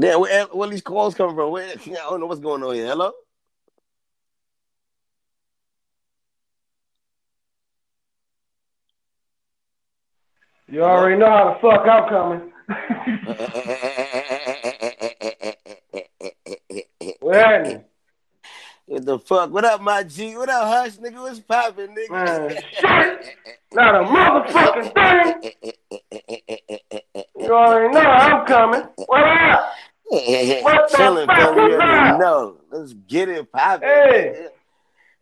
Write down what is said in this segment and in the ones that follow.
Damn, where, where these calls coming from? Where, I don't know what's going on here. Hello? You already know how the fuck I'm coming. what? What the fuck? What up, my G? What up, Hush, nigga? What's poppin', nigga? Man, shit! Not a motherfucking thing! You already know I'm coming. What up? What the Chilling, fuck fella. is You that? already know. Let's get it poppin'. Hey.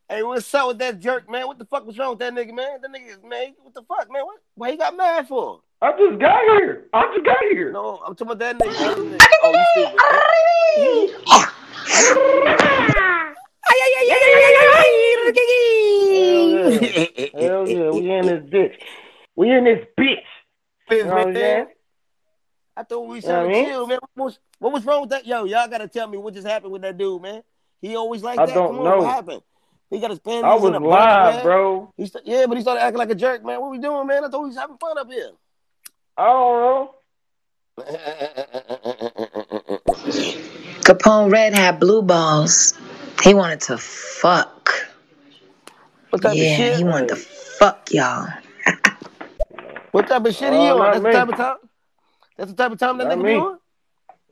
Hey, what's up with that jerk, man? What the fuck was wrong with that nigga, man? That nigga, man, what the fuck, man? What? Why he got mad for? I just got here. I just got here. No, I'm talking about that nigga. That nigga. Oh, you stupid. Hell yeah, we in this bitch. We in this bitch. You know what I'm saying? I thought we You know should what chill, man. What was, what was wrong with that? Yo, y'all gotta tell me what just happened with that dude, man. He always like I that. don't Come on, know. what happened? He got his panties I in was a live, man. bro. He st- yeah, but he started acting like a jerk, man. What we doing, man? I thought we was having fun up here. I don't know. Caponeredd had blue balls. He wanted to fuck. what type of Yeah, shit? he wanted to fuck y'all. What type of shit he Oh, on? not That's the me. type of time. That's the type of time that Not nigga me. be on.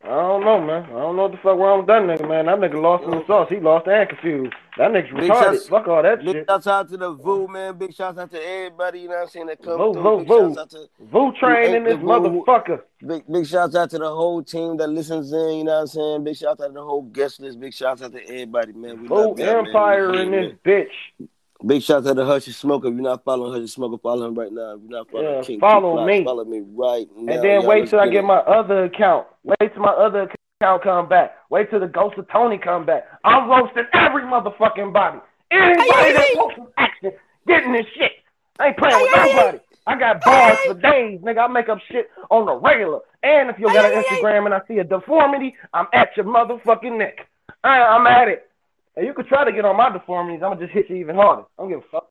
I don't know, man. I don't know what the fuck wrong with that nigga, man. That nigga lost in the sauce. He lost and confused. That nigga's Big retarded. shots- Fuck all that Big shit. Big shouts out to the Voo, man. Big shouts out to everybody, you know what I'm saying, that come Voo, through. voo, Big voo. shouts out to Vu train in this Voo. motherfucker. Big big shouts out to the whole team that listens in, you know what I'm saying? Big shouts out to the whole guest list. Big shouts out to everybody, man. We Vu love y'all, man. Empire in this bitch. Big shouts out to Hushy Smoker. If you're not following Hushy Smoker, follow him right now. If you're not following Yeah, King follow Two Clocks, me. follow me right now. And then Y'all, wait let's till I get get it. my other account. Wait till my other account come back. Wait till the ghost of Tony come back. I'm roasting every motherfucking body. Anybody that wants some action, getting this shit. I ain't playing with nobody. I got bars for days, nigga. I make up shit on the regular. And if you got an Instagram and I see a deformity, I'm at your motherfucking neck. I, I'm at it. And you could try to get on my deformities. I'm gonna just hit you even harder. I don't give a fuck.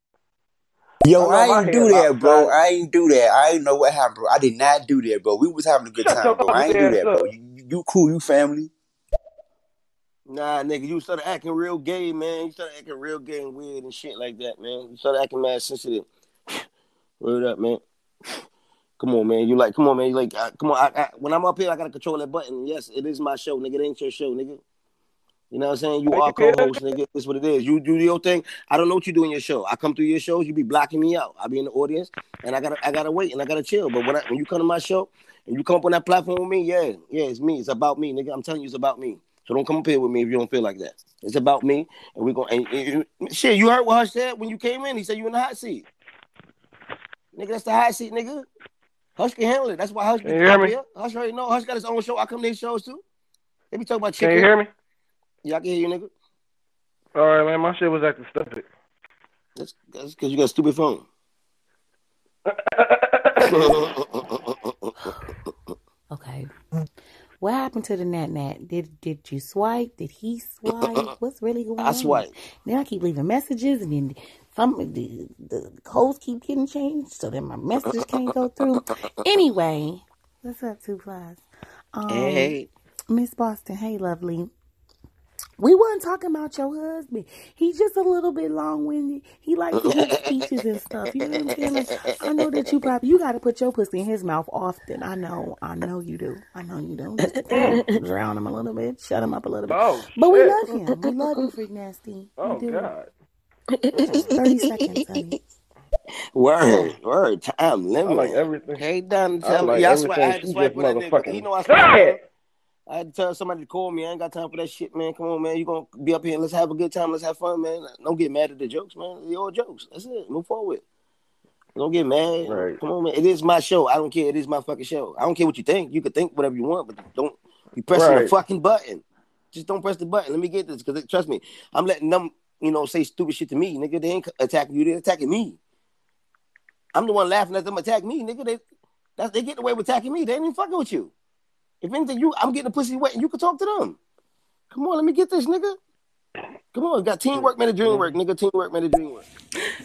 Yo, I I ain't do that, bro. I ain't do that. I ain't know what happened, bro. I did not do that, bro. We was having a good Shut time, bro. I ain't do that, ass bro. You, you, you cool, you family. Nah, nigga, you started acting real gay, man. You started acting real gay and weird and shit like that, man. You started acting mad sensitive. Word up, man. Come on, man. You like, come on, man. You like, uh, come on. I, I, when I'm up here, I gotta control that button. Yes, it is my show, nigga. It ain't your show, nigga. You know what I'm saying? You are co-host, nigga. That's what it is. You do your thing. I don't know what you do in your show. I come through your shows, you be blocking me out. I be in the audience, and I gotta, I gotta wait, and I gotta chill. But when I, when you come to my show and you come up on that platform with me, yeah, yeah, it's me. It's about me, nigga. I'm telling you, it's about me. So don't come up here with me if you don't feel like that. It's about me, and we're gonna. And, and- and- shit, you heard what Hush said when you came in. He said you in the hot seat. Nigga, that's the hot seat, nigga. Hush can handle it. That's why Hush Can be you hear me? here. Hush already know. Hush got his own show. I come to his shows too. They be talking about chicken. Can you hear me? Yeah, I can hear you, nigga. All right, man. My shit was acting stupid. That's that's because you got a stupid phone. Okay. What happened to the nat nat? Did did you swipe? Did he swipe? What's really going on? I swipe. Then I keep leaving messages, and then some the, the codes keep getting changed, so then my messages can't go through. Anyway, what's up, two flies? Um, Hey, Miss Boston, hey, lovely. We weren't talking about your husband. He's just a little bit long winded. He likes to give speeches and stuff. You know what I'm saying? Like, I know that you probably you got to put your pussy in his mouth often. I know, I know you do. I know you do. Just drown him a little bit, shut him up a little bit. Oh, But we love him. We love you, freak nasty. Oh we do. God. Thirty seconds, honey. word, word, time limit. I like everything. Hey, done. I Tell like yeah, I, swipe, I everything had to swipe just on that nigga. motherfucking You know I swipe. I had to tell somebody to call me. I ain't got time for that shit, man. Come on, man. You gonna be up here and let's have a good time. Let's have fun, man. Don't get mad at the jokes, man. They're all jokes. That's it. Move forward. Don't get mad. Right. Come on, man. It is my show. I don't care. It is my fucking show. I don't care what you think. You can think whatever you want, but don't be pressing the fucking button. Just don't press the button. Let me get this, because trust me, I'm letting them, you know, say stupid shit to me, nigga. They ain't attacking you. They're attacking me. I'm the one laughing at them attack me, nigga. They, that's they get away with attacking me. They ain't even fucking with you. If anything, you, I'm getting the pussy wet, and you can talk to them. Come on, let me get this, nigga. Come on, got teamwork made a dream work, nigga. Teamwork made a dream work.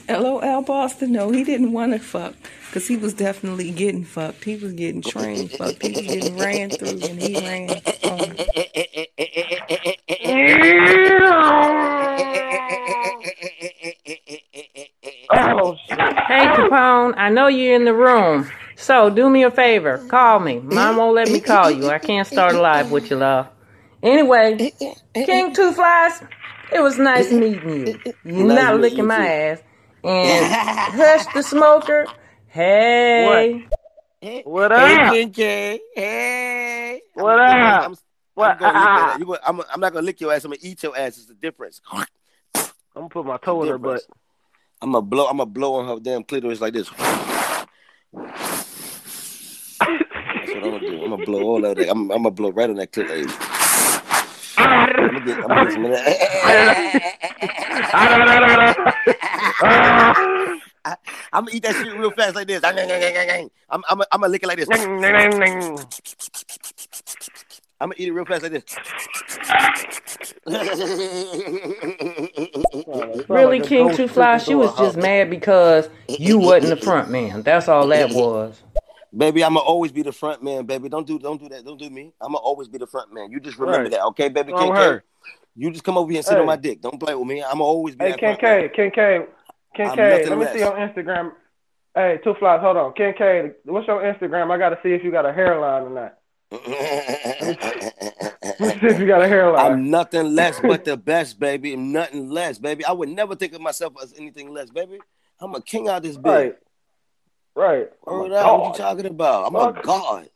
LOL Boston, no, he didn't want to fuck because he was definitely getting fucked. He was getting trained fucked. He was getting ran through and he ran on. Oh, shit. Hey Capone, I know you're in the room. So do me a favor, call me. Mom won't let me call you. I can't start a live with you, love. Anyway, King Two Flies, it was nice meeting you. You're Nice not meeting licking you my too. ass. And Hush the Smoker, hey. What Hey, up? King K. Hey. What I'm, up? I'm, I'm, What? gonna lick gonna, I'm, I'm not gonna lick your ass. I'm gonna eat your ass. It's the difference. I'm gonna put my toe in her butt. I'm gonna blow. I'm gonna blow on her damn clitoris like this. What I'm gonna do. I'm gonna blow all of that. I'm, I'm gonna blow right on that clitoris. I'm gonna get, I'm gonna get that. I'm gonna eat that shit real fast like this. I'm, I'm, I'm, gonna lick it like this. I'm gonna eat it real fast like this. Really, King Two Flies, she was just mad because you wasn't the front man. That's all that was. Baby, I'ma always be the front man, baby. Don't do don't do that. Don't do me. I'ma always be the front man. You just remember Right. that, okay, baby? Wrong King with her. You just come over here and sit Hey. on my dick. Don't play with me. I'ma always be Hey, Ken. K, Ken K, Ken K. Let me less. see on Instagram. Hey, two flies. Hold on, Ken K. What's your Instagram? I gotta see if you got a hairline or not. Let me see if you got a hairline. I'm nothing less but the best, baby. I'm nothing less, baby. I would never think of myself as anything less, baby. I'm a king out this bitch. Right, Word up, what you talking about? I'm Fuck. a god.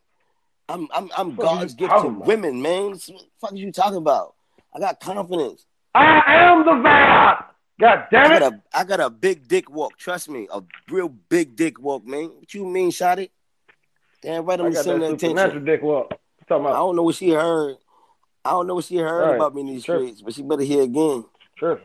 I'm I'm I'm God's gift to about? women, man. What the fuck are you talking about? I got confidence. I am the vibe. God I damn got it. a I got a big dick walk. Trust me, a real big dick walk, man. What you mean, Shotty? Damn right, I I'm got sending that attention. supernatural dick walk. Talking I don't know what she heard. I don't know what she heard Right. about me in these streets, but she better hear again Sure.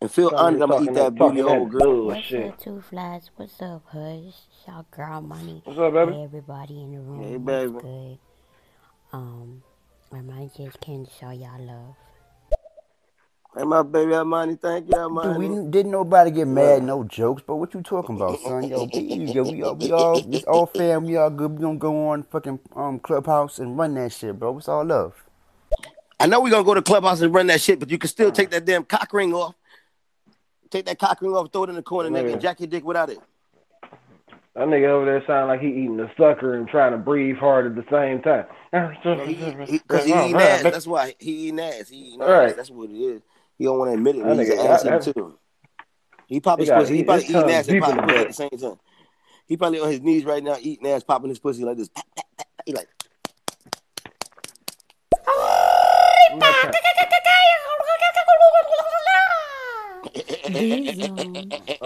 And feel Tell honored. I'm gonna eat that that- booty hole, girl. bullshit. What's up, Two Flies? What's up, Hush? Shout girl money. What's up, baby? Hey, everybody in the room. Hey, What's baby. good? Um, I just came to show y'all love. Hey, my baby Armani, thank you, Dude, Armani. we didn't nobody get mad, no jokes, but what you talking about, son? Yo, be easy. We all, we all, it's all fam. We all good. We gonna go on fucking um clubhouse and run that shit, bro. It's all love. I know we're gonna go to clubhouse and run that shit, but you can still take that damn cock ring off. Take that cock ring off, throw it in the corner, nigga, Yeah. and jack your dick without it. That nigga over there sound like he eating a sucker and trying to breathe hard at the same time. Because he, eating oh, ass. That's why he eating ass. He eating ass. Right. That's what it is. He don't want to admit it. That He's an ass that- eater too. He probably He got- pussy. He he- probably his eating ass and popping the pussy at the same time. He probably on his knees right now eating ass, popping his pussy like this. He like. Numero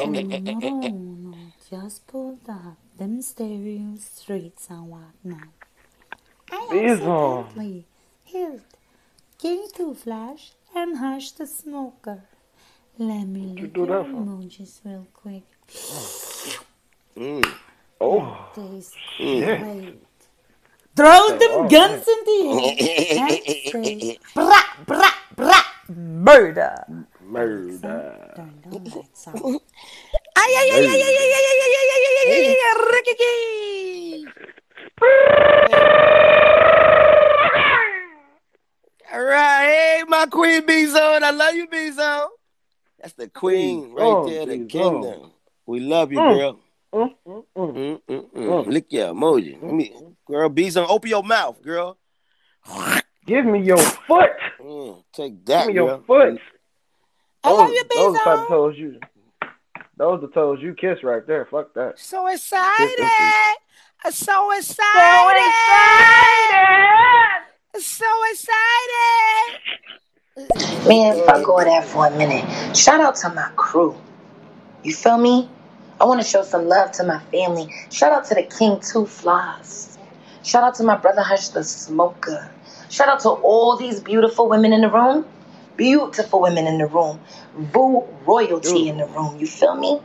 uno, just pulled up them stereo streets and whatnot. I Diesel. accidentally King Two Flash and Hush the Smoker. Let me look do your that for? emojis real quick. Mm. Oh, Taste Mm. great. Throw them guns in the air and say, brah, brah, brah, murder. Murder. Turn the lights out. Ay, ay, ay, ay, ay, ay, ay, ay, ay, ay, ay, ay, ay, ay, Ricky All right, hey, my queen B Zone. I love you, B Zone. That's the queen right Oh, there, the B-Zone. kingdom. We love you, Mm. girl. Mm, mm, mm. Mm, mm, mm. Mm. Lick your emoji. Let me, girl, B Zone, open your mouth, girl. Give me your foot. Mm, take Give that, me girl. your foot. I Those, love you, B those the type of toes you. Those the toes you kiss right there. Fuck that. So excited. I'm so excited. So excited. So excited. Man, fuck all that for a minute. Shout out to my crew. You feel me? I want to show some love to my family. Shout out to the King Two Flies. Shout out to my brother Hush the Smoker. Shout out to all these beautiful women in the room. Beautiful women in the room. Vu royalty in the room. You feel me?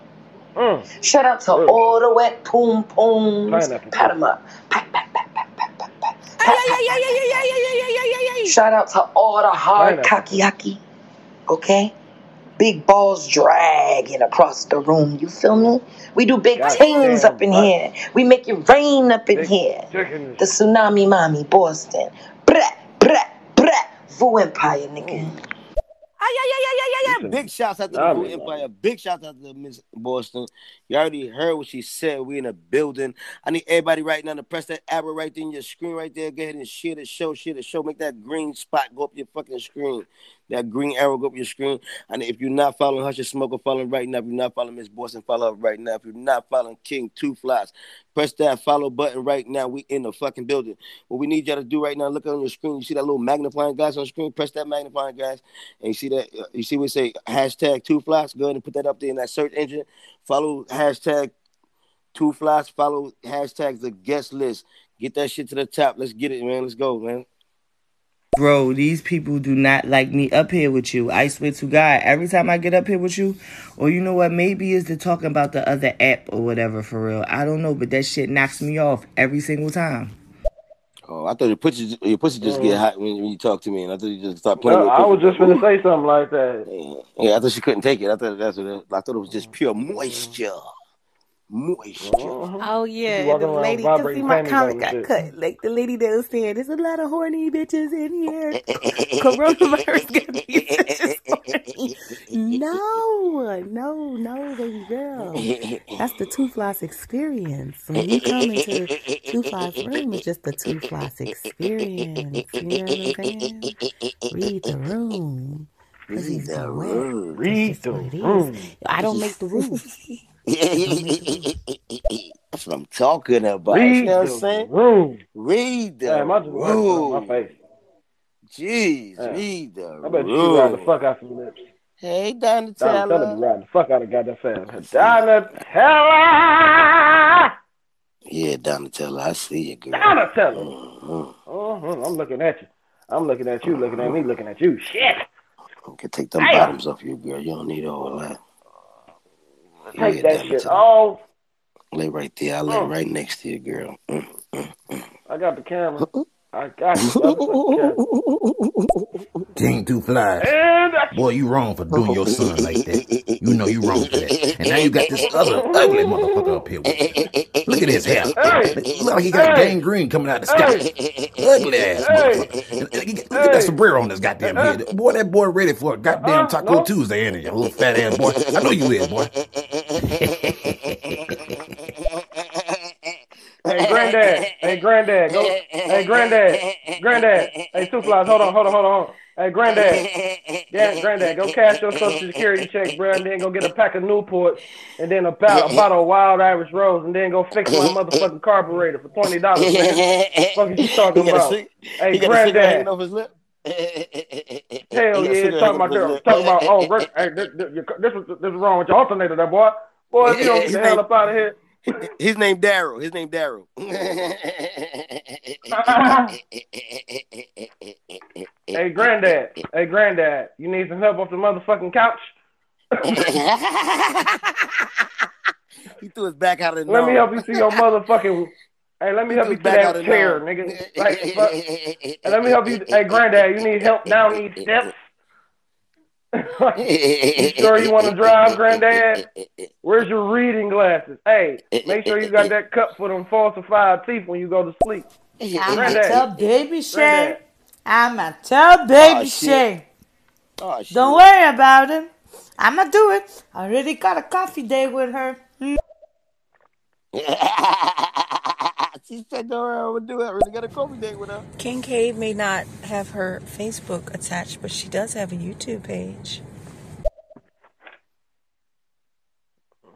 Mm. Shout out to Really? all the wet poom pooms. Pat them up. Pat, pat, pat, pat, pat, pat, pat. Shout out to all the hard Pineapple. kakiyaki. Okay? Big balls dragging across the room. You feel me? We do big God things up in right. here. We make it rain up in Big here. chicken. The tsunami mommy, Boston. Brah, brah, brah. Vu Empire, nigga. Listen, Big shouts out to the Nah, Blue man. Empire. Big shouts out to Miss Boston. You already heard what she said. We in a building. I need everybody right now to press that arrow right there in your screen right there. Go ahead and share the show, share the show. Make that green spot go up your fucking screen. That green arrow go up your screen. And if you're not following Hush Smoker, follow him right now. If you're not following Miss Boston, follow her right now. If you're not following King Two Flies, press that follow button right now. We in the fucking building. What we need y'all to do right now, look on your screen. You see that little magnifying glass on the screen? Press that magnifying glass. And you see that uh, you see we say hashtag two flies. Go ahead and put that up there in that search engine. Follow hashtag two flies. Follow hashtag the guest list. Get that shit to the top. Let's get it, man. Let's go, man. Bro, these people do not like me up here with you. I swear to God, every time I get up here with you, or you know what, maybe it's the talking about the other app or whatever for real. I don't know, but that shit knocks me off every single time. Oh, I thought your pussy your pussy just Mm. get hot when, when you talk to me, and I thought you just start No, playing. with I was just gonna say something like that. Yeah, I thought she couldn't take it. I thought that's what it, I thought it was just pure moisture, moisture. Mhm. Oh yeah, the lady. Cause see, my comment got and cut. Like the lady that was saying, "There's a lot of horny bitches in here." Coronavirus got these bitches. No, no, no, baby girl. That's the two floss experience. When you come into two floss room, it's just the two floss experience. You know what I'm saying? Read the room. Read Pussy's the room. Read the what it is. room. I don't make the rules. That's what I'm talking about. You Read know what I'm saying? room. Read the Damn, I just it my face. Jeez, Yeah. read the I bet you ride the room. fuck out some lips. Hey, Donatella be Donatella. riding the fuck out of goddamn fast. Donatella! Yeah, Donatella, I see you, girl. Donatella! Mhm. Uh-huh. I'm looking at you. I'm looking at you, looking at me, looking at you. Shit! You can take them Damn. bottoms off you, girl. You don't need all that. Take Yeah, that shit off. Lay right there. I lay Mm. right next to you, girl. Mm, mm, mm. I got the camera. I got you. motherfucker. King Two Flies. And I Boy, you wrong for doing your son like that. You know you wrong for that. And now you got this other ugly motherfucker up here with you. Look at his hair. Hey! Look like he got Hey! gangrene coming out of the scalp. Hey! Ugly ass Hey! motherfucker. And- and Look at that sombrero on this goddamn head. Boy, that boy ready for a goddamn Uh-uh, Taco no. Tuesday, ain't he? You little fat ass boy. I know you is, boy. Hey, granddad. Hey, granddad. Go. Hey, granddad. Granddad. Hey, two flies. Hold on, hold on, hold on. Hey, granddad. Yeah, granddad. Go cash your social security check, bro, and then go get a pack of Newports, and then a, bottle, a bottle of Wild Irish Rose, and then go fix my motherfucking carburetor for twenty dollars. Fuck you talking He got a about? Hey, he got a cigarette granddad. Hell He yeah, talking about this, talking about oh, Rick, hey, this, this, this, was- this is wrong with your alternator, there, boy. Boy, if you don't get His the hell name, up out of here. his name Daryl. His name Daryl. Hey, granddad. Hey, granddad. You need some help off the motherfucking couch? he threw his back out of the Let me help you to your motherfucking. Hey, let me help you his to out that of chair, knob. nigga. Like, fuck. Hey, let me help you. Hey, granddad, you need help down these steps? you sure you want to drive, granddad? Where's your reading glasses? Hey, make sure you got that cup for them falsified teeth when you go to sleep. I'ma Granddad. tell baby Shay. I'ma tell baby Oh, shit. Shay. Oh, shit. Don't worry about it. I'ma do it. I already got a coffee date with her. Mm. She said, "No, I would do it. I really got a coffee date with her." King Cave may not have her Facebook attached, but she does have a YouTube page.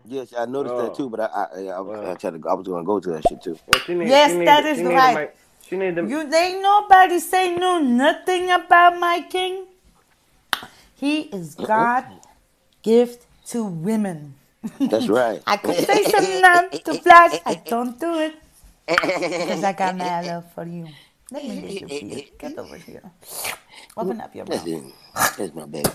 Yes, I noticed Oh. that too. But I, I, I, I, was, I tried to. I was going to go to that shit too. Well, she need, Yes, she need, that she is need right. To make, she need to. You ain't nobody say no nothing about my king. He is God gift to women. That's right. I could say something now to flash. I don't do it because I got mad love for you. Let me get you, please. Get over here. Open up your That's mouth. it. That's my baby.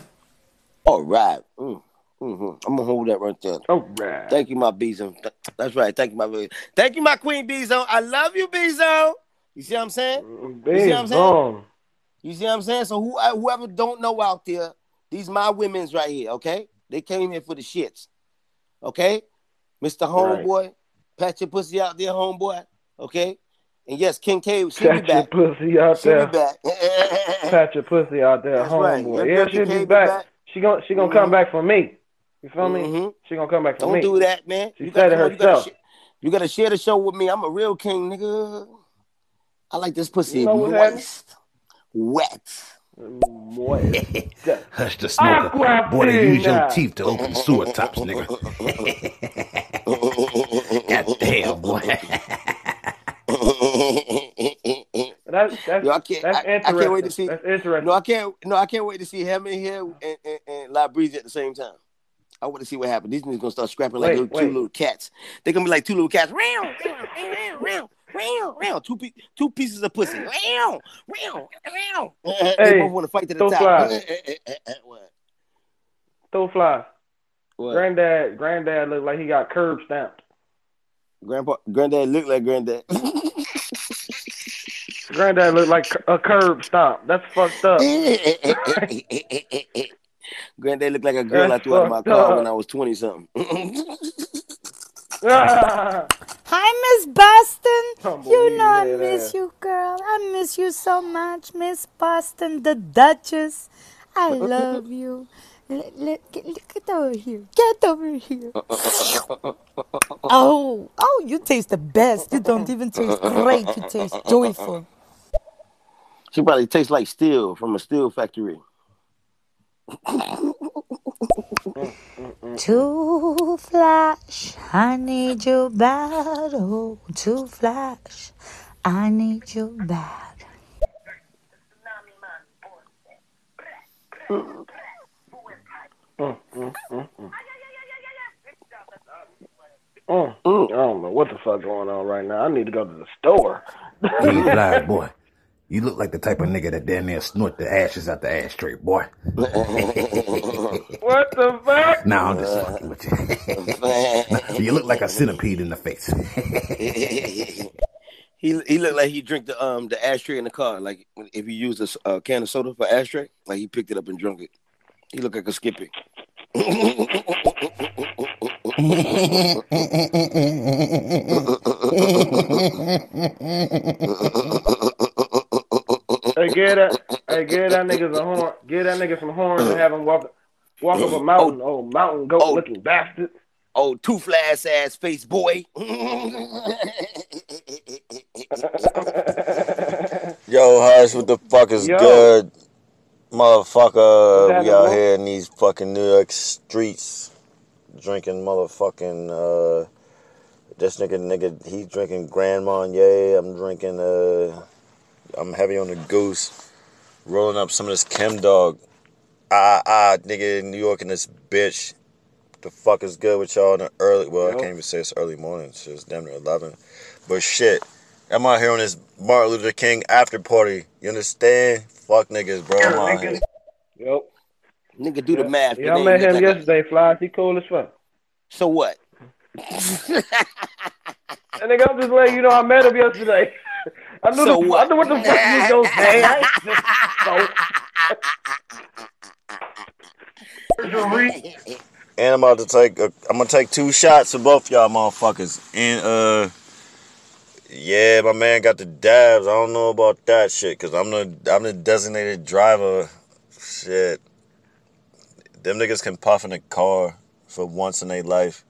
All right. Mm, hmm I'm gonna hold that right there. All right. Thank you, my Bezo. Th- That's right. Thank you, my baby. Thank you, my Queen Bezo. I love you, Bezo. You see what I'm saying? You see what I'm saying? You see what I'm saying? So who, uh, whoever don't know out there, these my women's right here, okay? They came here for the shits. Okay? Mr. Right. Homeboy, pat your pussy out there, homeboy. Okay? And yes, King K, she'll be Pat your back. pussy out She'll there. be back. Pat your pussy out there, That's right. homeboy. Your Yeah, pussy she'll be be back. back. She gon' she gonna Mhm. come back for me. You feel me? Mhm. She gonna come back for Don't me. do that, man. She You said gotta, it come on, you, gotta herself. sh- you gotta share the show with me. I'm a real king, nigga. I like this pussy You know moist, wet. Moist. Hush the smoker. Aquafina. Boy, they use your teeth to open sewer tops, nigga. God damn, boy. That's that's Yo, I can't. that's I, I interesting. can't wait to see. That's interesting. No, I can't. No, I can't wait to see him in here and, and, and La Breeze at the same time. I want to see what happens. These niggas gonna start scrapping like Wait, little, wait. two little cats. They're gonna be like two little cats. Meow, meow, meow, meow, meow, meow. Two, pe- two pieces of pussy. Meow, meow, meow. they Hey, both want to fight to the throw top. flies. what? Throw fly. What? Granddad, granddad looked like he got curb stamped. Grandpa, granddad look like granddad. Granddad looked like a curb stomp. That's fucked up. granddad looked like a girl That's I threw out of my car up. when I was twenty something. Hi, Miss Boston. Humble You know I miss ass. you, girl. I miss you so much, Miss Boston, the Duchess. I love you. Let, let, get, get over here. Get over here. Oh, oh, you taste the best. You don't even taste great. You taste joyful. She probably tastes like steel from a steel factory. To flash, I need you bad. Oh, to flash, I need you bad. Mm, mm, mm, mm. Mm, mm, I don't know what the fuck going on right now. I need to go to the store. Hey, fly, boy. You look like the type of nigga that damn near snort the ashes out the ashtray, boy. What the fuck? Nah, I'm just fucking with you. you look like a centipede in the face. he he looked like he drank the um the ashtray in the car. Like if you use a s- a can of soda for ashtray, like he picked it up and drunk it. He looked like a skippy. Hey, get that, hey, get that nigga some horn, get that nigga some horns and have him walk, walk up a mountain. Oh, mountain goat Oh. looking bastard. oh, two flash ass face boy. Yo, Hush, what the fuck is Yo. good? Motherfucker, we out here in these fucking New York streets drinking motherfucking, uh, this nigga, nigga, he's drinking Grand Marnier. I'm drinking, uh, I'm heavy on the goose. Rolling up some of this Chem Dog. Ah, ah, nigga in New York in this bitch. The fuck is good with y'all in the early, well, I can't even say it's early morning. Shit, It's damn near 11. But shit, I'm out here on this Martin Luther King after party. You understand? Fuck niggas, bro. I'm out here. Yep. Nigga, do the math. Yeah, I met him look like a- yesterday, Flies. He cool as fuck. So what? And nigga, I'm just letting you know I met him yesterday. I knew, So the, what? I knew what the fuck you was gonna say. I so. And I'm about to take. A, I'm gonna take two shots for both y'all motherfuckers. And uh, yeah, my man got the dabs. I don't know about that shit because I'm the I'm the designated driver. Shit, them niggas can puff in a car for once in their life.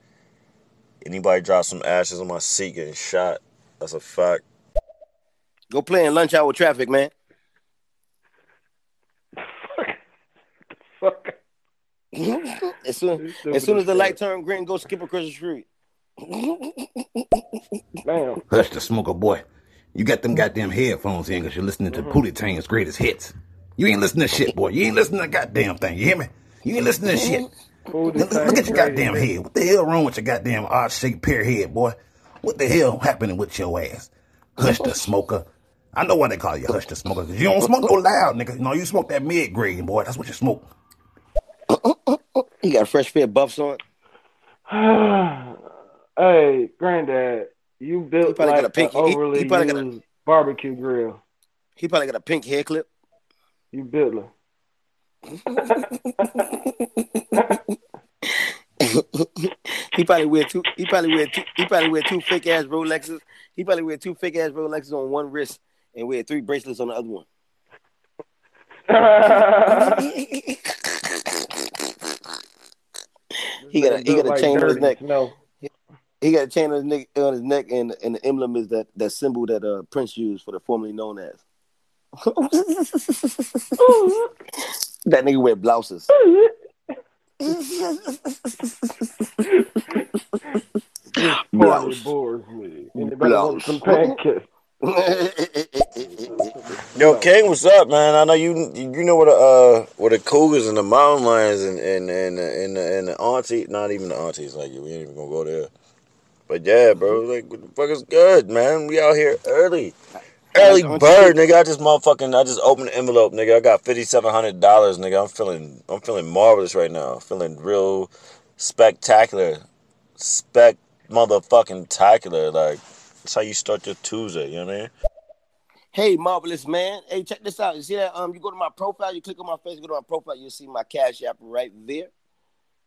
Anybody drop some ashes on my seat getting shot. That's a fact. Go play in lunch hour traffic, man. Fuck. As soon as soon as the light turn green, go skip across the street. Damn. Hush the smoker, boy. You got them goddamn headphones in because you're listening to Pootie Tang's greatest hits. You ain't listening to shit, boy. You ain't listening to goddamn thing. You hear me? You ain't listening to shit. Look, look at your goddamn head. What the hell wrong with your goddamn odd shaped pear head, boy? What the hell happening with your ass? Hush the smoker. I know why they call you Hush the smoker, because you don't smoke no loud, nigga. No, you smoke that mid grade, boy. That's what you smoke. You got fresh fit buffs on. hey, granddad, you He built probably like got a pink, an He, overly he probably got a barbecue grill. He probably got a pink hair clip. You biddler. he probably wear two. He probably wear two. He probably wear two fake ass Rolexes. He probably wear two fake ass Rolexes on one wrist and we had three bracelets on the other one. he got a, he got a Like chain on his neck. No. He got a chain on his neck on his neck, and and the emblem is that that symbol that uh Prince used for the formerly known as. that nigga wear blouses. Blouse. me. Anybody want some pancakes? Yo, King, what's up, man? I know you you know what the uh what the cougars and the mountain lions and and and and the, and the auntie, not even the aunties, like we ain't even gonna go there. But yeah, bro, like what the fuck is good, man? We out here early, early bird, nigga. I just motherfucking I just opened the envelope, nigga. I got fifty seven hundred dollars, nigga. I'm feeling I'm feeling marvelous right now. Feeling real spectacular, spec motherfucking tacular. Like that's how you start your Tuesday. You know what I mean? Hey, marvelous man. Hey, check this out. You see that? Um, you go to my profile, you click on my face, go to my profile, you'll see my cash app right there.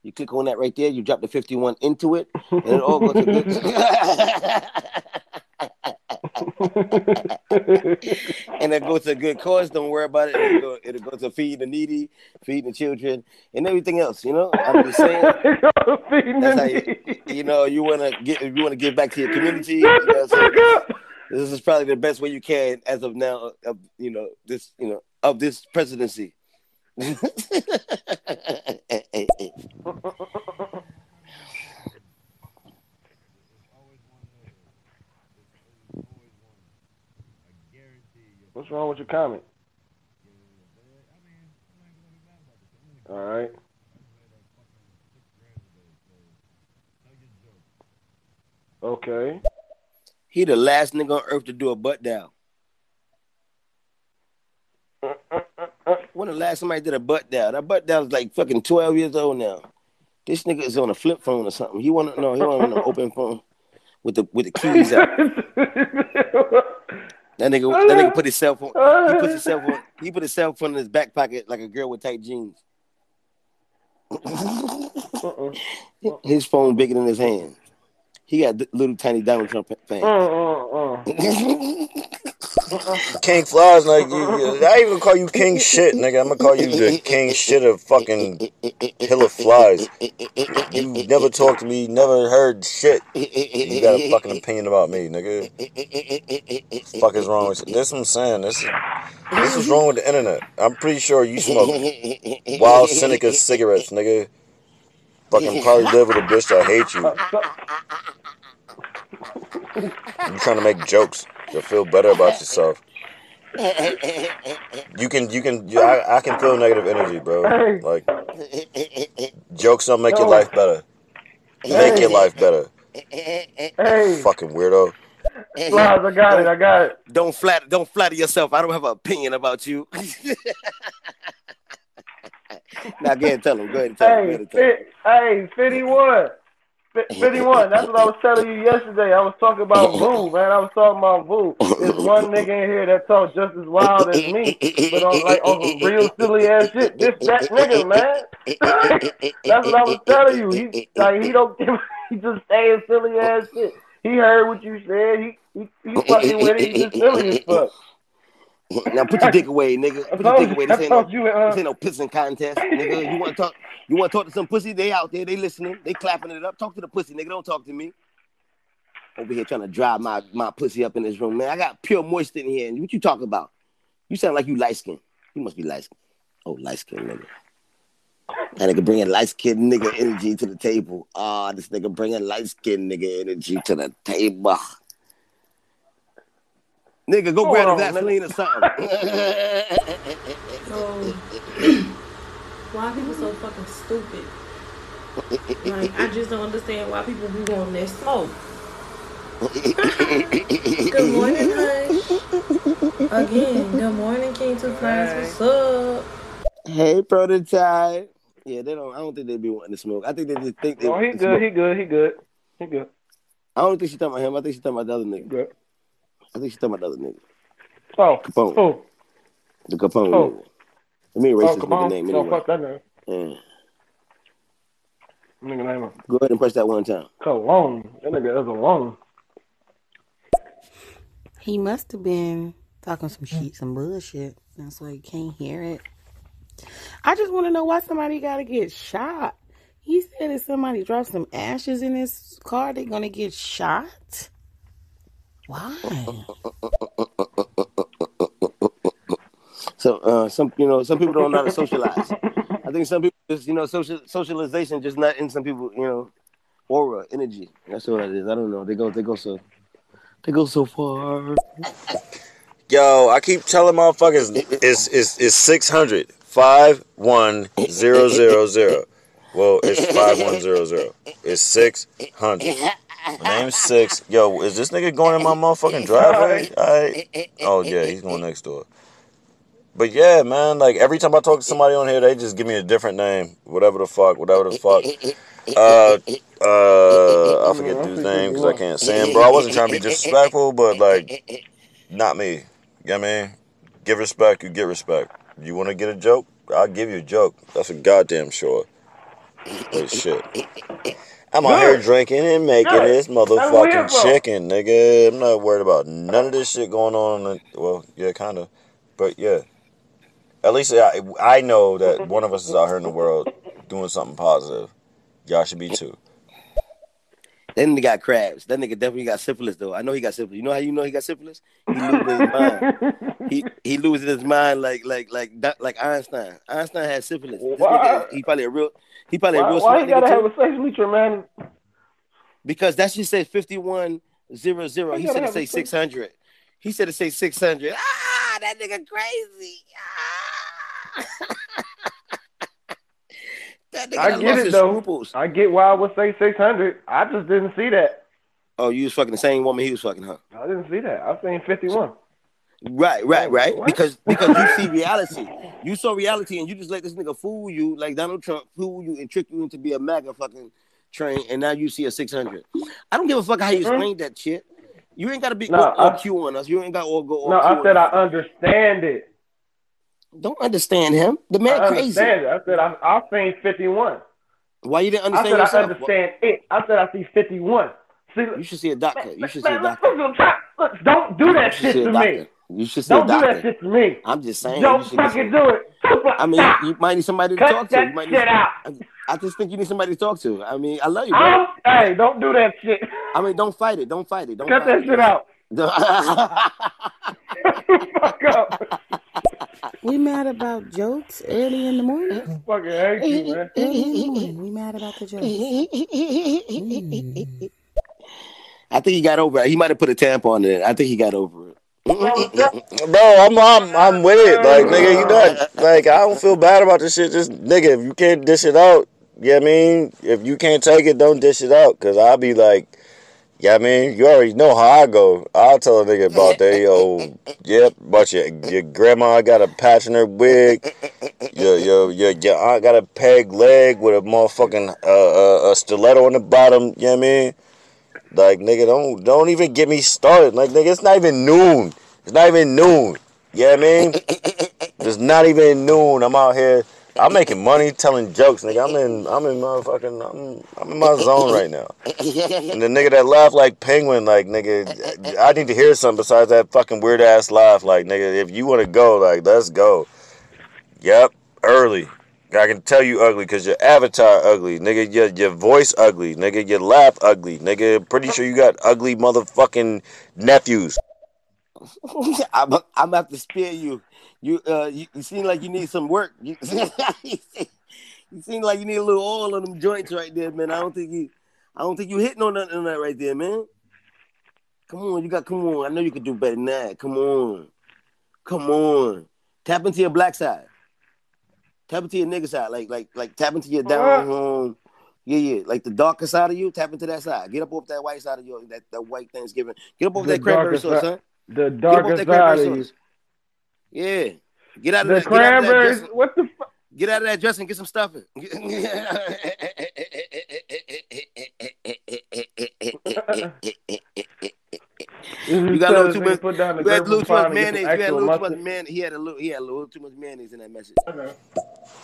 You click on that right there, you drop the 51 into it, and it all goes to good. and it goes to a good cause. Don't worry about it. It'll go, it'll go to feed the needy, feed the children, and everything else. You know, I'm just saying. You, you know you want to get. You want to give back to your community. You know This is probably the best way you can as of now. Of you know this. You know of this presidency. What's wrong with your comment? All right. Okay. he the last nigga on earth to do a butt down. When the last somebody did a butt down? That butt down is like fucking twelve years old now. This nigga is on a flip phone or something. He want to know. He want an open phone with the with the keys out. That nigga, that nigga put his cell phone. He put his cell phone. He put his cell phone in his back pocket like a girl with tight jeans. Uh-uh. his phone bigger than his hand. He got little tiny Donald Trump fan. Uh-uh, uh-uh. King Flies, like you, I even call you King Shit, nigga. I'm gonna call you the King Shit of fucking Hill of Flies. You never talked to me, never heard shit. You got a fucking opinion about me, nigga. Fuck is wrong with you? This what I'm saying. This is this is wrong with the internet. I'm pretty sure you smoke Wild Seneca cigarettes, nigga. Fucking probably live with a bitch that hates you. You trying to make jokes to feel better about yourself. You can, you can, you, I, I can feel negative energy, bro. Like jokes don't make your life better. Make your life better. Hey, Fucking weirdo. Flies, I got it. I got it. Don't flatter. Don't flatter yourself. I don't have an opinion about you. now go ahead and tell him. Go ahead and tell him. Hey, ahead and him. fit, hey, 51. Fi- 51. That's what I was telling you yesterday. I was talking about Vu, man. I was talking about Vu. There's one nigga in here that talk just as wild as me, but on like on some real silly ass shit. This that nigga, man. That's what I was telling you. He like he don't give he just saying silly ass shit. He heard what you said. He he, he fucking with it. He just silly as fuck. Now put your dick away, nigga. Put your dick away. This ain't no, you, uh, this ain't no pissing contest, nigga. You want to talk? You want to talk to some pussy? They out there. They listening. They clapping it up. Talk to the pussy, nigga. Don't talk to me. Over here trying to drive my my pussy up in this room, man. I got pure moisture in here. And what you talking about? You sound like you light skin. You must be light skin. Oh, light skin nigga. That nigga bringing light skin nigga energy to the table. Ah, this nigga bringing light skin nigga energy to the table. Nigga, go Hold grab on, the Vaseline or something. So, why people so fucking stupid? Like, I just don't understand why people be wanting that smoke. Good morning, Hush. Again, good morning, King Two Flies. What's up? Hey, prototype. Yeah, they don't. I don't think they'd be wanting to smoke. I think they just think they. Oh, he good. smoke. He good. He good. He good. I don't think she talking about him. I think she talking about the other nigga. Good. I think she's talking about the other nigga. Oh, Capone. oh, The Capone Oh. nigga. Let me erase oh, this come nigga on. name No, anyway. fuck that name. Yeah. Nigga name Go ahead and press that one time. Cologne. That nigga is alone. He must have been talking some shit, some bullshit. That's why you can't hear it. I just want to know why somebody got to get shot. He said if somebody drops some ashes in his car, they're gonna get shot. Why? So uh, some you know some people don't know how to socialize. I think some people just you know social socialization just not in some people you know aura energy. That's what it is. I don't know. They go they go so they go so far. Yo, I keep telling motherfuckers it's it's it's six hundred five one zero zero zero. Well, it's five one zero zero. It's six hundred. My name's six. Yo, is this nigga going in my motherfucking driveway? Oh yeah, he's going next door. But yeah, man, like every time I talk to somebody on here, they just give me a different name, whatever the fuck, whatever the fuck. Uh, uh, I forget dude's name because I can't say him, bro. I wasn't trying to be disrespectful, but like, not me. You know what I mean? Give respect, you get respect. You want to get a joke? I'll give you a joke. That's a goddamn sure. But shit. I'm out here drinking and making Good. this That's what we here motherfucking chicken, nigga. I'm not worried about none of this shit going on. in the- Well, yeah, kind of. But yeah. At least I, I know that one of us is out here in the world doing something positive. Y'all should be too. That nigga got crabs. That nigga definitely got syphilis though. I know he got syphilis. You know how you know he got syphilis? He loses his mind. He he loses his mind like like like like Einstein. Einstein had syphilis. Nigga, he probably a real he probably a real why smart you gotta have a sexually traumatic? Because that shit says fifty one zero zero. Why He said have say six hundred. He said it say six hundred. Ah, that nigga crazy. Ah. that nigga I get it though. scruples. I get why I would say six hundred. I just didn't see that. Oh, you was fucking the same woman he was fucking, huh? I didn't see that. I seen fifty one. Right, right, right. What? Because because you see reality. You saw reality and you just let this nigga fool you like Donald Trump fool you and trick you into be a MAGA fucking train and now you see a 600. I don't give a fuck how you mm-hmm. explain that shit. You ain't got to be No, all, all I- Q on us. You ain't got all go all No, Q I said I understand it. Don't understand him. The man I crazy. understand it. I said I I seen fifty one. Why you didn't understand? I said I yourself? understand it. I said I see fifty one. See, You should see a doctor. You should see a doctor. look, don't do that shit to me. You should see a Don't do that shit to me. I'm just saying. Don't you should get fucking do it. I mean, Stop. you might need somebody to Cut talk to. that You might shit need, out. I, I just think you need somebody to talk to. I mean, I love you, bro. I'm, hey, don't do that shit. I mean, don't fight it. Don't fight it. Don't Cut that shit out. It. Fuck up. We mad about jokes early in the morning. Fucking hate you, man. Early in the morning, we mad about the jokes. Mm. I think he got over it. He might have put a tampon in it. I think he got over it. Bro, I'm I'm I'm with it. Like nigga, you not like I don't feel bad about this shit. Just nigga, if you can't dish it out, you know what I mean? If you can't take it, don't dish it out. Cause I'll be like, yeah, I mean, you already know how I go. I'll tell a nigga about that, yo, yep, but your your grandma got a patch in her wig. Your your your your aunt got a peg leg with a motherfucking uh, uh, a stiletto on the bottom. You know what I mean? Like nigga, don't don't even get me started. Like nigga, it's not even noon. It's not even noon. You know what I mean? It's not even noon. I'm out here. I'm making money telling jokes, nigga. I'm in I'm in motherfucking I'm I'm in my zone right now. And the nigga that laugh like penguin, like nigga, I need to hear something besides that fucking weird ass laugh. Like nigga, if you want to go, like let's go. Yep, early. I can tell you ugly because your avatar ugly, nigga. Your your voice ugly, nigga. Your laugh ugly, nigga. Pretty sure you got ugly motherfucking nephews. I'm, I'm about to spare you. You uh, you, you seem like you need some work. You, you seem like you need a little oil on them joints right there, man. I don't think you, I don't think you hitting on nothing on that right there, man. Come on, you got. Come on, I know you can do better than that. Come on, come on. Tap into your black side. Tap into your nigga side, like like like tap into your down home. Yeah, yeah, like the darker side of you. Tap into that side. Get up off that white side of you. that, that white Thanksgiving. Get up off The that cranberry sauce, son. The darker side of you. Sauce. Yeah. Get out of The that. Get out of that cranberries. What the fuck? Get out of that dress and get some stuffing. You You got a little too much. Put down the You had a little too much grapevine and get mayonnaise. You had a little too much mustard. man. He had a little. He had a little too much mayonnaise in that message.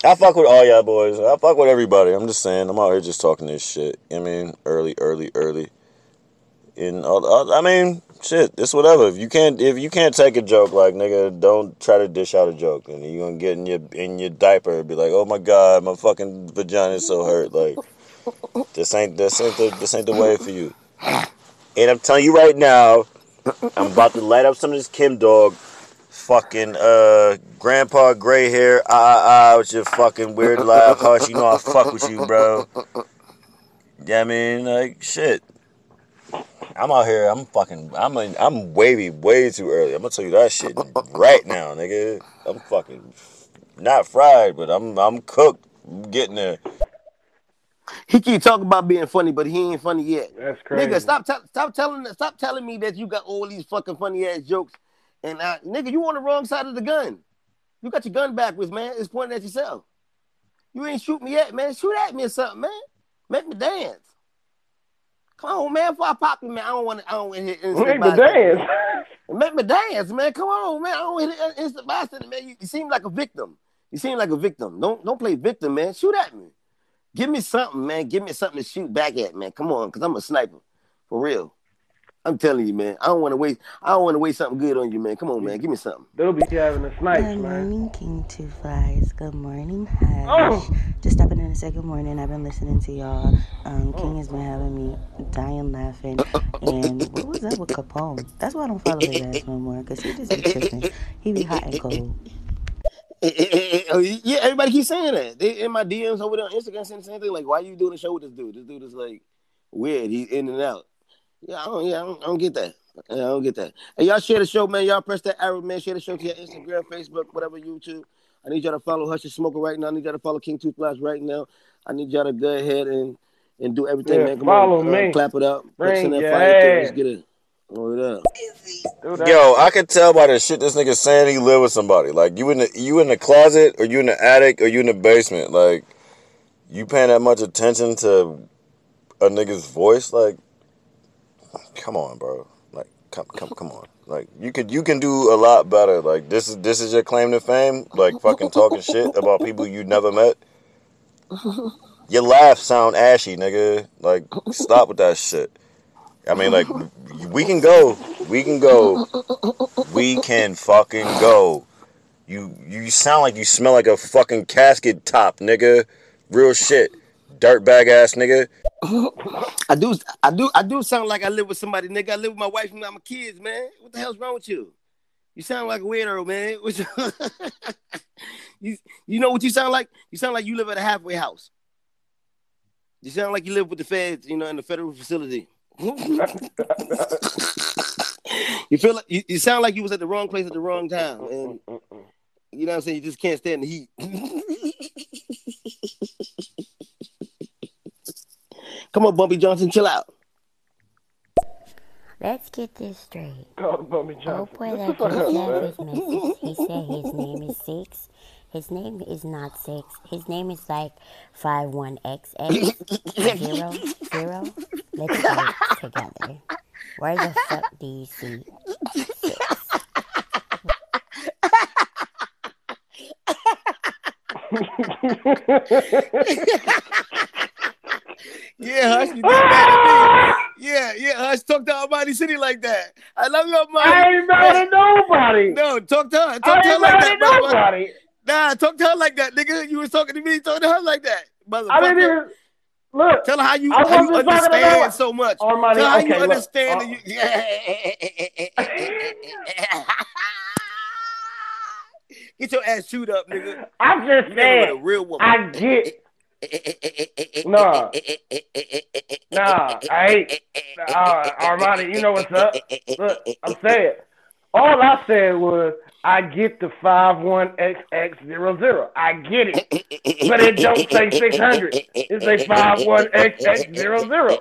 I fuck with all y'all boys. I fuck with everybody. I'm just saying. I'm out here just talking this shit. I mean, early, early, early. In all, all- I mean, shit. It's whatever. If you can't, if you can't take a joke, like nigga, don't try to dish out a joke, and you gonna get in your in your diaper and be like, oh my god, my fucking vagina is so hurt. Like, this ain't this ain't the this ain't the way for you. And I'm telling you right now, I'm about to light up some of this Chem dog fucking uh grandpa gray hair ah ah ah with your fucking weird laugh hush you know I fuck with you bro yeah I mean like shit I'm out here I'm fucking I'm in, I'm wavy way too early I'm gonna tell you that shit right now nigga I'm fucking not fried but I'm I'm cooked I'm getting there He keep talking about being funny, but he ain't funny yet. That's crazy. Nigga, stop tell stop telling stop telling me that you got all these fucking funny ass jokes. And uh, nigga, you on the wrong side of the gun. You got your gun backwards, man. It's pointing at yourself. You ain't shoot me yet, man. Shoot at me or something, man. Make me dance. Come on, man. Before I pop you, man. I don't want to. I don't want to hit instant Make me dance. Make me dance, man. Come on, man. I don't want to hit instant bystander, man. You, you seem like a victim. You seem like a victim. Don't don't play victim, man. Shoot at me. Give me something, man. Give me something to shoot back at, man. Come on, cause I'm a sniper, for real. I'm telling you, man. I don't want to waste. I don't want to waste something good on you, man. Come on, man. Give me something. They'll be having a snipe, Good morning, King Two Flies. Good morning, Hush. Oh. Just stepping in to say good morning. I've been listening to y'all. Um, Oh. King has been having me dying laughing. And what was up with Capone? That's why I don't follow his ass no more, because he just be tripping. He be hot and cold. Oh, yeah, everybody keeps saying that. They in my DMs over there on Instagram saying the same thing. Like, why you doing a show with this dude? This dude is like weird. He's in and out. Yeah, I don't. Yeah, I don't, I don't get that. Yeah, I don't get that. Hey, y'all share the show, man. Y'all press that arrow, man. Share the show to your Instagram, Facebook, whatever, YouTube. I need y'all to follow Hush and Smoker right now. I need y'all to follow King Two Flash right now. I need y'all to go ahead and and do everything, Yeah, man. Come follow on, uh, me. clap it up. Bring Send that fire. Let's get it. Hold it up. Yo, I could tell by the shit this nigga saying he live with somebody. Like you in the you in the closet or you in the attic or you in the basement. Like you paying that much attention to a nigga's voice. Like, come on, bro. Like, come come come on. Like you could you can do a lot better. Like this is this is your claim to fame. Like fucking talking shit about people you never met. Your laugh sound ashy, nigga. Like stop with that shit. I mean, like we can go, we can go, we can fucking go. You you sound like you smell like a fucking casket top, nigga. Real shit, dirtbag ass nigga. I do, I do, I do sound like I live with somebody, nigga. I live with my wife and my kids, man. What the hell's wrong with you? You sound like a weirdo, man. You, you know what you sound like? You sound like you live at a halfway house. You sound like you live with the feds, you know, in the federal facility. you feel like you, you sound like you was at the wrong place at the wrong time, and you know what I'm saying. You just can't stand the heat. Come on, Bumpy Johnson, chill out. Let's get this straight. Call Bummy Oh Johnson. boy, What that the fuck just man? his message. He said his name is Six. His name is not Six. His name is like five one XX zero zero. Let's get it together. Where the fuck do you see Six? Yeah, Hush, you mad at me. Yeah, yeah, Hush, talk to Almighty City like that. I love you, Almighty. I ain't mad at nobody. No, talk to her. I Talk to her like that, nobody. Nah, talk to her like that, nigga. You was talking to me, talk to her like that. Motherfucker. I didn't even look. Tell her how you, how you to understand so much. Armani, Tell her how okay, you look, understand. uh, you... Get your ass chewed up, nigga. I'm just You saying. a real woman. I get. Nah. Nah, I ain't. Uh, Armani, you know what's up. Look, I'm saying. All I said was, I get the 51XX00. I get it. But it don't say 600. It say 51XX00.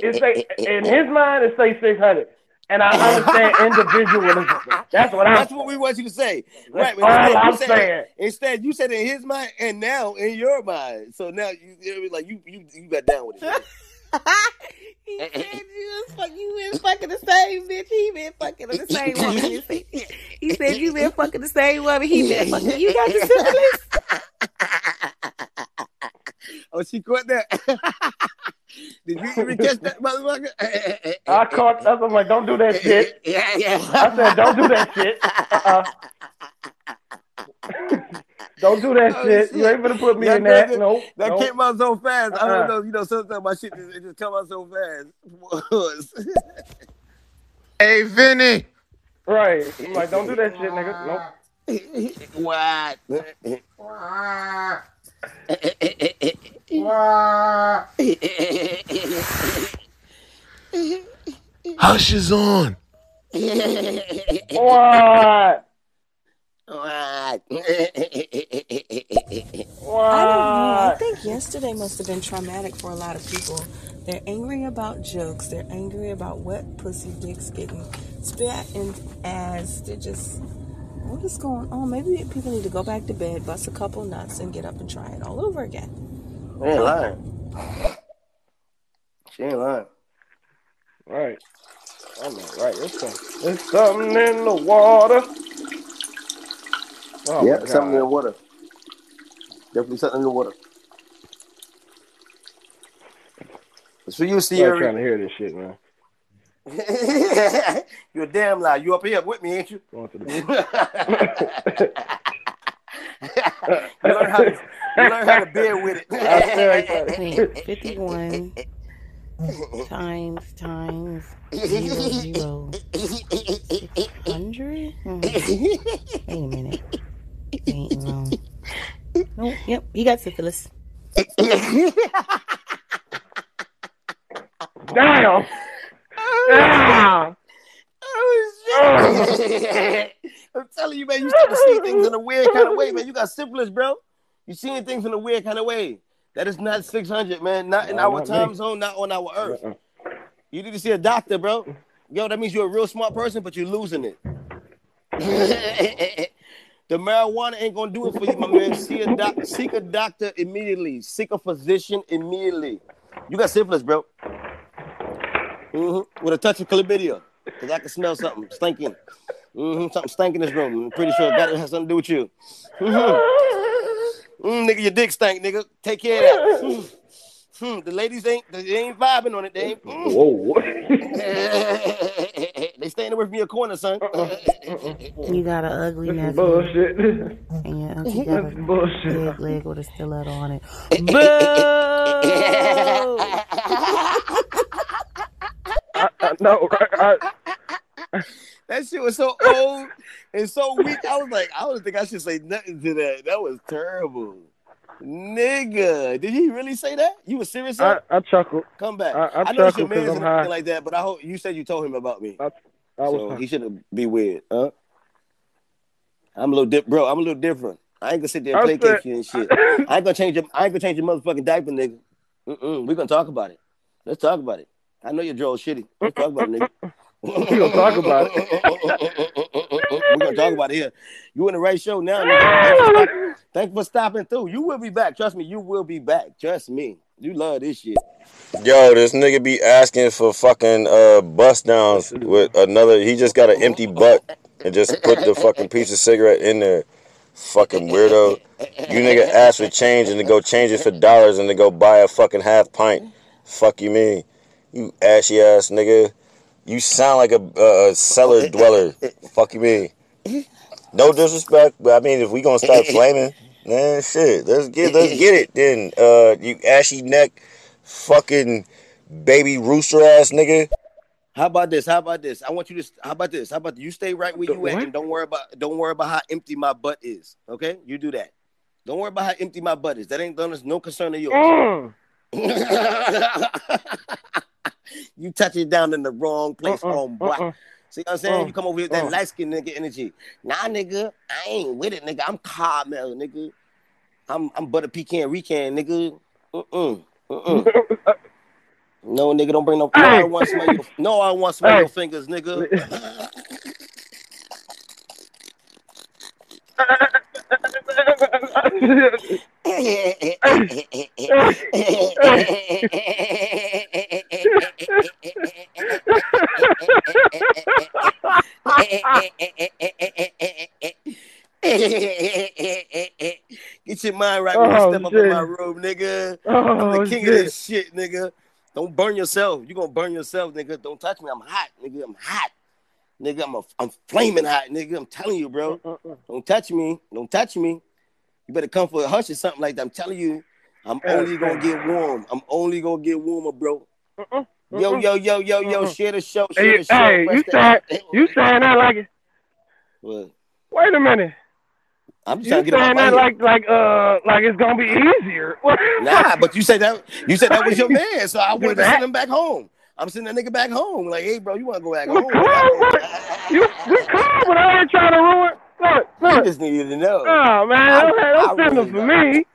It say, in his mind, it say 600. And I understand individualism. That's what I'm That's what we want you to say. Right. That's all instead, I'm you said, saying. Instead, you said in his mind and now in your mind. So now you, you know, like you you you got down with it. he said you was fuck, you been fucking the same bitch. He been fucking the same woman. He said, he said you been fucking the same woman. He been fucking. You got the syphilis. Oh, she caught that. Did you even catch that motherfucker? Eh, eh, eh, I caught. That's I'm like, don't do that shit. Yeah, yeah. I said, don't do that shit. Uh-uh. don't do that Oh, shit. You ain't gonna put me That in that. nigga- No, That no. came out so fast. I Uh-uh. don't uh-huh. know. You know, sometimes my shit just, it just come out so fast. Hey, Vinny. Right. I'm like, don't do that shit, nigga. Nope. what? Hush is on. What? What? I don't know. I think yesterday must have been traumatic for a lot of people. They're angry about jokes. They're angry about wet pussy dicks getting spat in ass. They're just, what is going on? Maybe people need to go back to bed, bust a couple nuts, and get up and try it all over again. She ain't lying. She ain't lying. Right. I'm not right. It's something, there's something in the water. Oh yeah, something in the water. Definitely something in the water. It's for you, see. I'm not trying to hear this shit, man. You're a damn lie. You up here with me, ain't you? Going to you learn how to you learn how to bear with it. Wait, 51 times times zero zero six hundred. Hmm. Wait a minute. That ain't wrong. Nope. Yep. He got syphilis. Damn. Damn. Oh, shit. I'm telling you, man, you start to see things in a weird kind of way, man. You got syphilis, bro. You seeing things in a weird kind of way. That is not 600, man. Not in No, our not time me. zone, not on our earth. Uh-uh. You need to see a doctor, bro. Yo, that means you're a real smart person, but you're losing it. the marijuana ain't gonna do it for you, my man. See a doc- seek a doctor immediately. Seek a physician immediately. You got syphilis, bro. Hmm With a touch of chlamydia, cause I can smell something stinking. hmm Something stinking in this room. I'm pretty sure that has something to do with you. hmm Mm, nigga, your dick stank, nigga. Take care of that. Hmm. Hmm, the ladies ain't they ain't vibing on it. They ain't. mm. Whoa. they staying away from your corner, son. You got an ugly This bullshit. And your auntie got a bullshit. dead leg with a stiletto on it. I, I know, right? I, that shit was so old and so weak. I was like, I don't think I should say nothing to that. That was terrible. Nigga, did he really say that? You was serious? I? I chuckled. Come back. I, I, I know your man's and high. like that, but I hope you said you told him about me. I, I so he shouldn't be weird, huh? I'm a little dip, bro. I'm a little different. I ain't gonna sit there and placate said- you and shit. I ain't gonna change your. I ain't gonna change your motherfucking diaper, nigga. Mm-mm. We gonna talk about it. Let's talk about it. I know your draw's shitty. Let's talk about it, nigga. We gonna talk about it. We're gonna talk about it here. You in the right show now, nigga. Thanks for, for stopping through. You will be back. Trust me, you will be back. Trust me. You love this shit. Yo, this nigga be asking for fucking uh bust downs with another. He just got an empty butt and just put the fucking piece of cigarette in there. Fucking weirdo. You nigga ask for change and to go change it for dollars and to go buy a fucking half pint. Fuck you mean? You ashy ass nigga. You sound like a, a, a cellar dweller. Fuck you mean? No disrespect, but I mean if we gonna start flaming, man, shit, let's get let's get it then. Uh, you ashy neck, fucking baby rooster ass nigga. How about this? How about this? I want you to. How about this? How about you stay right where The you at and don't worry about don't worry about how empty my butt is. Okay, you do that. Don't worry about how empty my butt is. That ain't done. no concern of yours. Mm. you touch it down in the wrong place, Uh-uh, on boy. uh-uh. See what I'm saying? Uh, you come over here with that uh. light skinned nigga energy. Nah, nigga, I ain't with it, nigga. I'm caramel, nigga. I'm I'm butter pecan recan, nigga. Mm-mm. Mm-mm. No, nigga, don't bring no. No, I want smell your. No, I want smell Hey. your fingers, nigga. Get your mind right when oh, you step up in my room, nigga. Oh, I'm the king shit. of this shit, nigga. Don't burn yourself. You gonna burn yourself, nigga. Don't touch me. I'm hot, nigga. I'm hot, nigga. I'm a, I'm flaming hot, nigga. I'm telling you, bro. Uh-uh. Don't touch me. Don't touch me. You better come for a hush or something like that. I'm telling you, I'm only gonna get warm. I'm only gonna get warmer, bro. Uh-uh. Yo, yo, yo, yo, yo, share the show, share Hey, the show. hey, you saying you saying that like it? What? Wait a minute. I'm just You trying to get saying that like like uh like it's gonna be easier? Nah, but you said that you said that was your man, so I wanted to send him back home. I'm sending that nigga back home. Like, hey, bro, you want to go back We home? cool, you we cool, but I ain't trying to ruin. Look, You look. just needed to know. Oh man, I- don't, I don't send really them for me.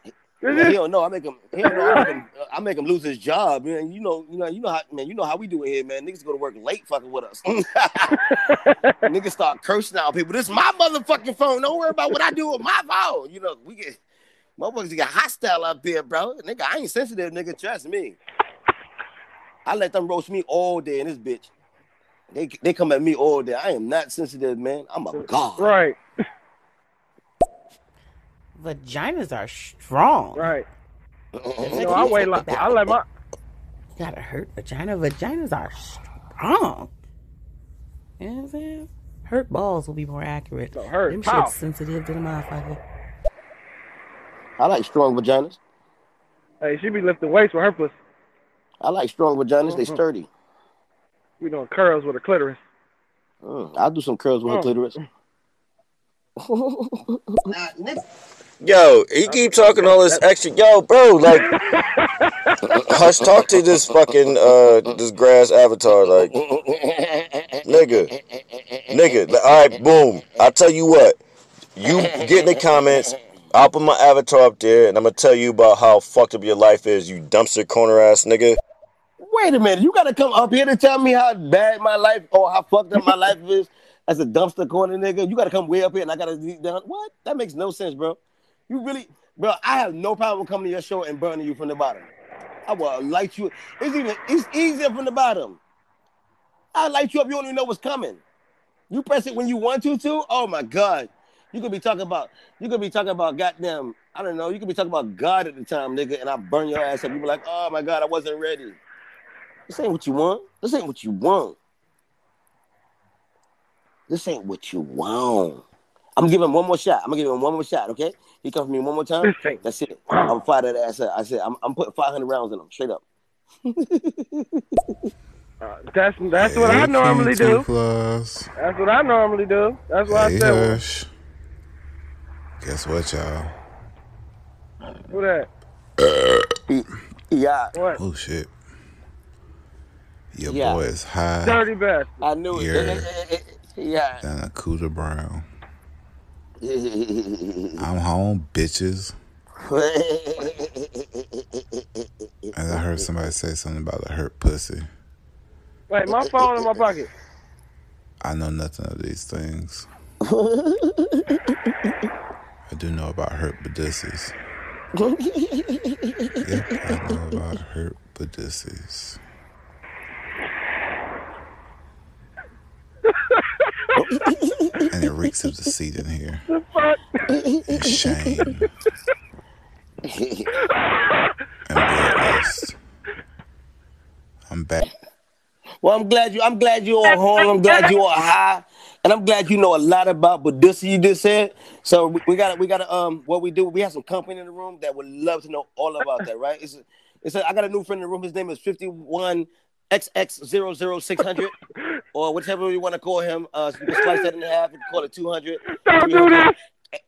Yeah, he don't know. I make him. He don't know. I make him. I make him lose his job, man. You know. You know. You know how, man. You know how we do it here, man. Niggas go to work late, fucking with us. Niggas start cursing out people. This is my motherfucking phone. Don't worry about what I do with my phone. You know, we get motherfuckers get hostile up there, bro. Nigga, I ain't sensitive, nigga. Trust me. I let them roast me all day in this bitch. They they come at me all day. I am not sensitive, man. I'm a god. Right, Vaginas are strong. right. Mm-hmm. You know, I wait like I let my You gotta hurt vagina. Vaginas are strong. You know what I'm saying? Hurt balls will be more accurate. No, hurt Them pow. shit's sensitive to the motherfucker. I like strong vaginas. hey she be lifting weights with her pussy. I like strong vaginas. They Mhm. sturdy. We doing curls with a clitoris. Mm, I'll do some curls with her Oh. clitoris. Yo, he keep talking all this extra. Yo, bro, like, hush, talk to this fucking uh this grass avatar, like, nigga, nigga. like, All right, boom. I tell you what, you get in the comments. I'll put my avatar up there, and I'm gonna tell you about how fucked up your life is, you dumpster corner ass nigga. Wait a minute, you gotta come up here to tell me how bad my life or how fucked up my life is as a dumpster corner nigga. You gotta come way up here and I gotta down. What? That makes no sense, bro. You really, bro. I have no problem coming to your show and burning you from the bottom. I will light you. It's even it's easier from the bottom. I light you up. You don't even know what's coming. You press it when you want to, too. Oh my god. You could be talking about. You could be talking about goddamn. I don't know. You could be talking about God at the time, nigga, and I burn your ass up. You be like, oh my god, I wasn't ready. This ain't what you want. This ain't what you want. This ain't what you want. I'm gonna give him one more shot. I'm gonna give him one more shot, okay? He come for me one more time. That's it. I'm gonna fire that ass up. I said, I'm, I'm putting 500 rounds in him, straight up. Uh, that's that's what I normally do. Plus. That's what I normally do. That's what Hey, I said. Hush. Guess what, y'all? Who that? Yeah, What? Oh, shit. Your Yeah. boy is high Dirty bastard. I knew it. Yeah. yeah. than a Cooter Brown. Mm-hmm. I'm home, bitches. And I heard somebody say something about a hurt pussy. Wait, my phone in my pocket. I know nothing of these things. I do know about hurt badussies. Yep, I know about hurt badussies. and it reeks of deceit in here. The fuck? Shame. and bloodlust. I'm back. Well, I'm glad you. I'm glad you all home. I'm glad you all high, and I'm glad you know a lot about Badussi. You just said. So we, we got. We got to. Um, what we do? We have some company in the room that would love to know all about that. Right? It's. A, it's. A, I got a new friend in the room. His name is Fifty One XX00600 or whichever you want to call him. Uh, so you can slice that in half. and call it 200, Don't do this.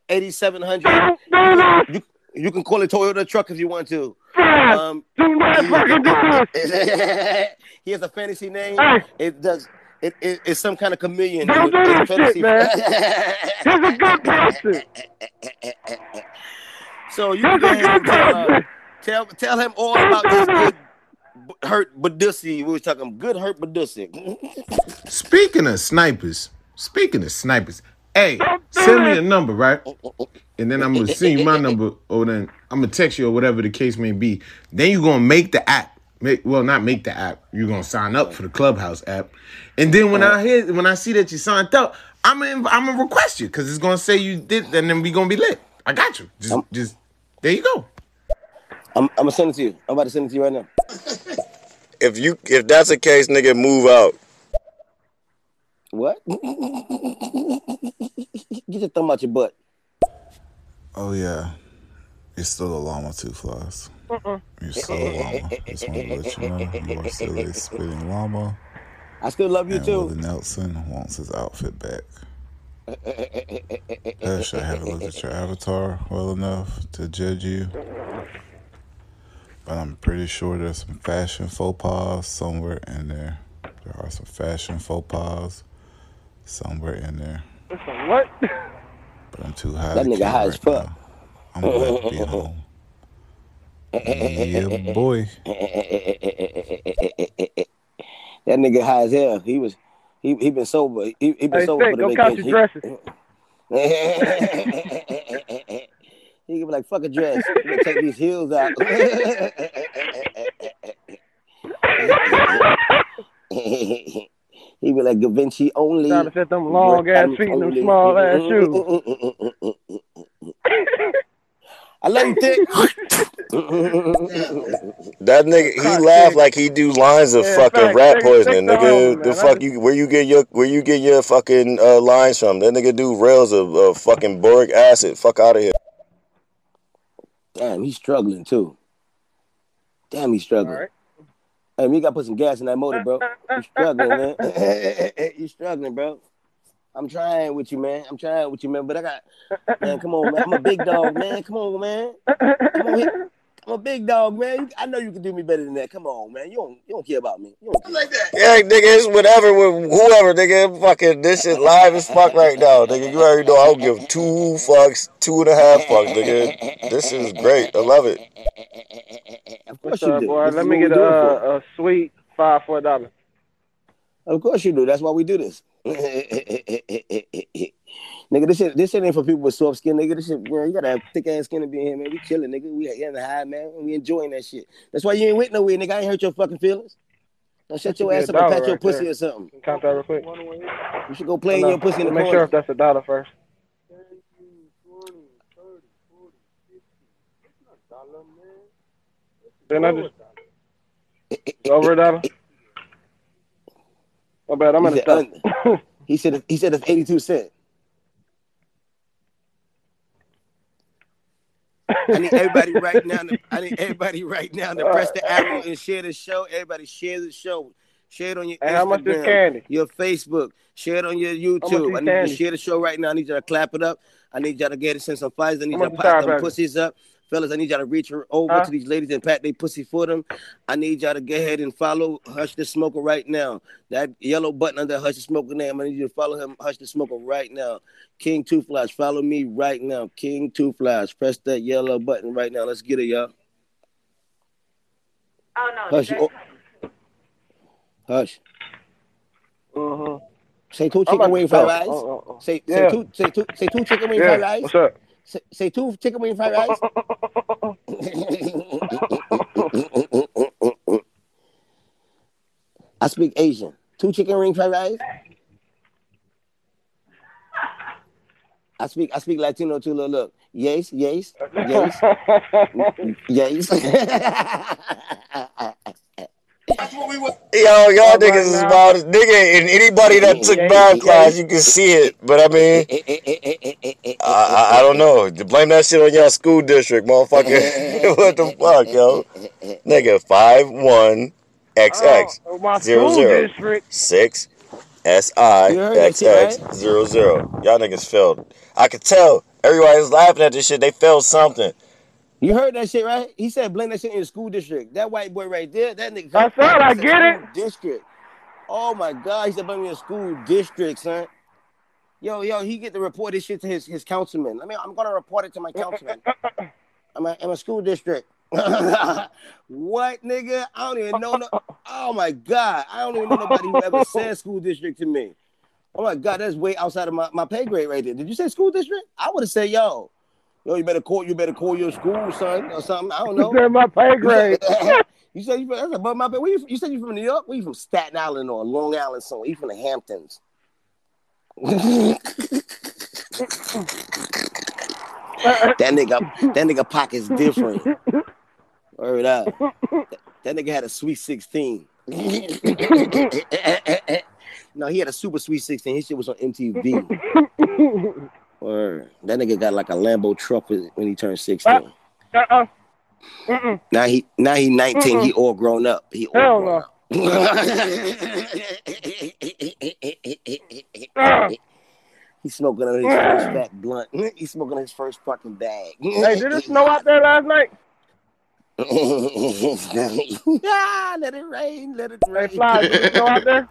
8700. Don't do this. You, you can call it Toyota truck if you want to. Fred, Um, do not fucking do this. he has a fantasy name. Hey. It does. It, it, it's some kind of chameleon. Don't do this shit, man. He's a good person. so you He's can go a ahead and good tell, uh, tell tell him all about this hurt Badussi. We was talking good hurt Badussi. Speaking of snipers, speaking of snipers, hey, send me a number, right? And then I'm gonna send you my number, or then I'm gonna text you, or whatever the case may be. Then you're gonna make the app. Make, well, not make the app. You're gonna sign up for the Clubhouse app, and then when I hear, when I see that you signed up, I'm gonna I'm gonna request you because it's gonna say you did, and then we gonna be lit. I got you. Just just there you go. I'm, I'm gonna send it to you. I'm about to send it to you right now. If you if that's the case, nigga, move out. What? Get your thumb out your butt. Oh yeah, you're still a llama too, Floss. You're still a llama. Just wanted to let you know you are still a spitting llama. I still love you and too. Willie Nelson wants his outfit back. Hush, I haven't looked at your avatar well enough to judge you. But I'm pretty sure there's some fashion faux pas somewhere in there. There are some fashion faux pas somewhere in there. What? But I'm too high That to nigga high right as fuck. now. I'm glad to be home. Yeah, boy. That nigga high as hell. He was, he he been sober. He he been Hey, sober Stick, for the go count your vacation. dresses. He, he can be like, fuck a dress. He gonna take these heels out. he be like Da Vinci only. Trying to fit them long ass feet in them small ass shoes. I love you, Thick. That nigga, he laugh like he do lines of Yeah, fucking facts. rat Take- poisoning, take the nigga. home, the fuck you? Where you get your where you get your fucking uh, lines from? That nigga do rails of, of fucking boric acid. Fuck out of here. Damn, he's struggling too. Damn, he's struggling. Alright. Hey, we gotta put some gas in that motor, bro. You struggling, man. you struggling, bro. I'm trying with you, man. I'm trying with you, man. But I got, man. Come on, man. I'm a big dog, man. Come on, man. Come on, here. I'm a big dog, man. You- I know you can do me better than that. Come on, man. You don't, you don't care about me. You don't care. like that. Yeah, nigga, it's whatever with whoever, nigga. Fucking this shit live as fuck right now, nigga. You already know I don't give two fucks, two and a half fucks, nigga. This is great. I love it. Of What's course you up, do. boy? This Let me get a, do it for. a sweet five for a dollar. Of course you do. That's why we do this. nigga, this shit, this shit ain't for people with soft skin, nigga. This shit, you know, you gotta have thick ass skin to be in here, man. We chilling, nigga. We in the high, man. We enjoying that shit. That's why you ain't went nowhere, nigga. I ain't hurt your fucking feelings. Don't shut your ass up and pat your pussy there. or something. Count that real quick. You should go play in your pussy in the Make corner. sure if that's a dollar first. Then I just over a dollar. My bad. I'm he, in the said, stuff. un- he said he said it's 82 cent. I need everybody right now. To, I need everybody right now to press the arrow uh, and share the show. Everybody share the show. Share it on your Hey, Instagram, how much is candy? your Facebook. Share it on your YouTube. I need you to share the show right now. I need you to clap it up. I need y'all to get it, send some fires. I need y'all to Tire them pussies up. Fellas, I need y'all to reach over Huh? to these ladies and pat their pussy for them. I need y'all to go ahead and follow Hush the Smoker right now. That yellow button under Hush the Smoker name. I need you to follow him, Hush the Smoker, right now. King Two Flash, follow me right now. King Two Flash, press that yellow button right now. Let's get it, y'all. Oh no. Hush, you, oh. Hush. Mhm. Say two chicken about wing to fried stop. rice. Oh, oh, oh. Say Yeah. say two say two say two chicken wing fried Yeah. rice. What's up? Say, say two chicken wing fried rice. I speak Asian. Two chicken wing fried rice. I speak I speak Latino too. Look, look. Yes, yes, yes, yes. Yo, y'all niggas is about nigga, and anybody that took math class, you can see it. But I mean, I, I, I don't know. Blame that shit on y'all school district, motherfucker. what the fuck, yo? Nigga, five one XX Oh, my zero school zero district. six S I You heard that X shit, X zero zero. Y'all niggas failed. I could tell. Everybody was laughing at this shit. They failed something. You heard that shit, right? He said blame that shit in the school district. That white boy right there, that nigga. I said I get it. District. Oh my God, he said blame me in school district, son. Yo, yo, he get to report this shit to his, his councilman. I mean, I'm gonna report it to my councilman. I'm a, I'm a school district. what, nigga? I don't even know. No, oh my God, I don't even know nobody who ever said school district to me. Oh my God, that's way outside of my, my pay grade right there. Did you say school district? I would have said, yo, yo, you better call you better call your school, son, or something. I don't know. That's my pay grade. You said you that's above my pay. You, you said you from New York? Where you from Staten Island or Long Island somewhere? You from the Hamptons? that nigga, that nigga pocket's different. Word up. That, that nigga had a sweet sixteen. no, he had a super sweet sixteen. His shit was on MTV. Word. That nigga got like a Lambo truck when he turned sixteen. Uh-uh. Mm-mm. Now he now he 19. He all grown up. He all Hell grown no. up. He's smoking on his first fat blunt. He's smoking on his first fucking bag. Hey, did it snow out there last night? ah, let it rain, let it Hey, rain. Fly, did it snow out there?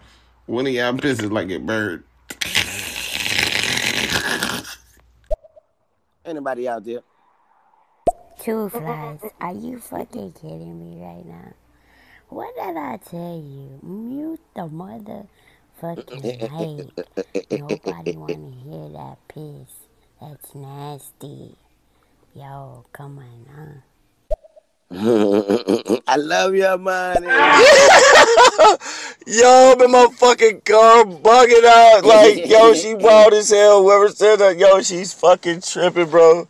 One of y'all pisses like a bird. Anybody out there? Two flies. Are you fucking kidding me right now? What did I tell you? Mute the motherfucking mic. Nobody wanna hear that piss. That's nasty. Yo, come on, huh? I love your money. Yo, I'm in my fucking car bugging out. Like, yo, she wild as hell. Whoever said that, yo, she's fucking tripping, bro.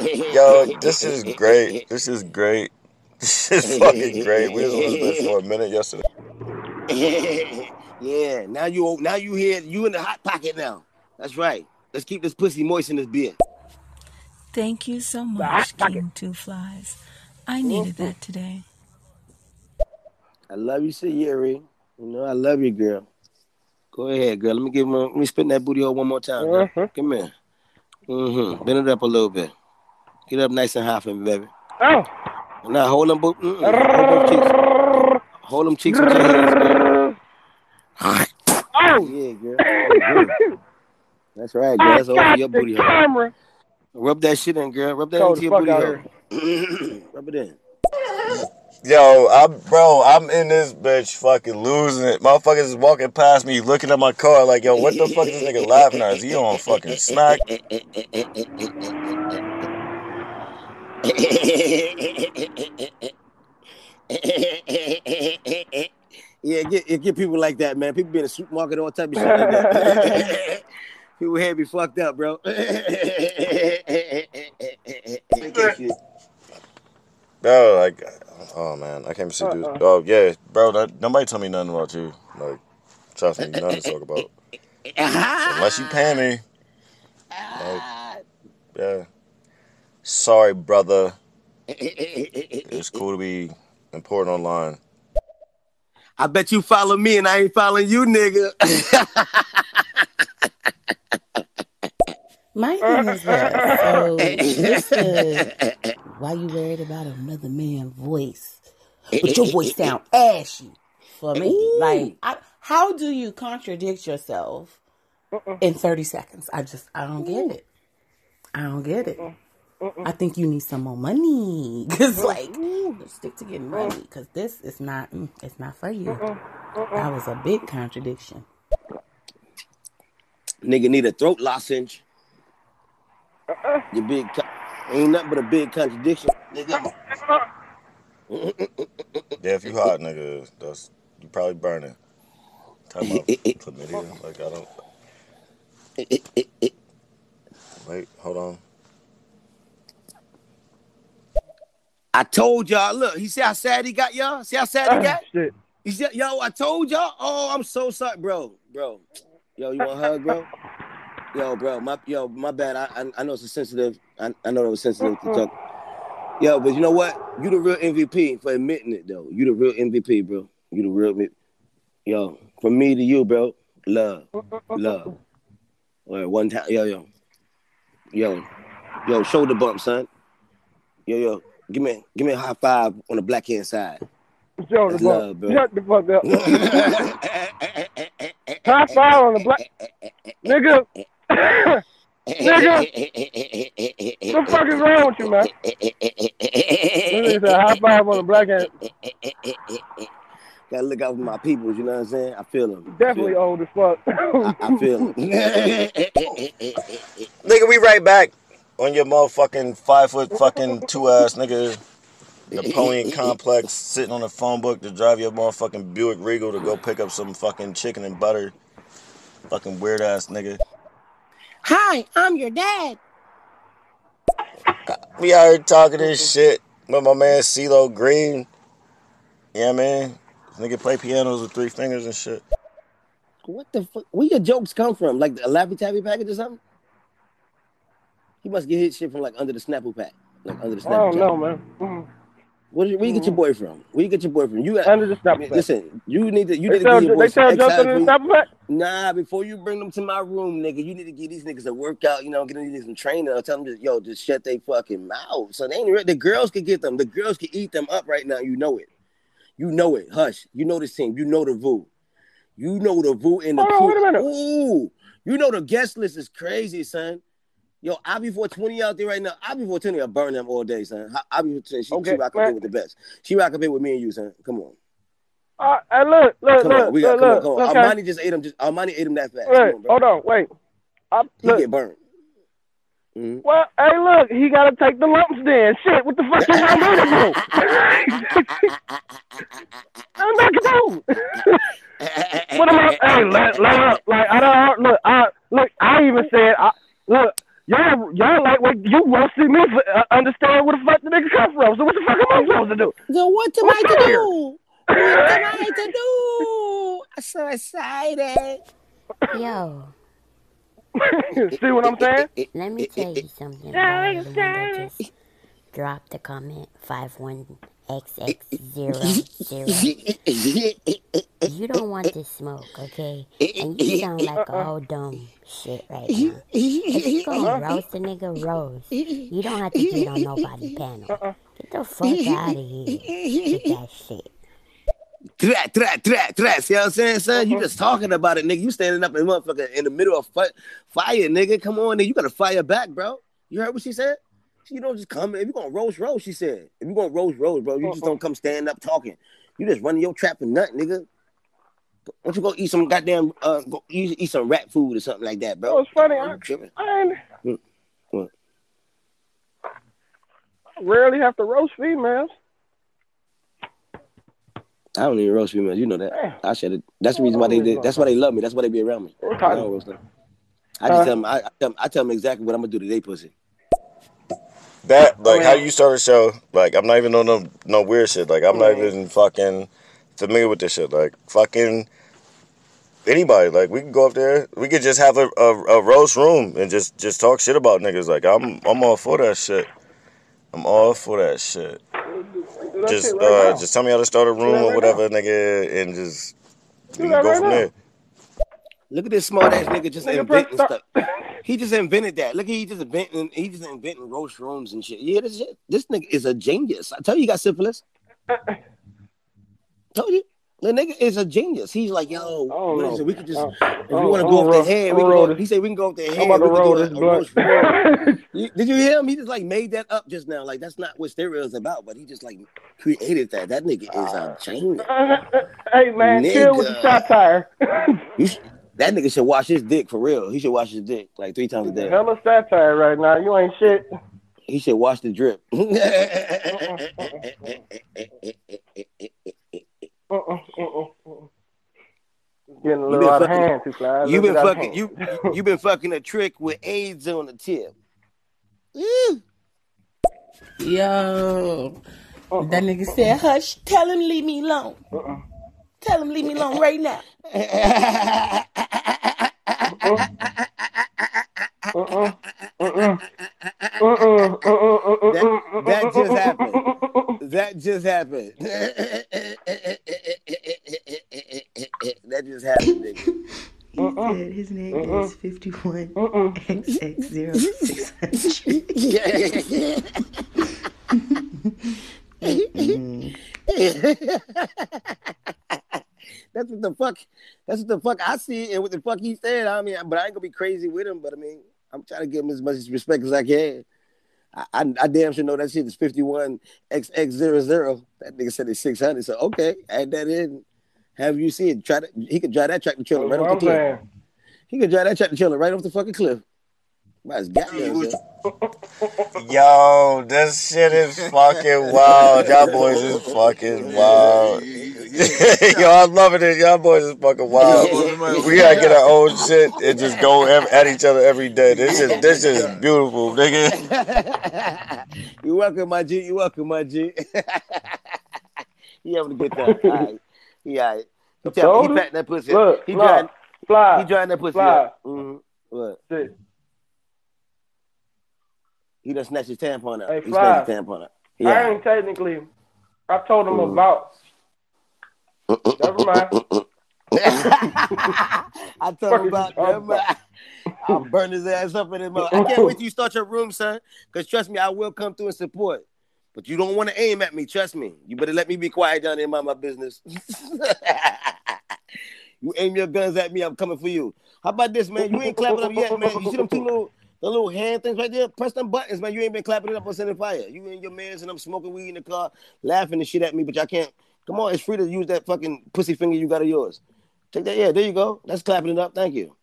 Yo, this is great. This is great. This is fucking great. We was on this for a minute yesterday. yeah, now you now you here, you in the hot pocket now. That's right. Let's keep this pussy moist in this beer. Thank you so much, King Two Flies. I needed that today. I love you, Sayuri. You know, I love you, girl. Go ahead, girl. Let me give my, let me spin that booty hole one more time. Girl. Mhm. Come here. Mm-hmm. Bend it up a little bit. Get up nice and high for me, baby. Oh. Now hold them both. Mm-mm. Hold both cheeks. Hold them cheeks with your hands, girl. Oh. Yeah, girl. Oh, good. That's right, girl. That's all for your booty hole. camera. Rub that shit in, girl. Rub that Cold into as your fuck booty hole. Rub it in. Yo, I'm bro, I'm in this bitch fucking losing it. Motherfuckers is walking past me looking at my car like, yo, what the fuck is this nigga laughing at? Is he on fucking smack? yeah, get get people like that, man. People be in the supermarket, all type of shit like that. people here be fucked up, bro. Bro, like, oh man, I can't see dude. Oh yeah, bro, that, nobody tell me nothing about you. Like, trust me, nothing to talk about. Unless you pay me. Like, yeah. Sorry, brother. It's cool to be important online. I bet you follow me and I ain't following you, nigga. My thing is this. So, listen, why you worried about another man's voice? But your voice sound ashy for me. Like, I, how do you contradict yourself in 30 seconds? I just, I don't get it. I don't get it. I think you need some more money. Cause like, stick to getting money. Cause this is not, mm, it's not for you. That was a big contradiction. nigga need a throat lozenge. You big, co- ain't nothing but a big contradiction, nigga. Yeah, if you hot, nigga, that's you probably burning. Talking about chlamydia, like I don't. Wait, hold on. I told y'all. Look, he said how sad he got, y'all. See how sad he got. Shit. He said, "Yo, I told y'all. Oh, I'm so sorry, bro, bro. Yo, you want a hug, bro? Yo, bro, my yo, my bad. I I, I know it's a sensitive. I, I know it was sensitive to talk. Yo, but you know what? You the real MVP for admitting it, though. You the real MVP, bro. You the real. Yo, from me to you, bro. Love, love. Or one time, yo, yo, yo, yo, shoulder bump, son. Yo, yo, give me, give me a high five on the black hand side. Show the love, bro. Shut the fuck up. High five on the black. Nigga. Nigga. What the fuck is wrong with you, man? Nigga said high five on the black hand. Gotta look out for my peoples, you know what I'm saying? I feel them. Definitely old as fuck. I, I feel them. Nigga, we right back on your motherfucking five foot fucking two ass nigga Napoleon complex sitting on the phone book to drive your motherfucking Buick Regal to go pick up some fucking chicken and butter. Fucking weird ass nigga. Hi, I'm your dad. We out here talking this shit with my man CeeLo Green. Yeah, man. This nigga play pianos with three fingers and shit. What the fuck? Where your jokes come from? Like a Laffy Taffy package or something? He must get his shit from like under the Snapple pack, like under the I Snapple. don't know, man. Mm. Where, where you get your boy from? Where you get your boy from? You got Under the Snapple pack. Listen, you need to you They need to sell- give your they sell jokes under the Snapple pack? Nah, before you bring them to my room, nigga, you need to give these niggas a workout. You know, get them some training or tell them just yo, just shut their fucking mouth. So they ain't re- the girls can get them. The girls can eat them up right now. You know it. You know it. Hush. You know this team. You know the VU. You know the VU in the Hold on, pool. wait a minute. Ooh, you know the guest list is crazy, son. Yo, I be 420 out there right now. I be 420. I burn them all day, son. I be 420. She, Okay, she rock here with the best. She rock with me and you, son. Come on. Uh, hey, look, look, Come look, on. We got look, come on, come on. okay. Armani just ate him. Just Armani ate him that fast. Wait, on, hold on, wait. I, He look, get burned. Mhm. well, hey, look, he got to take the lumps then. Shit, what the fuck you want me to do? I'm not gonna do. What am I? Hey, let, let up. Like I don't look. I look. I even said, I, look, y'all, y'all like what you roasted me for uh, understand where the fuck the nigga come from. So what the fuck am I supposed to do? So what am What's I to do? What am I to do? I'm so excited. Yo, See what I'm saying? let me tell you something. about the one that just dropped the comment five one XX zero zero. You don't want to smoke, okay? And you sound like uh-uh. all dumb shit right now. If you gonna uh-huh. roast a nigga, roast. You don't have to get on nobody panel. Uh-uh. Get the fuck out of here with that shit. Threat, threat, threat, threat. See what I'm saying, son? You uh-huh. just talking about it, nigga. You standing up in motherfucker in the middle of fi- fire, nigga. Come on, nigga. You gotta fire back, bro. You heard what she said? She don't just come. If you gonna roast, roast, she said. If you gonna roast, roast, bro, you just uh-huh. don't come stand up talking. You just running your trap and nut, nigga. Why don't you go eat some goddamn uh go eat, eat some rat food or something like that, bro? Oh, it's funny. You I. I ain't- mm. What? I rarely have to roast females. I don't even roast females. You know that. I said it. That's the reason why they did. That's why they love me. That's why they be around me. I don't roast them. I just Uh. tell them. I, I, tell them I tell them exactly what I'm gonna do to they pussy. That like how you start a show. Like I'm not even on no no weird shit. Like I'm not even fucking familiar with this shit. Like fucking anybody. Like we can go up there. We could just have a, a, a roast room and just just talk shit about niggas. Like I'm I'm all for that shit. I'm all for that shit. Do that Just right uh now. just tell me how to start a room that or right whatever, nigga, and just we Do can go right from now. there. Look at this smart ass nigga just Nigga, inventing stop. stuff. He just invented that. Look, he just inventing. He just inventing roast rooms and shit. Yeah, this shit. This nigga is a genius. I tell you, you got syphilis. Told you, the nigga is a genius. He's like, yo, don't know. listen, we could just Uh, if we want to go off the head, we go, he said we can go off the head. I'm about to can roll this a blunt. roast room. You- Did you hear him? He just like made that up just now. Like that's not what stereo is about, but he just like created that. That nigga is a genius. hey man, chill with the Nigga. satire. That nigga should wash his dick for real. He should wash his dick like three times a day. Hella satire right now. You ain't shit. He should wash the drip. Uh-uh, uh-uh, uh-uh. Getting a You little been out of fucking- hand, too fly. you Little been bit out of fucking hand. you you been fucking a trick with AIDS on the tip. Ooh. Yo, uh-uh, that nigga uh-uh. said, "Hush, tell him leave me alone. Uh-uh. Tell him leave me alone right now." Uh-uh, uh-uh, uh-uh, uh-uh, That, that just happened. That just happened. that just happened, nigga. He said his name Uh-uh. is 51 Uh-uh. That's what the fuck. That's what the fuck I see, and what the fuck he said. I mean, but I ain't gonna be crazy with him. But I mean, I'm trying to give him as much respect as I can. I, I, I damn sure know that shit is 51 XX00. That nigga said it's 600. So okay, add that in. Have you see it? Try to. He could drive that tractor trailer That's right off the cliff. He could drive that tractor trailer right off the fucking cliff. By goddamn. Yo, this shit is fucking wild. Y'all boys is fucking wild. Yo, I'm loving it. Y'all boys is fucking wild. we gotta get our own shit and just go at each other every day. This is this is beautiful, nigga. you welcome, my G. You welcome, my G. he having a good time. All right. He all right. He, tell me, he him. patting that pussy. Look, he fly, drying, fly, he drying that pussy fly. up. Mm-hmm. What? Shit. He done snatched his tampon out. Hey, he Fly. snatched his tampon out. I ain't technically. I told him Mm. about. Never mind. I told him about Fuck them. I'll burn his ass up in his mouth. I can't wait till you start your room, son. Because trust me, I will come through and support. But you don't want to aim at me. Trust me. You better let me be quiet down there and mind my business. you aim your guns at me, I'm coming for you. How about this, man? You ain't clapping up yet, man. You see them two little the little hand things right there? Press them buttons, man. You ain't been clapping it up or sending fire. You and your mans and I'm smoking weed in the car, laughing and shit at me, but y'all can't. Come on, it's free to use that fucking pussy finger you got of yours. Take that, yeah, there you go. That's clapping it up. Thank you.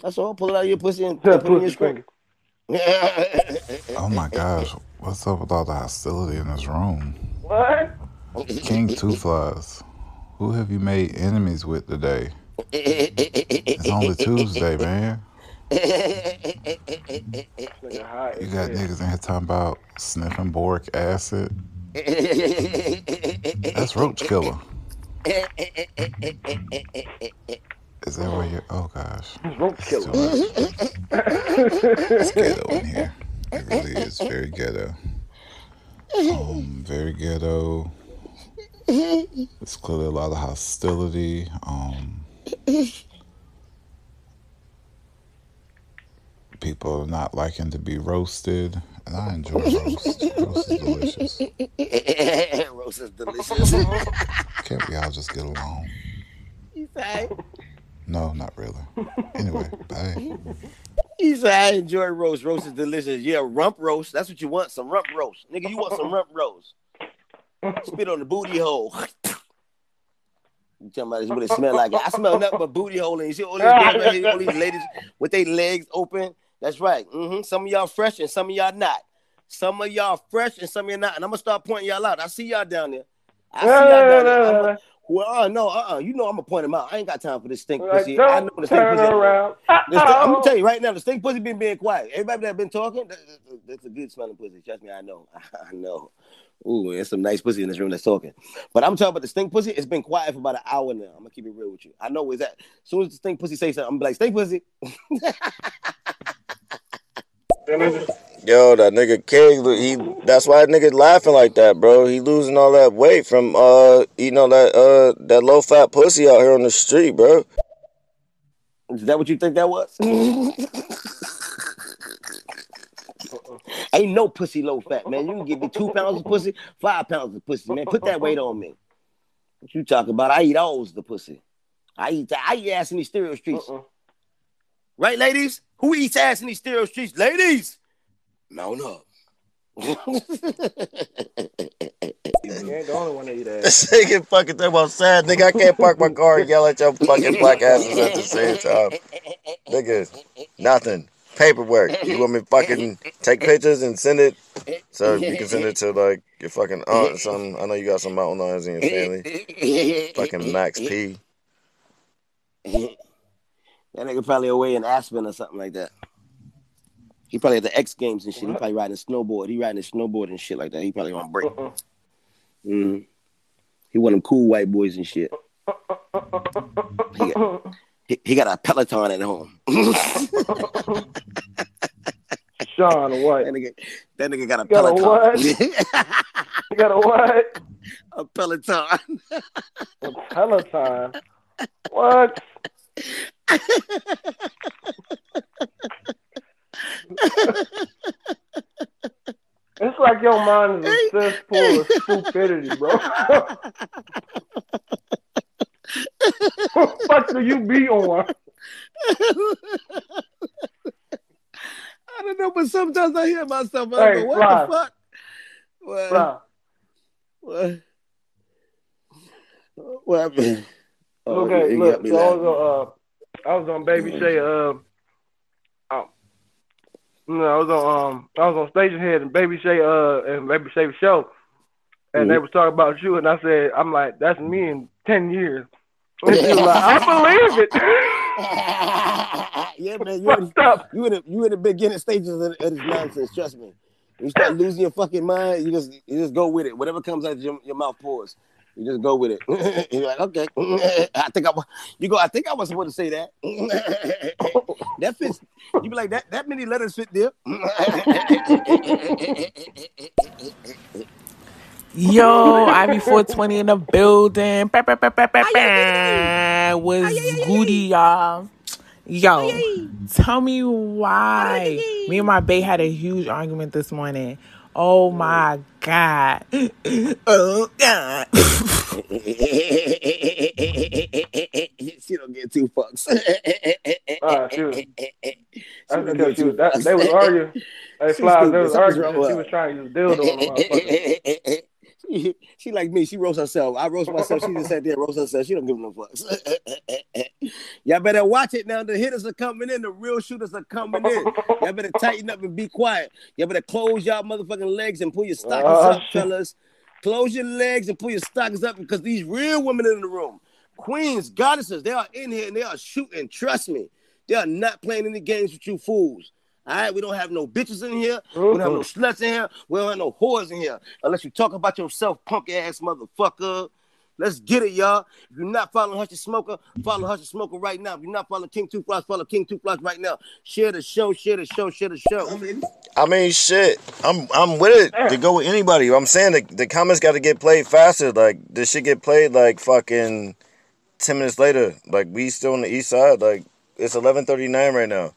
That's all. Pull it out of your pussy and Just put it in your pussy screen. Oh my gosh, what's up with all the hostility in this room? What? King Two Flies, who have you made enemies with today? It's only Tuesday, man. You got niggas in here talking about sniffing boric acid. That's roach killer. Is that where you're? Oh gosh, Roach it's killer. It's ghetto in here. It really is very ghetto. Um, very ghetto. It's clearly a lot of hostility. Um, people are not liking to be roasted, and I enjoy roast. roast is delicious. Roast is delicious. Can't we all just get along? He said, No, not really. Anyway, bye. he said, I enjoy roast. Roast is delicious. Yeah, rump roast. That's what you want. Some rump roast. Nigga, you want some rump roast. Spit on the booty hole. You talking about what it smell like? I smell nothing but booty hole, and you see all these girls right here, all these ladies with their legs open. That's right. hmm Some of y'all fresh and some of y'all not. Some of y'all fresh and some of y'all not. And I'm gonna start pointing y'all out. I see y'all down there. I see y'all down there. I'm a- well, uh, no, uh, uh you know I'm gonna point them out. I ain't got time for this stink Like, pussy. I know the stink turn pussy. around. Stink- I'm gonna tell you right now, the stink pussy been being quiet. Everybody that been talking, that- that- that's a good smelling pussy. Trust me, I know. I know. Ooh, there's some nice pussy in this room that's talking. But I'm talking about the stink pussy. It's been quiet for about an hour now. I'm gonna keep it real with you. I know where's that. As soon as the stink pussy say something, I'm like, stink pussy. Yo, that nigga King, he that's why that nigga laughing like that, bro. He losing all that weight from uh eating all that uh that low fat pussy out here on the street, bro. Is that what you think that was? Ain't no pussy low fat, man. You can give me two pounds of pussy, five pounds of pussy, man. Put that weight on me. What you talking about? I eat all the pussy. I eat that. I eat ass in these stereo streets. Right, ladies? Who eats ass in these stereo streets? Ladies, mount up. You ain't the only one that eat ass. This nigga fucking talking about sad nigga. I can't park my car and yell at your fucking black asses at the same time. Nigga, nothing. Paperwork. You want me fucking take pictures and send it so you can send it to like your fucking aunt or something. I know you got some mountain lions in your family. Fucking Max P. that nigga probably away in Aspen or something like that. He probably at the X Games and shit. He probably riding a snowboard. He riding a snowboard and shit like that. He probably on break. hmm He one of them cool white boys and shit. He got, he, he got a Peloton at home. Sean, what? That nigga, that nigga got a Got a Peloton. what? You got a what? a Peloton. A Peloton. What? It's like your mind is a cesspool of stupidity, bro. what the fuck do you be on? I don't know, but sometimes I hear myself. I Hey, go, what Fly. the fuck? What? What happened? Oh, look you- at you look. So I laughing. was on, uh, I was on Baby Shay. Uh, oh, no, I was on um, I was on Stationhead and Baby Shay. Uh, and Baby Shay show, and they Mhm. was talking about you, and I said, I'm like, that's me in ten years. And she was like, I believe it. yeah, man, you in, you in the you in the beginning stages of, of this nonsense. Trust me. You start losing your fucking mind, you just you just go with it. Whatever comes out of your, your mouth pours. You just go with it. You're like, okay. I think I wa- you go. I think I was supposed to say that. that fits. You be like that. That many letters fit there. Yo, Ivy 420 in the building. Bah, bah, bah, bah, bah, bah. Was goody, y'all. Yo, tell me why. Me and my bae had a huge argument this morning. Oh my God. Oh God. she don't get two fucks. Ah, she was, She that's don't because she was, that, they was arguing. Hey, She Flies, they stupid. was arguing. wrong and with She was trying to use dildo on the motherfucker. She, she like me. She roast herself. I roast myself. She just sat there and roast herself. She don't give no fucks. Y'all better watch it now. The hitters are coming in. The real shooters are coming in. Y'all better tighten up and be quiet. Y'all better close y'all motherfucking legs and pull your stockings Oh, up, shit. fellas. Close your legs and pull your stockings up because these real women in the room, queens, goddesses, they are in here and they are shooting. Trust me. They are not playing any games with you fools. All right, we don't have no bitches in here. We don't have no uh-huh. sluts in here. We don't have no whores in here. Unless you talk about yourself, punk ass motherfucker. Let's get it, y'all. If you're not following Hush the Smoker, follow Hush the Smoker right now. If you're not following King Two Flies, follow King Two Flies right now. Share the show, share the show, share the show. I mean, shit. I'm I'm with it to go with anybody. I'm saying the, the comments got to get played faster. Like this shit get played like fucking ten minutes later. Like we still on the east side. Like it's eleven thirty nine right now.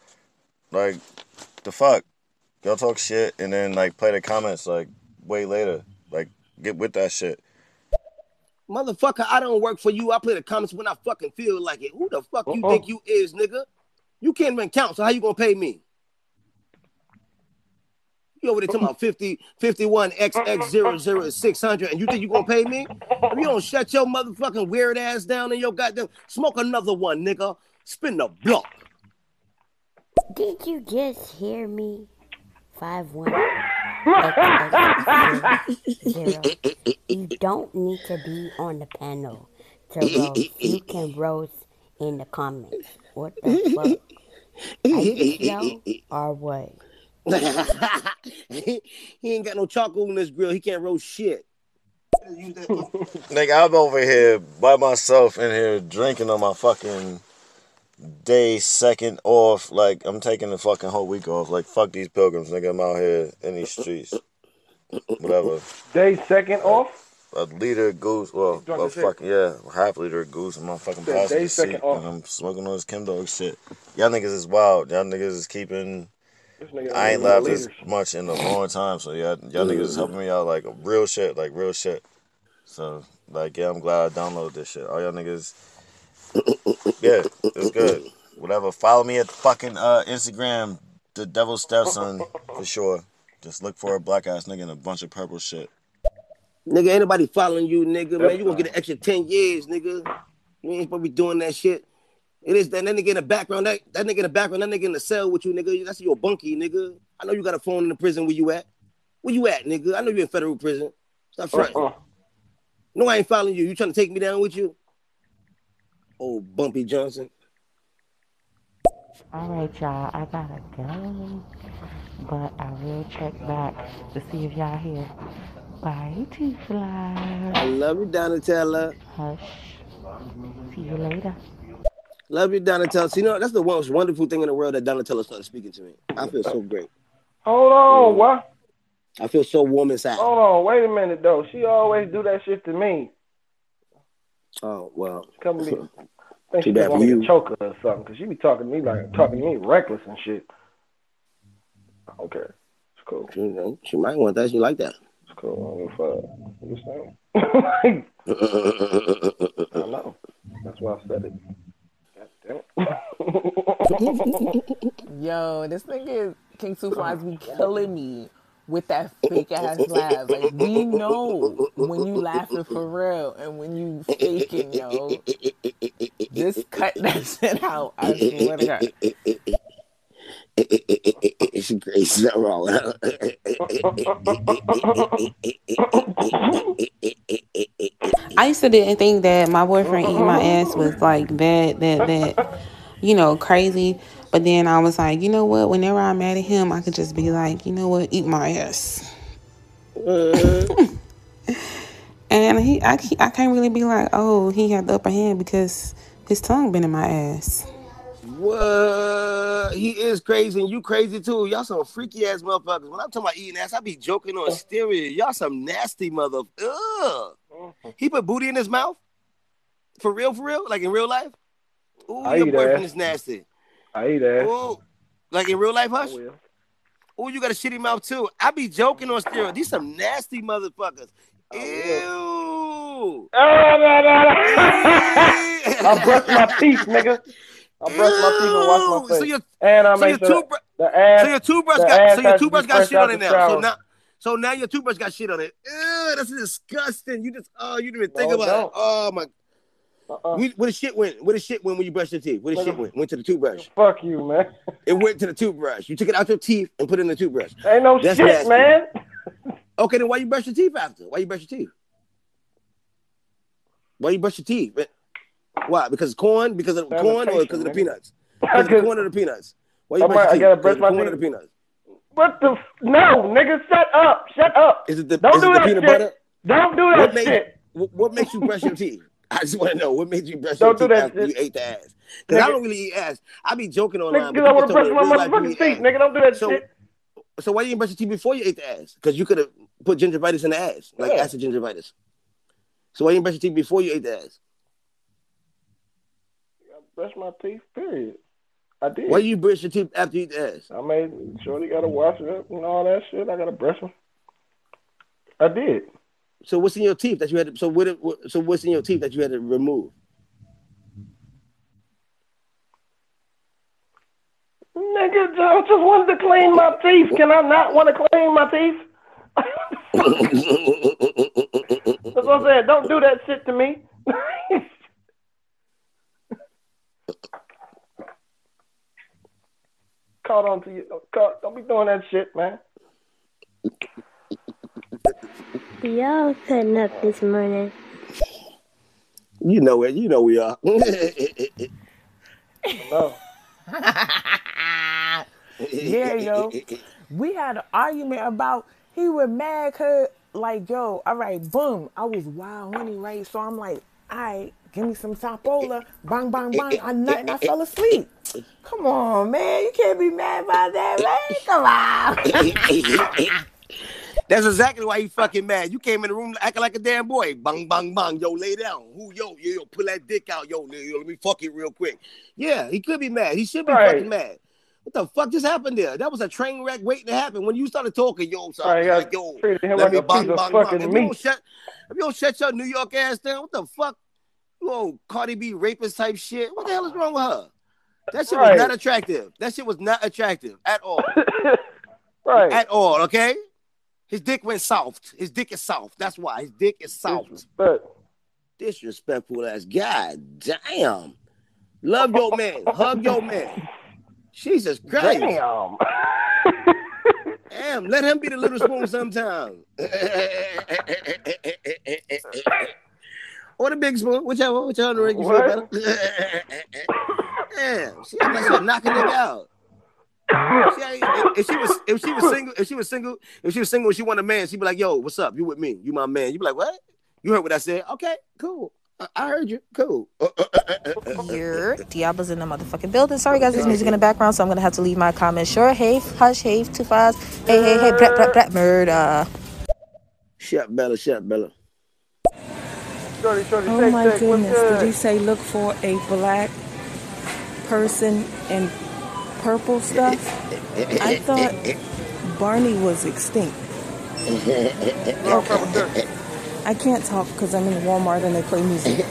Like the fuck, y'all talk shit and then like play the comments like way later. Like get with that shit. Motherfucker, I don't work for you. I play the comments when I fucking feel like it. Who the fuck you Uh-uh. think you is, nigga? You can't even count, so how you gonna pay me? You over there talking about 50, 51 XX00 is 600, and you think you gonna pay me? If you don't shut your motherfucking weird ass down in your goddamn smoke another one, nigga. Spin the block. Did you just hear me? Five one zero. You don't need to be on the panel to roast. You can roast in the comments. What the fuck? Are you slow or what? he ain't got no charcoal in this grill. He can't roast shit. Nigga, I'm over here by myself in here drinking on my fucking day second off. Like I'm taking the fucking whole week off. Like fuck these pilgrims, nigga. I'm out here in these streets. Whatever. Day second off. A liter of goose, well, a fucking yeah, half liter of goose in my fucking passenger day second seat, off. and I'm smoking on this Chem dog shit. Y'all niggas is wild. Y'all niggas is keeping. Nigga I ain't laughed as much in a long time, so y'all, y'all niggas is helping me out like real shit, like real shit. So like, yeah, I'm glad I downloaded this shit. All y'all niggas, yeah, it's good. Whatever. Follow me at fucking uh, Instagram, the Devil's Stepson for sure. Just look for a black ass nigga and a bunch of purple shit. Nigga, ain't nobody following you, nigga. Man, you gonna get an extra 10 years, nigga. You ain't supposed to be doing that shit. It is that, that nigga in the background, that, that nigga in the background, that nigga in the cell with you, nigga. That's your bunkie, nigga. I know you got a phone in the prison where you at. Where you at, nigga? I know you in federal prison. Stop fronting. Uh-uh. No, I ain't following you. You trying to take me down with you? Oh, Bumpy Johnson. All right, y'all. I gotta go, but I will check back to see if y'all here. Bye, T I Fly. I love you, Donatella. Hush. See you later. Love you, Donatella. See, you know, that's the most wonderful thing in the world that Donatella started speaking to me. I feel so great. Hold on, what? I feel so warm inside. Hold on, wait a minute though. She always do that shit to me. Oh, well. Come to me. I think Too she bad want me you. to choke her or something, cause she be talking to me like talking to me reckless and shit. Okay, it's cool. She, she might want that. She like that. It's cool. I don't give a fuck. You understand? I know. That's why I said it. God damn it. Yo, this nigga King Two Flies be killing me with that fake ass laugh. Like we know when you laughing for real and when you faking, yo. Just cut that shit out. I swear to God. It's crazy. Not wrong. I used to didn't think that my boyfriend eating my ass was like that, that, that, you know, crazy. But then I was like, you know what? Whenever I'm mad at him, I could just be like, you know what? Eat my ass. And he, I, he- I can't really be like, oh, he had the upper hand because his tongue been in my ass. What? He is crazy and you crazy too. Y'all some freaky ass motherfuckers. When I'm talking about eating ass, I be joking on stereo. Y'all some nasty mother. Ugh. He put booty in his mouth? For real, for real? Like in real life? Ooh, I your boyfriend ass. is nasty. I eat ass. Ooh. Like in real life, Hush? Ooh, you got a shitty mouth too. I be joking on stereo. These some nasty motherfuckers. Ew. Ah, I brush my teeth, nigga. I brush my teeth and wash my face. So your, and I so your make sure toothbrush, the ass. so your toothbrush got so your has to be toothbrush got shit on it now. So now so now your toothbrush got shit on it. Ew, that's disgusting. You just oh you didn't even think No, it about it. don't. Oh my Uh-uh. we, where the shit went? Where the shit went when you brushed your teeth? Where the shit went? Went to the toothbrush. Fuck you, man. It went to the toothbrush. You took it out your teeth and put it in the toothbrush. Ain't no That's shit, nasty. man. Okay, then why you brush your teeth after? Why you brush your teeth? Why you brush your teeth? Why? Because of corn? Because of corn or because of the peanuts? Because of corn or the peanuts? Why you brush your I gotta brush my corn or teeth. the peanuts? What the? F- no, nigga, shut up. Shut up. Is it the, Don't do it that peanut shit. butter? Don't do that What shit. what, what makes you brush your teeth? I just want to know what made you brush Don't do your teeth that after you ate the ass. Because I don't really eat ass. I be joking online. But I want to brush my you motherfucking teeth, nigga. Don't do that So, shit. so why you didn't brush your teeth before you ate the ass? Because you could have put gingivitis in the ass, like Yeah. acid gingivitis. So why you didn't brush your teeth before you ate the ass? I brush my teeth, period. I did. Why you brush your teeth after you eat the ass? I made sure they gotta wash it up and all that shit. I gotta brush them. I did. So what's in your teeth that you had to? So what? So what's in your teeth that you had to remove? Nigga, I just wanted to clean my teeth. Can I not want to clean my teeth? That's what I said. Don't do that shit to me. Caught on to you. Caught, don't be doing that shit, man. Y'all cutting up this morning. You know it. You know we are. No. yeah, yo. We had an argument about he was mad cause like yo, all right, boom. I was wild honey, right? So I'm like, all right, give me some topola. bang, bang, bang. I nut and I fell asleep. Come on, man. You can't be mad about that, man. Come on. That's exactly why he fucking mad. You came in the room acting like a damn boy. Bang, bang, bang. Yo, lay down. Who, yo, yo, yo, pull that dick out. Yo, yo, let me fuck it real quick. Yeah, he could be mad. He should be Right. fucking mad. What the fuck just happened there? That was a train wreck waiting to happen. When you started talking, yo, so Right, like, yo, treated let like me a piece of fucking If you, don't shut, if you don't shut your New York ass down, what the fuck? You old Cardi B rapist type shit. What the hell is wrong with her? That shit Right. was not attractive. That shit was not attractive at all. Right. At all, okay? His dick went soft. His dick is soft. That's why. His dick is soft. But Disrespectful ass. God damn. Love your man. Hug your man. Jesus Christ. damn. Damn, let him be the little spoon sometime. or the big spoon, whichever, whichever you feel better. Damn, she act like knocking nigga out. She if, if she was if she was single, if she was single, if she was single and she want a man, she'd be like, yo, what's up? You with me? You my man. You be like, what? You heard what I said? Okay, cool. I, I heard you. Cool. Uh, uh, uh, Your Diablo's in the motherfucking building. Sorry, guys, there's music in the background, so I'm gonna have to leave my comments short. Hey, hush, hey, two fives. Hey, hey, hey, brat, brat, brat, murder. Shut Bella, shut Bella. Shorty, shorty, Oh shake, my shake. Goodness. Did good? he say look for a black person in purple stuff? I thought Barney was extinct. Okay. I can't talk because I'm in Walmart and they play music.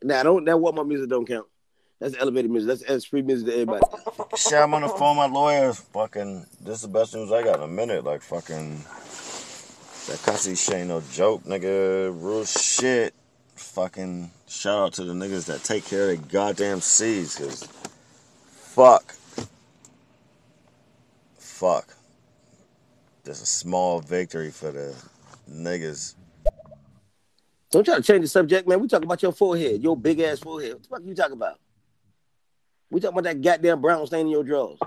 Now, don't that Walmart music don't count. That's elevated music. That's, that's free music to everybody. Shit, I'm on the phone my lawyer. Fucking, this is the best news I got in a minute. Like, fucking, that cussy shit ain't no joke, nigga. Real shit. Fucking, shout out to the niggas that take care of their goddamn seeds, cause fuck. Fuck. There's a small victory for the niggas. Don't try to change the subject, man. We talking about your forehead, your big ass forehead. What the fuck you talking about? We talking about that goddamn brown stain in your drawers.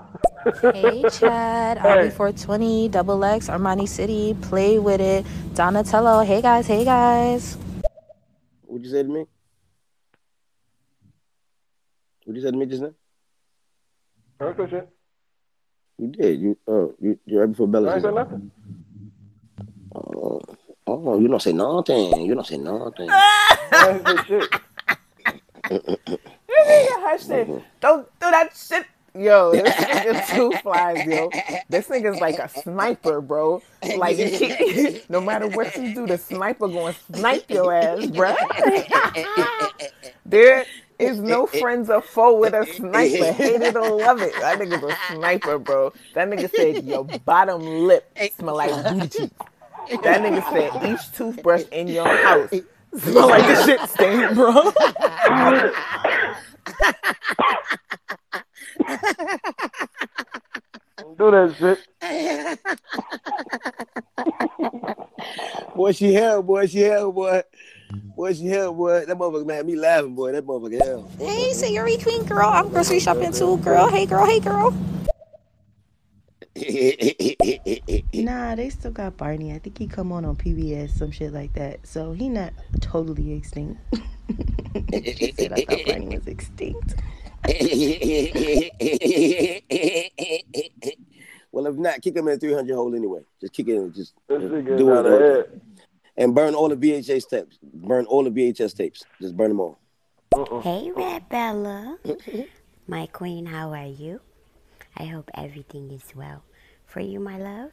Hey, Chad. RB420, Double X, Armani City, Play With It, Donatello. Hey, guys. Hey, guys. What'd you say to me? What'd you say to me just now? Heard that shit. You did. You oh you you right before Bella I ain't said said nothing. Oh, oh, you don't say nothing. You don't say nothing. I ain't said shit. This nigga hush it. Don't do that shit. Yo, this nigga two flies, yo. This nigga's like a sniper, bro. Like, he, no matter what you do, the sniper gonna snipe your ass, bro. there is no friends or foe with a sniper. Hate it or love it. That nigga's a sniper, bro. That nigga said your bottom lip smell like booty cheeks. That nigga said each toothbrush in your house smell like a shit stain, bro. Don't do that shit. boy, she hell, boy, she hell, boy. Boy, she hell, boy. That motherfucker made me laughing, boy. That motherfucker hell. Hey, Sayuri Queen girl. I'm grocery shopping too, girl. Hey, girl. Hey, girl. Nah, they still got Barney. I think he come on on PBS, some shit like that. So he not totally extinct. she said I thought Barney was extinct. well, if not, kick him in a 300 hole anyway. Just kick it in. Just This just nigga do it. a And burn all the VHS tapes. Burn all the VHS tapes. Just burn them all. Hey, Red Bella. my queen, how are you? I hope everything is well for you, my love.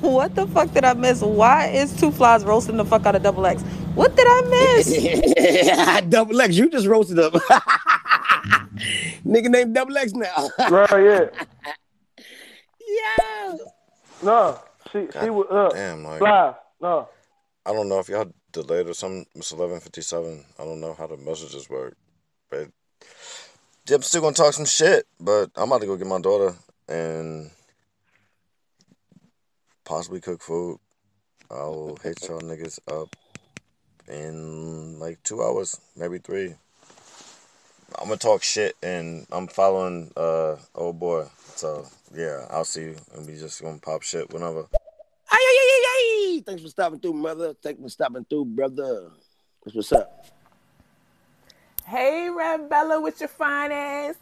What the fuck did I miss? Why is Two Flies roasting the fuck out of Double X? What did I miss? Double X, you just roasted up. Nigga named Double X now. Right, yeah. yeah. No, she she was up. Damn, like Fly. No. I don't know if y'all delayed or something. It's eleven fifty seven. I don't know how the messages work, but I'm still gonna talk some shit. But I'm about to go get my daughter and possibly cook food. I'll hit y'all niggas up in like two hours, maybe three. I'm gonna talk shit and I'm following uh old boy. So yeah, I'll see you and we just gonna pop shit whenever. Ay, ay, ay, ay, ay. Thanks for stopping through, mother. Thanks for stopping through, brother. That's what's up. Hey, Red Bella, with your fine ass.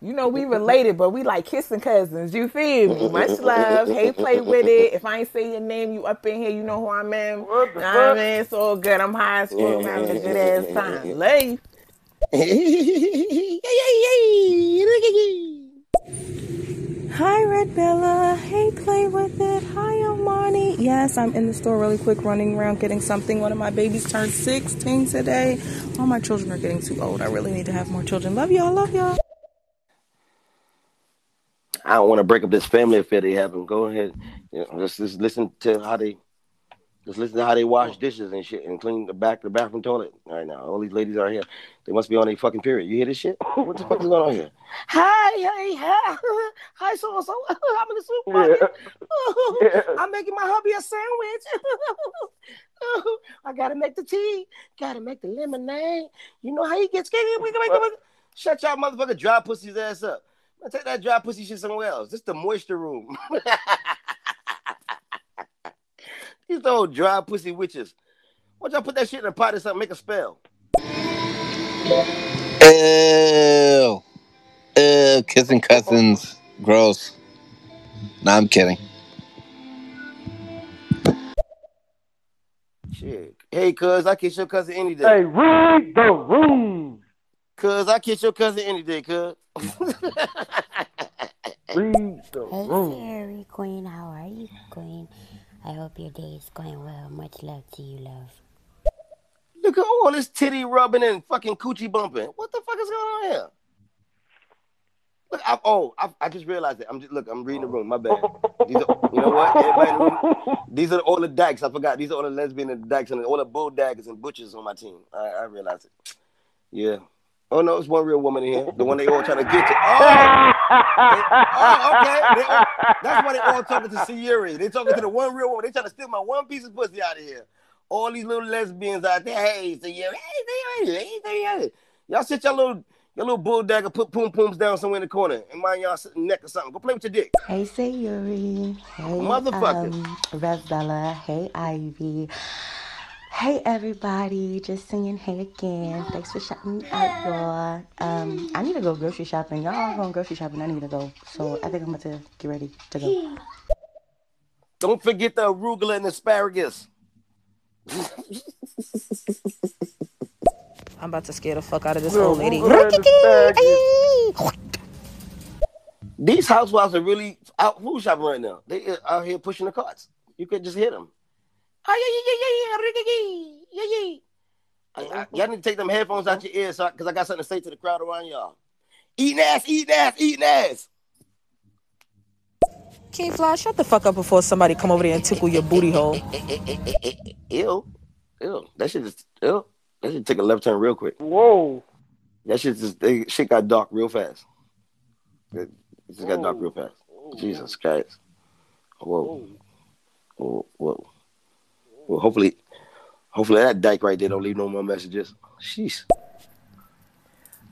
You know we related, but we like kissing cousins. You feel me? Much love. Hey, play with it. If I ain't say your name, you up in here. You know who I am. What the know fuck? what I mean? It's all good. I'm high as fuck. I'm having a good ass time. Lay. Hi, Red Bella. Hey, play with it. Hi, Armani. Yes, I'm in the store really quick, running around getting something. One of my babies turned 16 today. All my children are getting too old. I really need to have more children. Love y'all. Love y'all. I don't want to break up this family affair they having. Go ahead. You know, let's just listen to how they just listen to how they wash dishes and shit and clean the back the bathroom toilet right now. All these ladies are here. They must be on a fucking period. You hear this shit? What the fuck is going on here? Hi, hey, hi, hi, so so. I'm in the supermarket. Yeah. I'm making my hubby a sandwich. I gotta make the tea. Gotta make the lemonade. You know how he gets scared. Shut y'all motherfucker dry pussy's ass up. Man, take that dry pussy shit somewhere else. This the moisture room. These old dry pussy witches. Why don't y'all put that shit in a pot or something? Make a spell. Ew. Ew. Kissing cousins. Gross. Nah, I'm kidding. Shit. Hey, cuz, I kiss your cousin any day. Hey, read the room. Cuz, I kiss your cousin any day, cuz. Read the Hey. Fairy Queen, how are you, Queen? I hope your day is going well. Much love to you, love. Look at all this titty rubbing and fucking coochie bumping. What the fuck is going on here? Look, I, oh, I, I just realized it. I'm just look. I'm reading the room. My bad. These are, you know what? Everybody in the room, these are all the dykes. I forgot. These are all the lesbian and dykes and all the bull daggers and butchers on my team. I, I realized it. Yeah. Oh no, it's one real woman in here. The one they all trying to get to. Oh, oh, okay. They all, that's why they all talking to Sierra. They talking to the one real woman. They trying to steal my one piece of pussy out of here. All these little lesbians out there. Hey, Sierra. Hey, Sierra. Hey, Sierra. Y'all sit your little your little bulldagger, put poom pooms down somewhere in the corner, and mind y'all sitting neck or something. Go play with your dick. Hey, Sayuri. Hey, Motherfucker. Um, Rev Bella. Hey, Ivy. Hey, everybody. Just saying hey again. Thanks for shouting out, y'all. Um, I need to go grocery shopping. Y'all all going grocery shopping. I need to go. So I think I'm about to get ready to go. Don't forget the arugula and asparagus. I'm about to scare the fuck out of this Yo, old lady. arugula and asparagus. These housewives are really out food shopping right now. They uh, out here pushing the carts. You could just hit them. Y'all need to take them headphones out mm-hmm. your ears because I got something to say to the crowd around y'all. Eating ass, eating ass, eating ass. King Fly, shut the fuck up before somebody come over there and tickle your booty hole. Ew. Ew. That shit just ew. That should take a left turn real quick. Whoa. That shit just they, shit got dark real fast. It it just got dark real fast. Jesus Christ. Whoa. Whoa. Whoa. Well, hopefully, hopefully that dyke right there don't leave no more messages. Sheesh.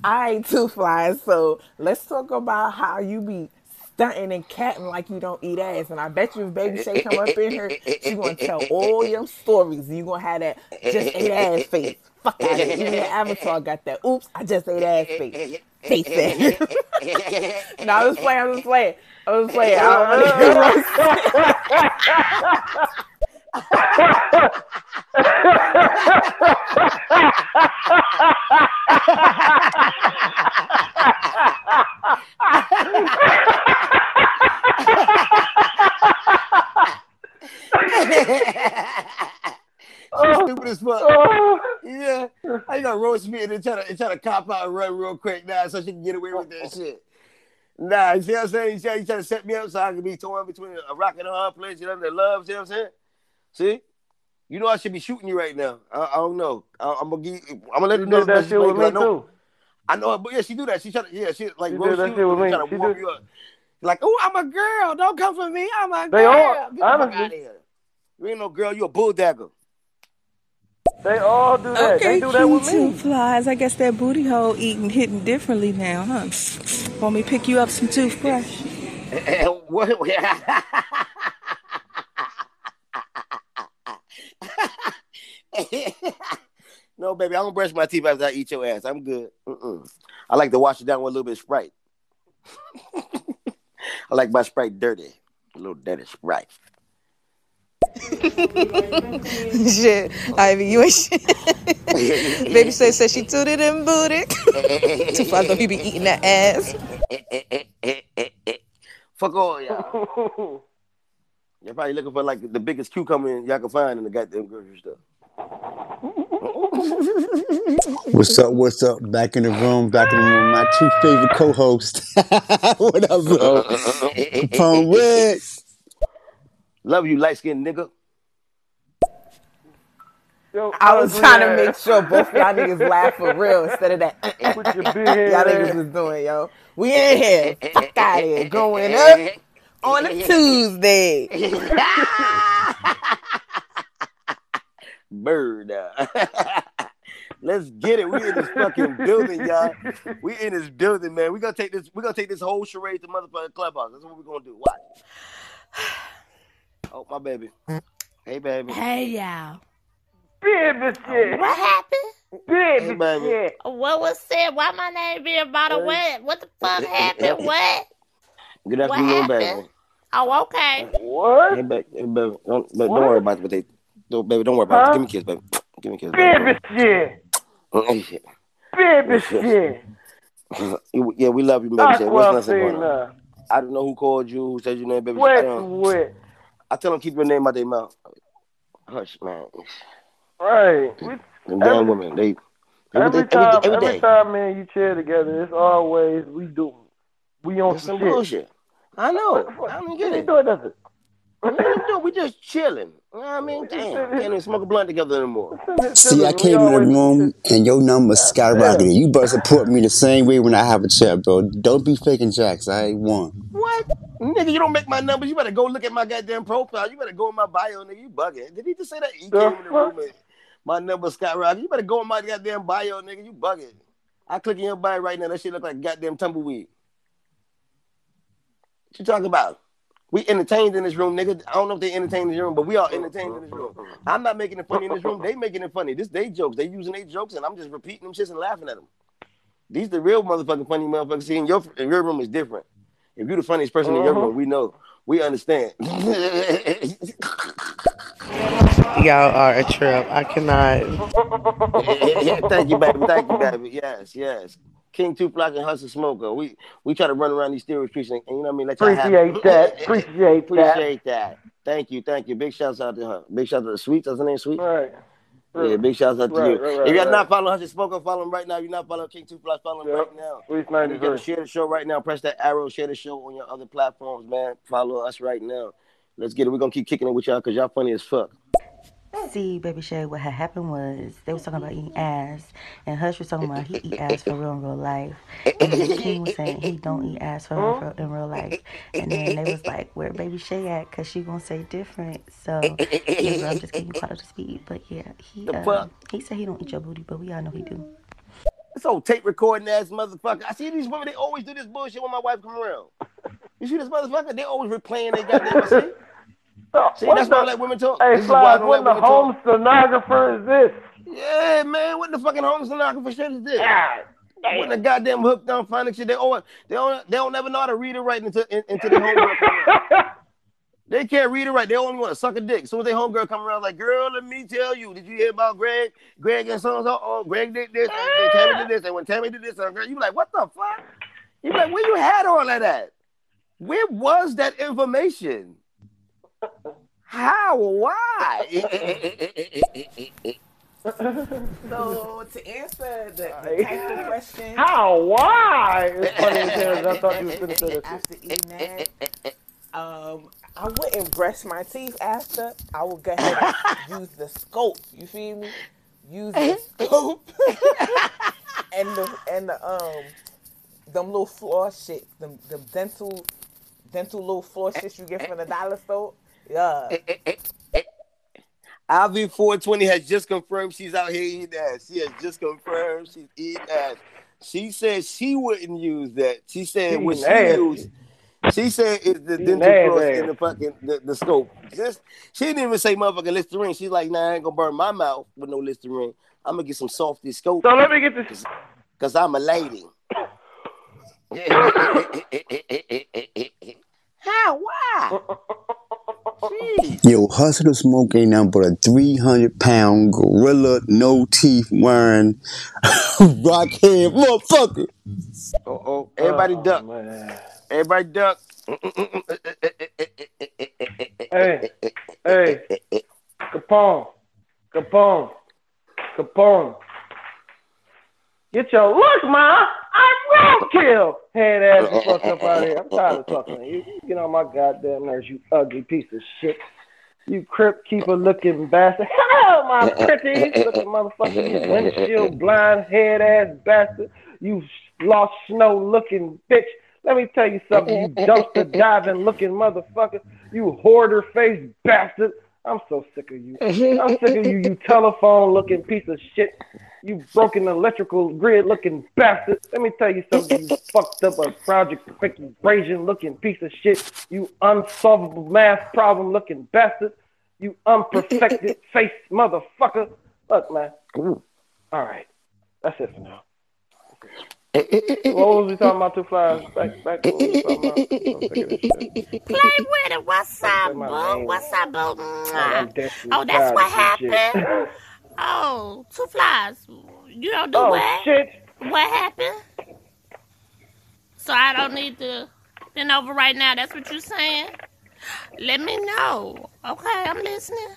All right, two flies. So let's talk about how you be stunting and catting like you don't eat ass. And I bet you if Baby Shay come up in here, she gonna tell all your stories. You gonna have that just ate ass face. Fuck out of it. Even your avatar got that. Oops, I just ate ass face. Face that. no, I was playing. I was playing. I was playing. I don't She's Oh. stupid as fuck. Oh. Yeah. I you gonna roast me and then try to, and try to cop out and run real quick now so she can get away with that shit? Nah, you see what I'm saying? You how trying to set me up so I can be torn between a rock and a hard place, you know, that love, see what I'm saying? See? You know I should be shooting you right now. I, I don't know. I, I'm gonna give, I'm gonna let She you know that shit with because I me know, too. I know, but yeah, she do that. She try to, yeah, she like She roast did that you, shit with me. to She warm did- you up. Like, oh, I'm a girl. Don't come for me. I'm a girl. They all- Get the fuck honestly- out of here. You ain't no girl. You a bulldagger. They all do that. Okay, they do that with Q2 me. flies. I guess that booty hole eating hitting differently now, huh? Want me pick you up some toothbrush? what? no, baby, I don't brush my teeth after I eat your ass. I'm good. Mm-mm. I like to wash it down with a little bit of Sprite. I like my Sprite dirty. A little dirty Sprite. shit. Ivy, you ain't shit. Baby Shay said she tooted and booted. Two flies don't you be eating that ass. Fuck all y'all. You're probably looking for like the biggest cucumber y'all can find in the goddamn grocery store. What's up? What's up? Back in the room, back in the room. My two favorite co-hosts. what up, bro? Caponeredd. Love you, light skinned nigga. Yo, I was ugly trying to make sure both y'all niggas laugh for real instead of that. Put your big head y'all niggas was doing, yo. We in here. Fuck out of here. Going up on a Tuesday. Bird. Uh, let's get it. We in this fucking building, y'all. We in this building, man. We gonna take this. We gonna take this whole charade to motherfucking clubhouse. That's what we're gonna do. Watch. Oh my baby. Hey baby. Hey, y'all. Baby shit. What happened? Baby Hey, baby. shit. What was said? Why my name be about a what? What the fuck happened? What? Good What afternoon, baby. Happened? Oh, okay. What? Hey, baby. Hey, baby. Don't, but don't worry about it. But they, don't, baby, don't worry about Huh? it. Give me a kiss, baby. Give me a kiss, baby. Baby shit. Oh. Baby oh, shit. yeah, we love you, baby. Shit. What's nothing going on? Aquafina. I don't know who called you, who said your name, baby. I, Wet, don't- I tell them keep your name out of their mouth. Hush, man. Right. We, Them damn Every- women, they every every, time, every, every every day. time, man, you chill together, it's always we do. We on It's some some shit. bullshit. I know. I don't get it. doing nothing. What you doing? We just chilling. You know what I mean? Damn, can't even smoke a blunt together anymore. See, I came in the room and your number skyrocketed. You better support me the same way when I have a chat, bro. Don't be faking jacks. I ain't one. What? Nigga, you don't make my numbers. You better go look at my goddamn profile. You better go in my bio, nigga. You bugging. Did he just say that? He came in the room and my number skyrocketed. You better go in my goddamn bio, nigga. You bugging. I click in your bio right now. That shit look like goddamn tumbleweed. What you talking about? We entertained in this room, nigga. I don't know if they entertained in this room, but we all entertained in this room. I'm not making it funny in this room. They making it funny. This they jokes. They using their jokes, and I'm just repeating them shits and laughing at them. These the real motherfucking funny motherfuckers. See, in your in your room is different. If you're the funniest person in your uh-huh. room, we know. We understand. Y'all are a trip. I cannot. Thank you, baby. Thank you, baby. Yes, yes. King Two Flock and Hush the Smoker. We we try to run around these stereo streets and, and you know what I mean. Let y'all have it. Appreciate that. Appreciate that. Appreciate that. Thank you, thank you. Big shouts out to her. Big shouts out to the Sweets. That's her name, Sweet. Right. Yeah, big shouts out to Right, you. right, if you're not following Hush the Smoker, follow him right now. If you're not following King Two Flock, follow him Yep. right now. You 93. gotta share the show right now. Press that arrow. Share the show on your other platforms, man. Follow us right now. Let's get it. We're gonna keep kicking it with y'all because y'all funny as fuck. See, baby Shay, what had happened was they was talking about eating ass, and Hush was talking about he eat ass for real in real life, and then King was saying he don't eat ass for real, for- in real life, and then they was like, where baby Shay at? Cause she gonna say different. So yeah, bro, I'm just getting caught up to speed, but yeah, he uh, he said he don't eat your booty, but we all know he do. This old tape recording ass motherfucker. I see these women, they always do this bullshit when my wife come around. You see this motherfucker? They always replaying they got goddamn see? See, What that's why I the- let women talk. Hey, this is why I Flies, don't what the home talk. stenographer is this? Yeah, man, what the fucking home stenographer shit is this? God When the goddamn hooked on finding shit, they always they don't they don't never know how to read it right into in, into their homegirl. They can't read it right. They only want to suck a dick. So when their homegirl come around, like, girl, let me tell you, did you hear about Greg? Greg and so and so. Oh, Greg did this, and, and Tammy did this, and when Tammy did this, and girl, you like, what the fuck? You be like, where you had all of that? Where was that information? How? Why? So to answer the, the tactful question, How? Why? It's funny as hell. I thought you was gonna say that. after eating eh, eh, eh, that, um, I wouldn't brush my teeth after. I would go ahead and use the scope. You feel me? Use the scope and the and the um them little floss shit, them them dental dental little floss shit you get from the dollar store. Yeah. Eh, eh, eh, Ivy 420 has just confirmed she's out here eating ass. She has just confirmed she's eating ass. She said she wouldn't use that. She said what she used. She said it's the Eating dental floss ass. in the fucking the, the scope. Just she didn't even say motherfucking Listerine. She's like, nah, I ain't gonna burn my mouth with no Listerine. I'm gonna get some softy scope. So let me get this. Cause I'm a lady. How? Why? Yo, Hustler Smoke ain't nothing but a 300 pound gorilla, no teeth wearing rockhead motherfucker. Oh, oh, everybody duck. Everybody duck. Hey, hey, Capone, Capone, Capone. Get your look, ma. I'm roadkill. Head ass the fuck up out of here. I'm tired of talking to you. You get on my goddamn nerves, you ugly piece of shit. You crypt keeper looking bastard. Hello, my pretties looking motherfucker. You windshield blind head ass bastard. You lost snow looking bitch. Let me tell you something, you dumpster diving looking motherfucker. You hoarder face bastard. I'm so sick of you. I'm sick of you, you telephone looking piece of shit. You broken electrical grid looking bastard. Let me tell you something, you fucked up a project equation looking piece of shit. You unsolvable math problem looking bastard. You unperfected face motherfucker. Look, man. All right. That's it for now. What was we talking about? Two flies. Back, back. to What we was talking about? I'm sick of this shit. Play with it. What's up, boo? What's up, boo? Oh, Desperately Oh, that's what of this shit. happened. Oh, two flies. You don't do Oh, what? shit. What happened? So I don't need to bend over right now. That's what you're saying. Let me know. Okay, I'm listening.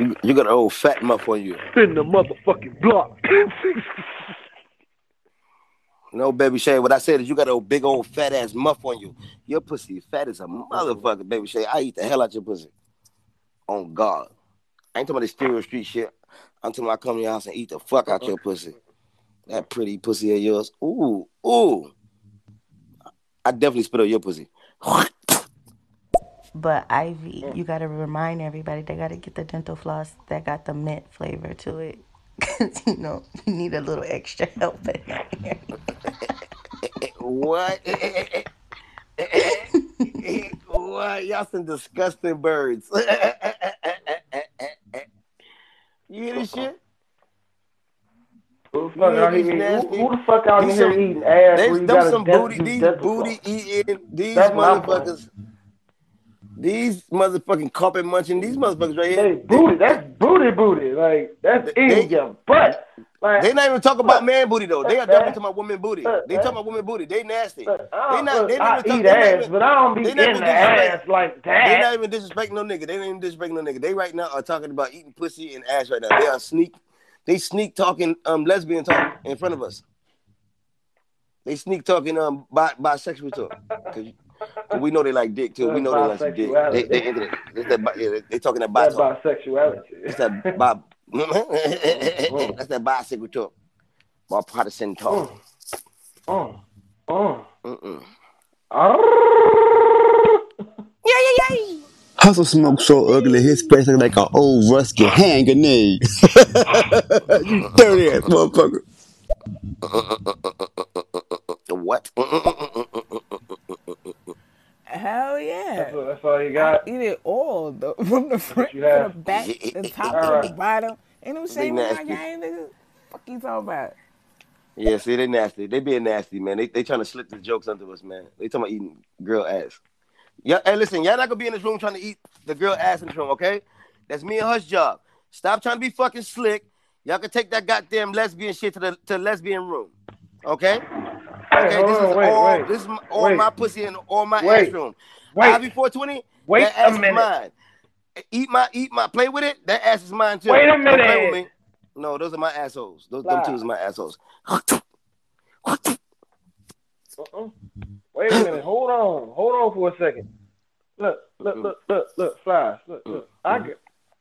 You, you got an old fat muff on you. Spin the motherfucking block. No, baby Shay. What I said is you got a big old fat ass muff on you. Your pussy fat as a motherfucker, baby Shay. I eat the hell out your pussy. On God. I ain't talking about this stereo street shit. I'm talking about I come to your house and eat the fuck out your pussy. That pretty pussy of yours. Ooh, ooh. I definitely spit on your pussy. But Ivy, you gotta remind everybody they gotta get the dental floss that got the mint flavor to it. Cause you know you need a little extra help in there. what? what? Y'all some disgusting birds. you hear this uh-huh. shit? Who the fuck hear out here? Who, who the fuck out here eating ass? they- them gotta some booty, do these booty eating, these That's my point. These motherfucking carpet munching, these motherfuckers right Hey, here. booty, that's booty booty. Like that's in they- your butt. Like They not even talk about man booty though. They are Look, definitely talking about women booty. Look, They talking about women booty. They nasty. I They look, They not even. eat Talk, not ass, even. but I don't be in not the even ass like They not even disrespecting no nigga. They ain't even disrespecting no nigga. They right now are talking about eating pussy and ass right now. They are sneak. They sneak talking um lesbian talk in front of us. They sneak talking um bi- bisexual talk. Cause, 'cause we know they like dick too. We know they like some dick. They Bisexuality. they into that. It's that bi- yeah, they, they talking that That talk. bisexuality. It's that bi. That's that bicycle talk. Bipartisan talk. Mm, mm. Mm-mm. Hustle smoke so ugly, his face look like an old rusty hand grenade. you dirty ass motherfucker. What? Hell yeah. That's, all- that's all you got. I eat it all though, from the front to you the back, the top to right. the bottom. Ain't no They shame in my game, nigga. Fuck you talking about? Yeah, see, they nasty. They being nasty, man. They they trying to slip the jokes onto us, man. They talking about eating girl ass. Yeah, hey, listen, y'all not gonna be in this room trying to eat the girl ass in this room, okay? That's me and Hush job. Stop trying to be fucking slick. Y'all can take that goddamn lesbian shit to the to the lesbian room, okay? Okay, this on, is wait, all wait. this is my, all Wait. my pussy and all my Wait. ass room. Wait. Ivy 420, Wait that a ass is minute. mine. Eat my eat my play with it. That ass is mine too. Wait a Don't play with minute. me. No, those are my assholes. Those them two is my assholes. Uh-uh. Wait a minute. Hold on. Hold on for a second. Look, look, look, look, look, flies. Look, look. I got,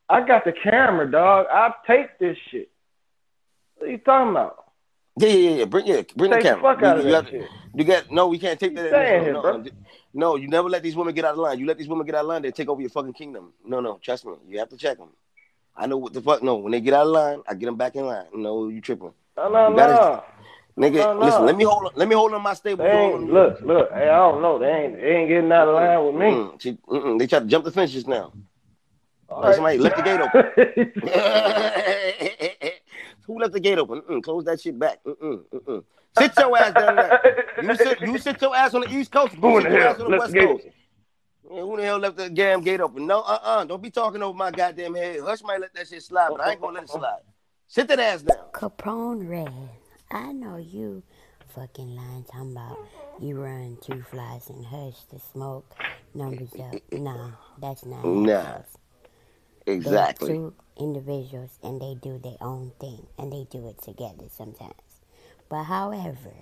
I got the camera, dog. I take this shit. What are you talking about? Yeah, yeah, yeah. Bring yeah, bring Take the the camera. fuck out of you, you, that you got no. We can't take that. in Stay this here, no, no, you never let these women get out of line. You let these women get out of line, they take over your fucking kingdom. No, no, trust me. You have to check them. I know what the fuck. No, when they get out of line, I get them back in line. No, you tripping. No, no, You gotta- no. Nigga, No, no. listen. Let me hold. on- Let me hold on my stable. Look, look. Hey, I don't know. They ain't, they ain't getting out of line with me. Mm-mm. She- mm-mm. They try to jump the now. All Like right. Somebody left the gate open. Who left the gate open? Mm-mm. Close that shit back. Mm-mm. Mm-mm. Sit your ass down there. You sit. You sit your ass on the East Coast. You Who in the your hell ass on the left West the gate Coast. Yeah, who the hell left the damn gate open? No, uh, uh Don't be talking over my goddamn head. Hush might let that shit slide, but I ain't gonna let it slide. Sit that ass down. Caponeredd, I know you fucking lying talking about you run two flies and hush the smoke numbers up. Nah, that's not Nah. goes. Exactly. They're two individuals and they do their own thing and they do it together sometimes. But however,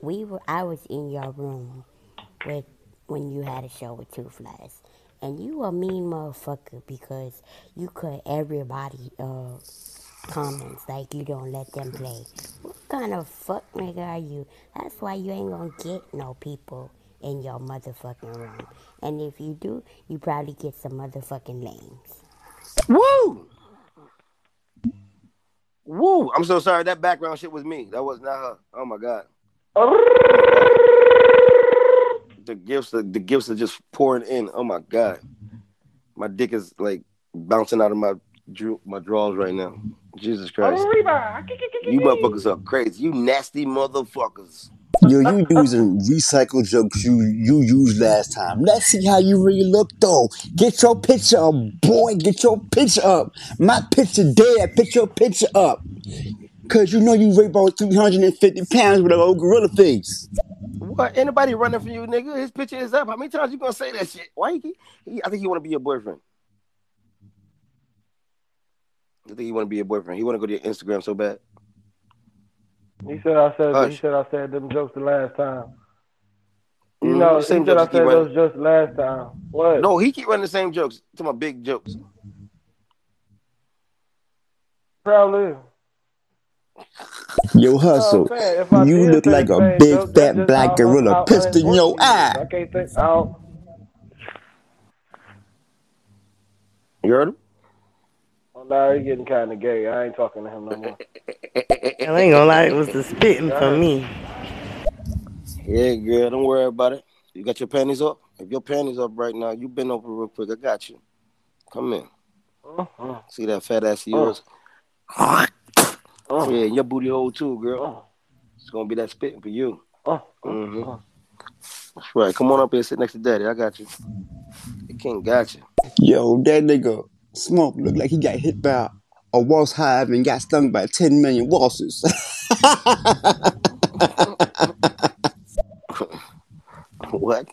we were I was in your room with when you had a show with two flies. And you a mean motherfucker because you cut everybody uh comments like you don't let them play. What kind of fuck nigga are you? That's why you ain't gonna get no people in your motherfucking room. And if you do, you probably get some motherfucking lames. Woo! Woo! I'm so sorry. That background shit was me. That was not her. Oh my god. The gifts, the, the gifts are just pouring in. Oh my god. My dick is like bouncing out of my drew my drawers right now. Jesus Christ. You motherfuckers are crazy. You nasty motherfuckers. Yo, you using recycled jokes you you used last time. Let's see how you really look though. Get your picture up, boy. Get your picture up. My picture dead. Put your picture up. Cause you know you weigh about 350 pounds with a old gorilla face. What? Anybody running for you, nigga? His picture is up. How many times you gonna say that shit? Why? He, he, I think he want to be your boyfriend. I think he want to be your boyfriend. He want to go to your Instagram so bad. He said I said he said I said them jokes the last time. You Mhm, know, the he same said I said keep those running. jokes last time. What? No, he keep running the same jokes. Talking my big jokes. Probably. Yo, hustle. I'm saying if I You look like a big joke, fat just black gorilla pissed in your unimportant he is. eye. I can't think. I don't. You heard him? Nah, he getting kind of gay. I ain't talking to him no more. I ain't gonna lie, it was the spitting for me. Yeah, girl, don't worry about it. You got your panties up? If your panties up right now, you bend over real quick. I got you. Come in. Uh-huh. See that fat ass of yours? Uh. Yeah, and your booty hole too, girl. It's gonna be that spitting for you. Uh. hmm That's right. Come on up here, sit next to daddy. I got you. The king got you. Yo, that nigga Smoke looked like he got hit by a wasp hive and got stung by 10 million wasps. what?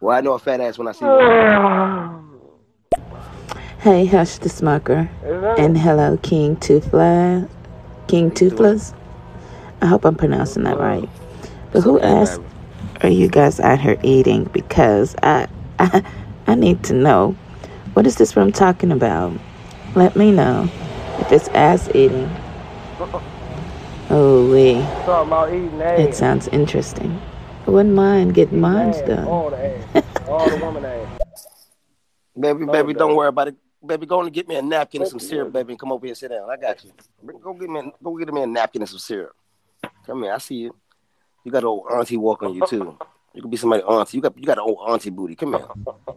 well, I know a fat ass when I see one. Hey, Hush the Smoker. And hello, King Toothless. King Toothless? I hope I'm pronouncing that right. But who asked are you guys out here eating? Because I, I, I need to know. What is this room talking about? Let me know. If it's ass eating. Oh, wee. Talking about eating ass. It sounds interesting. I wouldn't mind getting mine done. All the ass. All the woman ass. Baby, baby, don't worry about it. Baby, go and get me a napkin and some syrup, baby, and come over here and sit down. I got you. Go get me, a, go get me a napkin and some syrup. Come here, I see you. You got an old auntie walk on you too. You could be somebody auntie. You got you got an old auntie booty. Come here.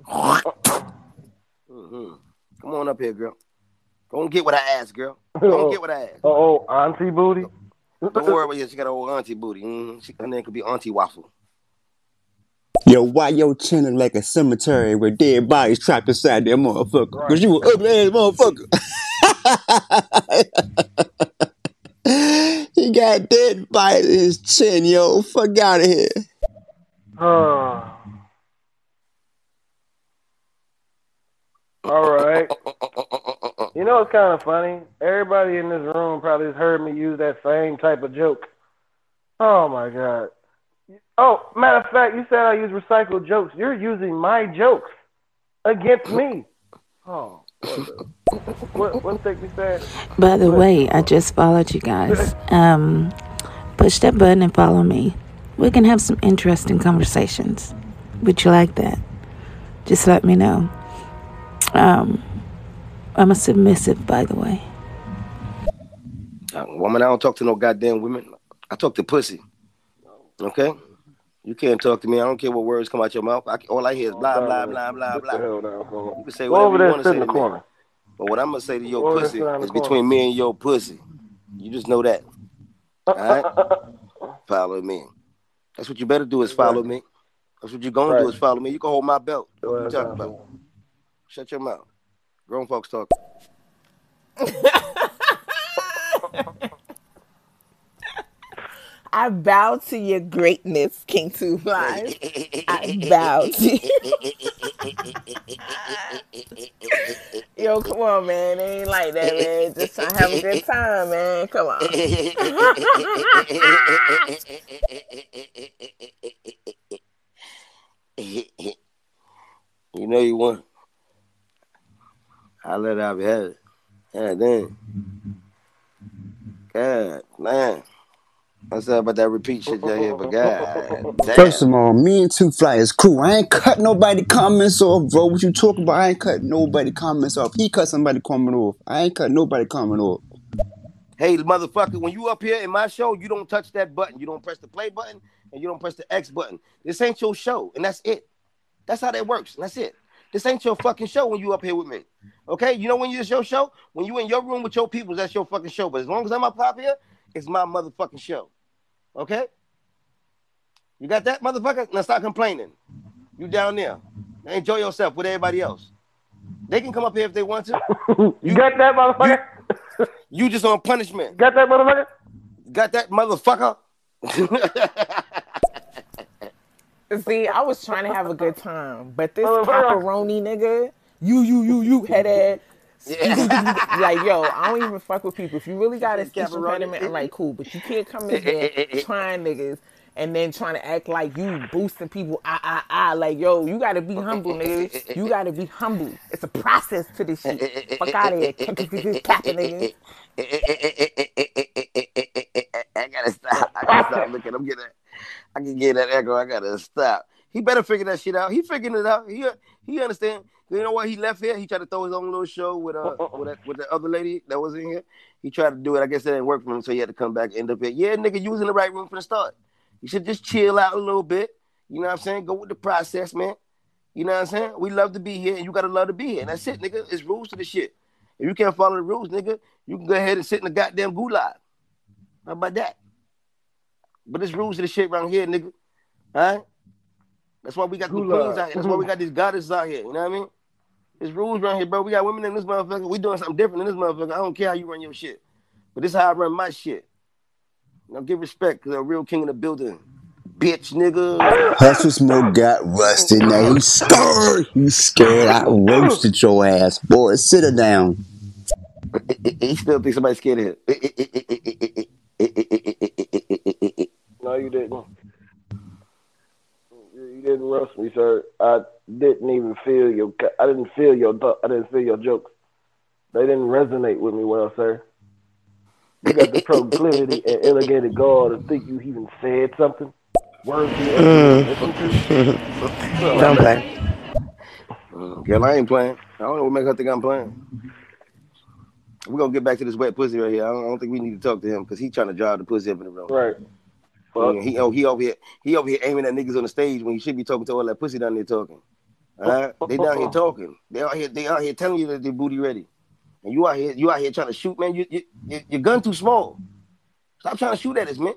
hmm Come on up here, girl. Go and get what I asked, girl. Go and get what I asked. Oh, oh, auntie booty. Don't worry about it. She got an old auntie booty. Mm-hmm. She, her name could be Auntie Waffle. Yo, why your chin look like a cemetery with dead bodies trapped inside that motherfucker? Cause you an ugly ass motherfucker. he got dead bodies in his chin, yo. Fuck out of here. Uh, all right. You know it's kind of funny. Everybody in this room probably has heard me use that same type of joke. Oh my god. Oh, matter of fact, you said I use recycled jokes. You're using my jokes against me. Oh, what? What? Me said? By the way, I just followed you guys. Um, push that button and follow me. We can have some interesting conversations. Would you like that? Just let me know. Um, I'm a submissive, by the way. Uh, woman, I don't talk to no goddamn women. I talk to pussy. Okay? You can't talk to me. I don't care what words come out your mouth. I, all I hear is blah, oh, blah, blah, blah, blah. You can say Go whatever over you there want to say in to the me. corner. But what I'm going to say to your Go over there and pussy sit down in is corner. between me and your pussy. You just know that. Uh, uh, all right? Uh, follow me. That's what you better do is follow me. That's what you're going to do is follow me. You can hold my belt. What Go you talking about? Shut your mouth. Grown folks talk. I bow to your greatness, King Two Flies. I bow to Yo, come on, man. It ain't like that, man. Just trying to have a good time, man. Come on. You know you want. I let out have it. God damn. God, man. What's up about that repeat shit y'all hear? But God damn. First of all, me and Two Flyers cool. I ain't cut nobody comments off, bro. What you talking about? I ain't cut nobody comments off. He cut somebody comment off. I ain't cut nobody comment off. Hey, motherfucker, when you up here in my show, you don't touch that button. You don't press the play button and you don't press the X button. This ain't your show, and that's it. That's how that works. And that's it. This ain't your fucking show when you up here with me. Okay? You know when you it's your show? When you in your room with your people, that's your fucking show. But as long as I'm up top here, it's my motherfucking show. Okay? You got that, motherfucker? Now stop complaining. You down there. Now enjoy yourself with everybody else. They can come up here if they want to. You got that, motherfucker? You just on punishment. Got that, motherfucker? Got that, motherfucker? See, I was trying to have a good time, but this pepperoni nigga, you, you, you, you, head ass, like, yo, I don't even fuck with people. If you really got a Caparoni. impediment, I'm like, cool. But you can't come in here trying niggas and then trying to act like you boosting people. Ah, ah, ah. Like, yo, you gotta be humble, nigga. You gotta be humble. It's a process to this shit. Fuck out of here. Capping niggas. I gotta stop. I gotta stop looking. I'm getting. I can get that echo. I gotta stop. He better figure that shit out. He figuring it out. He he understand. You know what? He left here. He tried to throw his own little show with uh with that, with the other lady that was in here. He tried to do it. I guess it didn't work for him, so he had to come back. and End up here. Yeah, nigga, you was in the right room from the start. You should just chill out a little bit. You know what I'm saying? Go with the process, man. You know what I'm saying? We love to be here, and you gotta love to be here. And that's it, nigga. It's rules to the shit. If you can't follow the rules, nigga, you can go ahead and sit in the goddamn gulag. How about that? But it's rules to the shit around here, nigga. All right? That's why we got the queens out here. That's why we got these goddesses out here. You know what I mean? There's rules around here, bro. We got women in this motherfucker. We doing something different in this motherfucker. I don't care how you run your shit. But this is how I run my shit. Now give respect to the real king in the building. Bitch, nigga. Hustle Smoke got rusted. Now he's scared. He's scared. I roasted your ass, boy. Sit her down. He still thinks somebody's scared of him. No, you didn't. You didn't roast me, sir. I didn't even feel your. I didn't feel your. I didn't feel your jokes. They didn't resonate with me well, sir. You got the proclivity and elegated gall to think you even said something worthy of being hmm. listened to. Don't play. Girl, I ain't playing. I don't know what make her think I'm playing. We're gonna get back to this wet pussy right here. I don't, I don't think we need to talk to him because he's trying to drive the pussy up in the room. Right. Yeah, he oh, he over here he over here aiming at niggas on the stage when he should be talking to all that pussy down there talking. All right? They down here talking. They out here they out here telling you that they booty ready. And you out here you out here trying to shoot, man. You, you, you your gun too small. Stop trying to shoot at us, man.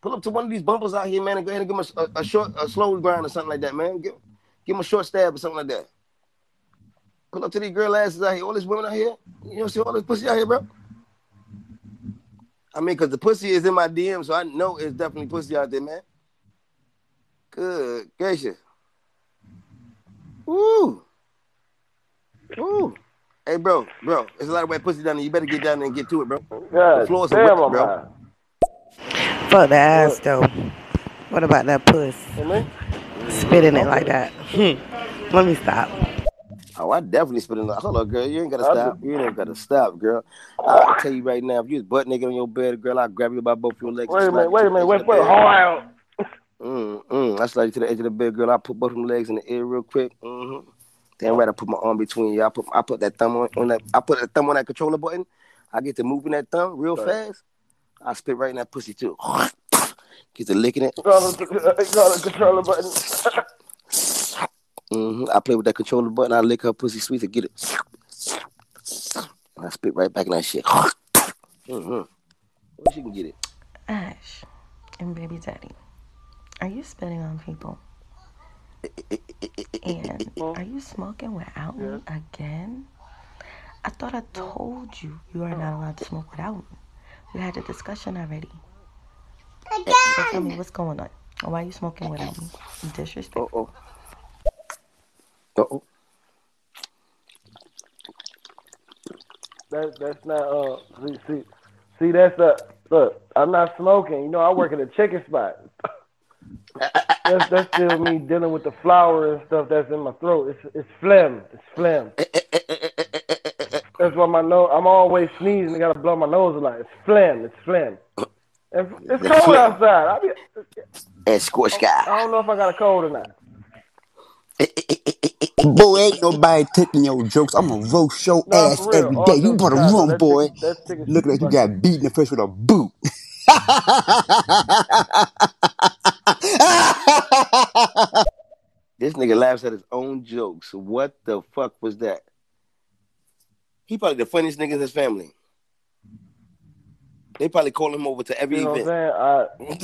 Pull up to one of these bumpers out here, man, and go ahead and give him a, a, short, a slow grind or something like that, man. Give, give him a short stab or something like that. Pull up to these girl asses out here, all these women out here. You know, see all this pussy out here, bro. I mean, cause the pussy is in my DM, so I know it's definitely pussy out there, man. Good gracious. Woo. Woo. Hey, bro, bro, there's a lot of wet pussy down there. You better get down there and get to it, bro. the God floors damn, are wet, bro. Fuck the ass though. What about that puss? Spitting it like that. Hmm. Let me stop. Oh, I definitely spit in the hold on, girl. You ain't gotta stop. You ain't gotta stop, girl. I'll tell you right now, if you was butt naked on your bed, girl, I'll grab you by both your legs. Wait a minute, wait a minute, wait, wait, hold on. Mm, mm. I slide you to the edge of the bed, girl. I put both of them legs in the air real quick. Mm-hmm. Then right, I put my arm between you. I put I put that thumb on, on that. I put that thumb on that controller button. I get to moving that thumb real Right. fast. I spit right in that pussy too. Get to licking it. You got a, you got a controller button. hmm I play with that controller button. I lick her pussy sweet to get it. And I spit right back in that shit. hmm Wish you can get it. Ash and baby daddy, are you spitting on people? And are you smoking without me again? I thought I told you you are not allowed to smoke without me. We had a discussion already. So tell me what's going on. Why are you smoking without me? Disrespect. Uh-oh. Uh-oh. That that's not uh see see see that's uh look I'm not smoking. You know I work at a chicken spot. that's that's still me dealing with the flour and stuff that's in my throat. It's it's phlegm. It's phlegm. That's why my nose. I'm always sneezing. I gotta blow my nose a lot. It's phlegm. It's phlegm. It's, it's cold phlegm. outside. I be, And squish guy. I don't know if I got a cold or not. Boy, ain't nobody taking your jokes. I'm gonna roast your No, ass for real. every All day. You jokes better aside, though, run, that boy. chicken- that chicken Look like you fucking- got beat in the face with a boot. This nigga laughs at his own jokes. What the fuck was that? He probably the funniest nigga in his family. They probably call him over to every You know what event. I'm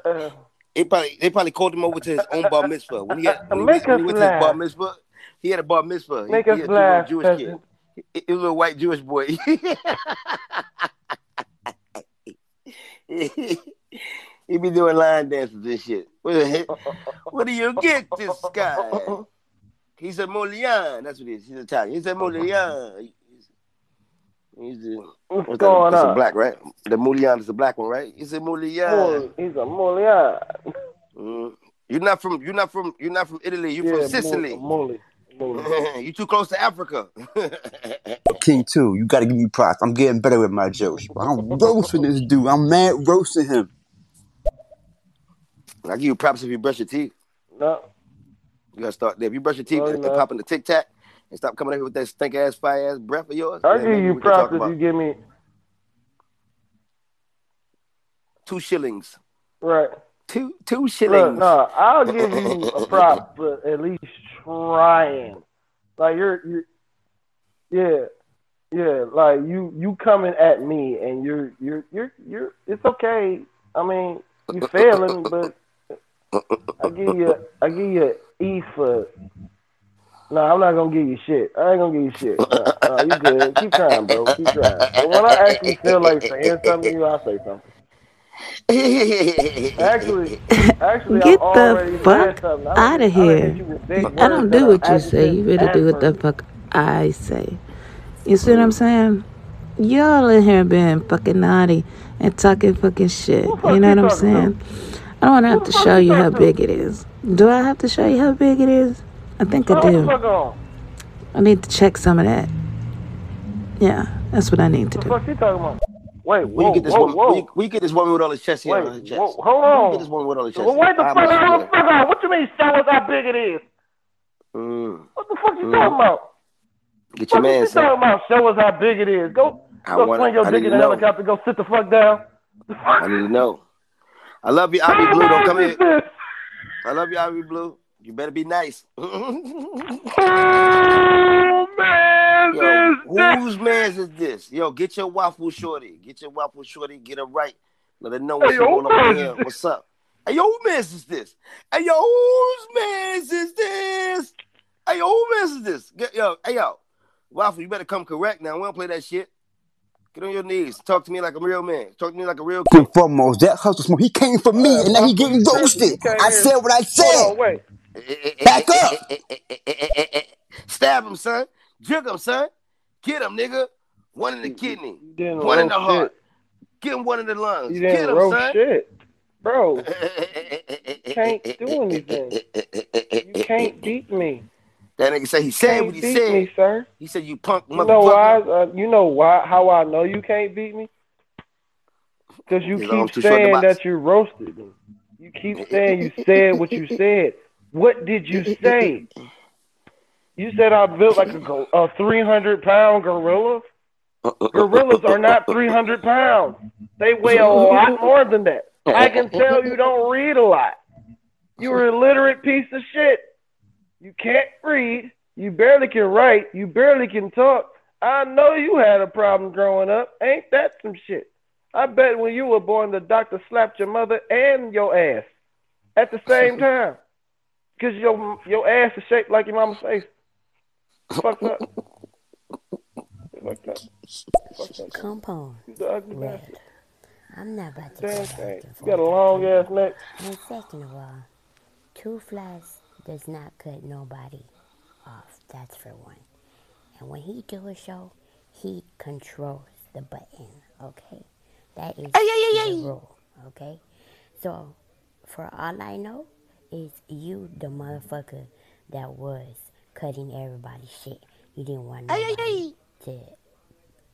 saying? I, They probably they probably called him over to his own bar mitzvah. When he had when Make went, when he went to his bar mitzvah, he had a bar mitzvah. He- Make he, us a laugh, Jewish kid. He, he was a little white Jewish boy. he be doing line dances and shit. What, what do you get this guy? He said Molian. That's what it is. He's Italian. He said Molian. He's, he's the, What's that? going That's a black, right? The Molian is the black one, right? He said Molian. Mol- He's a Molian. Mm. You're not from. You're not from. You're not from Italy. You're Yeah, from Sicily. Moli. Moli. you too close to Africa. King two, you gotta give me props. I'm getting better with my jokes. I'm roasting this dude. I'm mad roasting him. I give you props if you brush your teeth. No. You gotta start there. If you brush your teeth No, and, you're and pop in the tic tac and stop coming in here with that stink ass, fire ass breath of yours. I give you we can talk props if you give me two shillings. right. Two two Look, shillings. no, I'll give you a prop for at least trying. Like you're, you're, yeah, yeah. Like you, you coming at me, and you're, you're, you're, you're. It's okay. I mean, you failing, but I give you, I give you E for. No, I'm not gonna give you shit. I ain't gonna give you shit. No, no, you good. Keep trying, bro. Keep trying. But when I actually feel like saying something to you, I'll say something. Actually, actually, Get I already the fuck something. I done out of here. hit you with big I don't do what you say. You better do what the fuck I say. You see what I'm saying? Y'all in here being fucking naughty and talking fucking shit. You know what I'm saying? I don't want to have to show you how big it is. Do I have to show you how big it is? I think I do. I need to check some of that. Yeah, that's what I need to What the do. fuck you talking about? Wait, Where whoa, you get this whoa, woman? Where whoa. you, where you get this woman with all the chest hair Wait, on her chest? whoa, hold Where you get this woman with all the chest Well, hair? wait the How fuck much she on, weigh? fuck on. What you mean show us how big it is? Mm. What the fuck you Mm. talking about? Get your What man, you son. talking about? Show us how big it is. Go, I go wanna- swing your I dick need in to the know. helicopter. Go sit the fuck down. I need to know. I love you, Ivy Blue. Don't come here. I love you, Ivy Blue. You better be nice. Oh man, Yo, this whose man's is this? Yo, get your waffle shorty. Get your waffle shorty. Get her right. Let her know what's Hey, she yo, roll up in whose here. What's up? Hey, yo, who man's is this? Hey, yo, whose man's is this? Hey, yo, who man's is this? Get, yo, hey, yo, waffle, you better come correct now. We don't play that shit. Get on your knees. Talk to me like a real man. Talk to me like a real First king. and foremost, that hustle smoke, he came for me, uh, and now he getting roasted. I said what I Hold said. on, wait. Back up. Stab him, son. Jig him, son. Get him, nigga. One in the kidney. One in the heart. shit. Get him one in the lungs. You Get him, roast son. shit, bro. Can't do anything. You can't beat me. That nigga said he said Can't what he beat said. me, sir. He said you punk You know why? Uh, you know why? How I know you can't beat me? Because you His arms keep too saying that you roasted me. You keep saying you said what you said. What did you say? You said I built like a, a 300 pound gorilla. Gorillas are not 300 pounds. They weigh a lot more than that. I can tell you don't read a lot. You're a illiterate piece of shit. You can't read. You barely can write. You barely can talk. I know you had a problem growing up. Ain't that some shit? I bet when you were born, the doctor slapped your mother and your ass at the same time. Because your your ass is shaped like your mama's face. Fucked up. Fucked up. Fucked up. Compound. You the ugly Red. bastard. I'm not about to Damn go thing. back You got a long ass neck. And second of all, two flies does not cut nobody off. That's for one. And when he do a show, he controls the button. Okay, that is the rule. Okay, so for all I know, is you the motherfucker that was cutting everybody's shit. You didn't want nobody to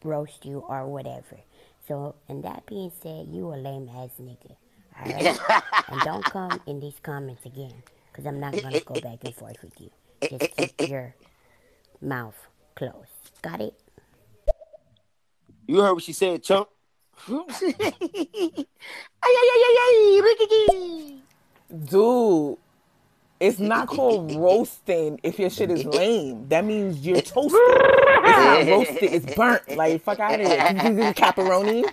roast you or whatever. So, and that being said, you a lame ass nigga. Alright? and don't come in these comments again, because I'm not going to go back and forth with you. Just keep your mouth closed. Got it? You heard what she said, chump. Dude, it's not called roasting if your shit is lame. That means you're toasted. It's not roasted, it's burnt. Like, fuck out of here. Can you please give me pepperoni?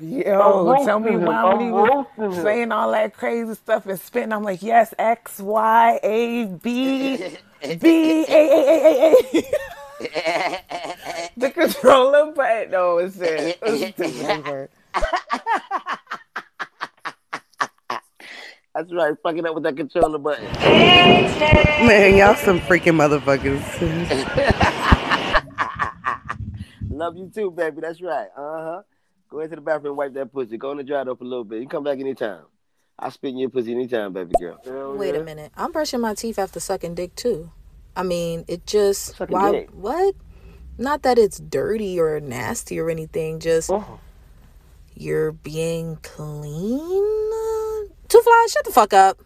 Yo, tell me why when he was saying all that crazy stuff and spitting, I'm like, yes, X, Y, A, B, B, A, A, A, A, A. the controller button. No, it's it. It's a different. That's right. Fucking up with that controller button. Man, y'all some freaking motherfuckers. Love you too, baby. That's right. Uh huh. Go into the bathroom and wipe that pussy. Go in the dry door for a little bit. You come back anytime. I'll spit in your pussy anytime, baby girl. Wait a minute. I'm brushing my teeth after sucking dick too. I mean, it just Sucking why dick? what? Not that it's dirty or nasty or anything. Just Oh. you're being clean. Two flies. Shut the fuck up.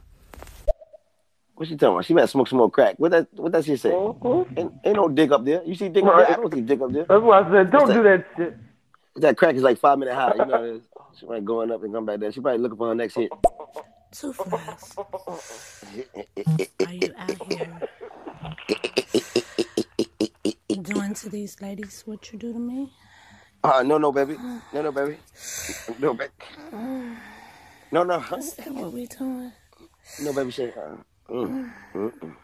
What she talking about? She might smoke some more crack. What that what that shit say? Oh, oh. Ain't, ain't no dick up there. You see dick up there? I don't see dick up there. That's what I said, don't What's do that shit. That crack is like five minute high. You know, it's- oh, she might going up and come back there. She probably looking for her next hit. Two flies. Are you out here doing to these ladies what you do to me? Uh, no, no, baby. No, no, baby. No, baby. No, no. Is that what we doing? No, baby. Say, uh, mm, mm, mm.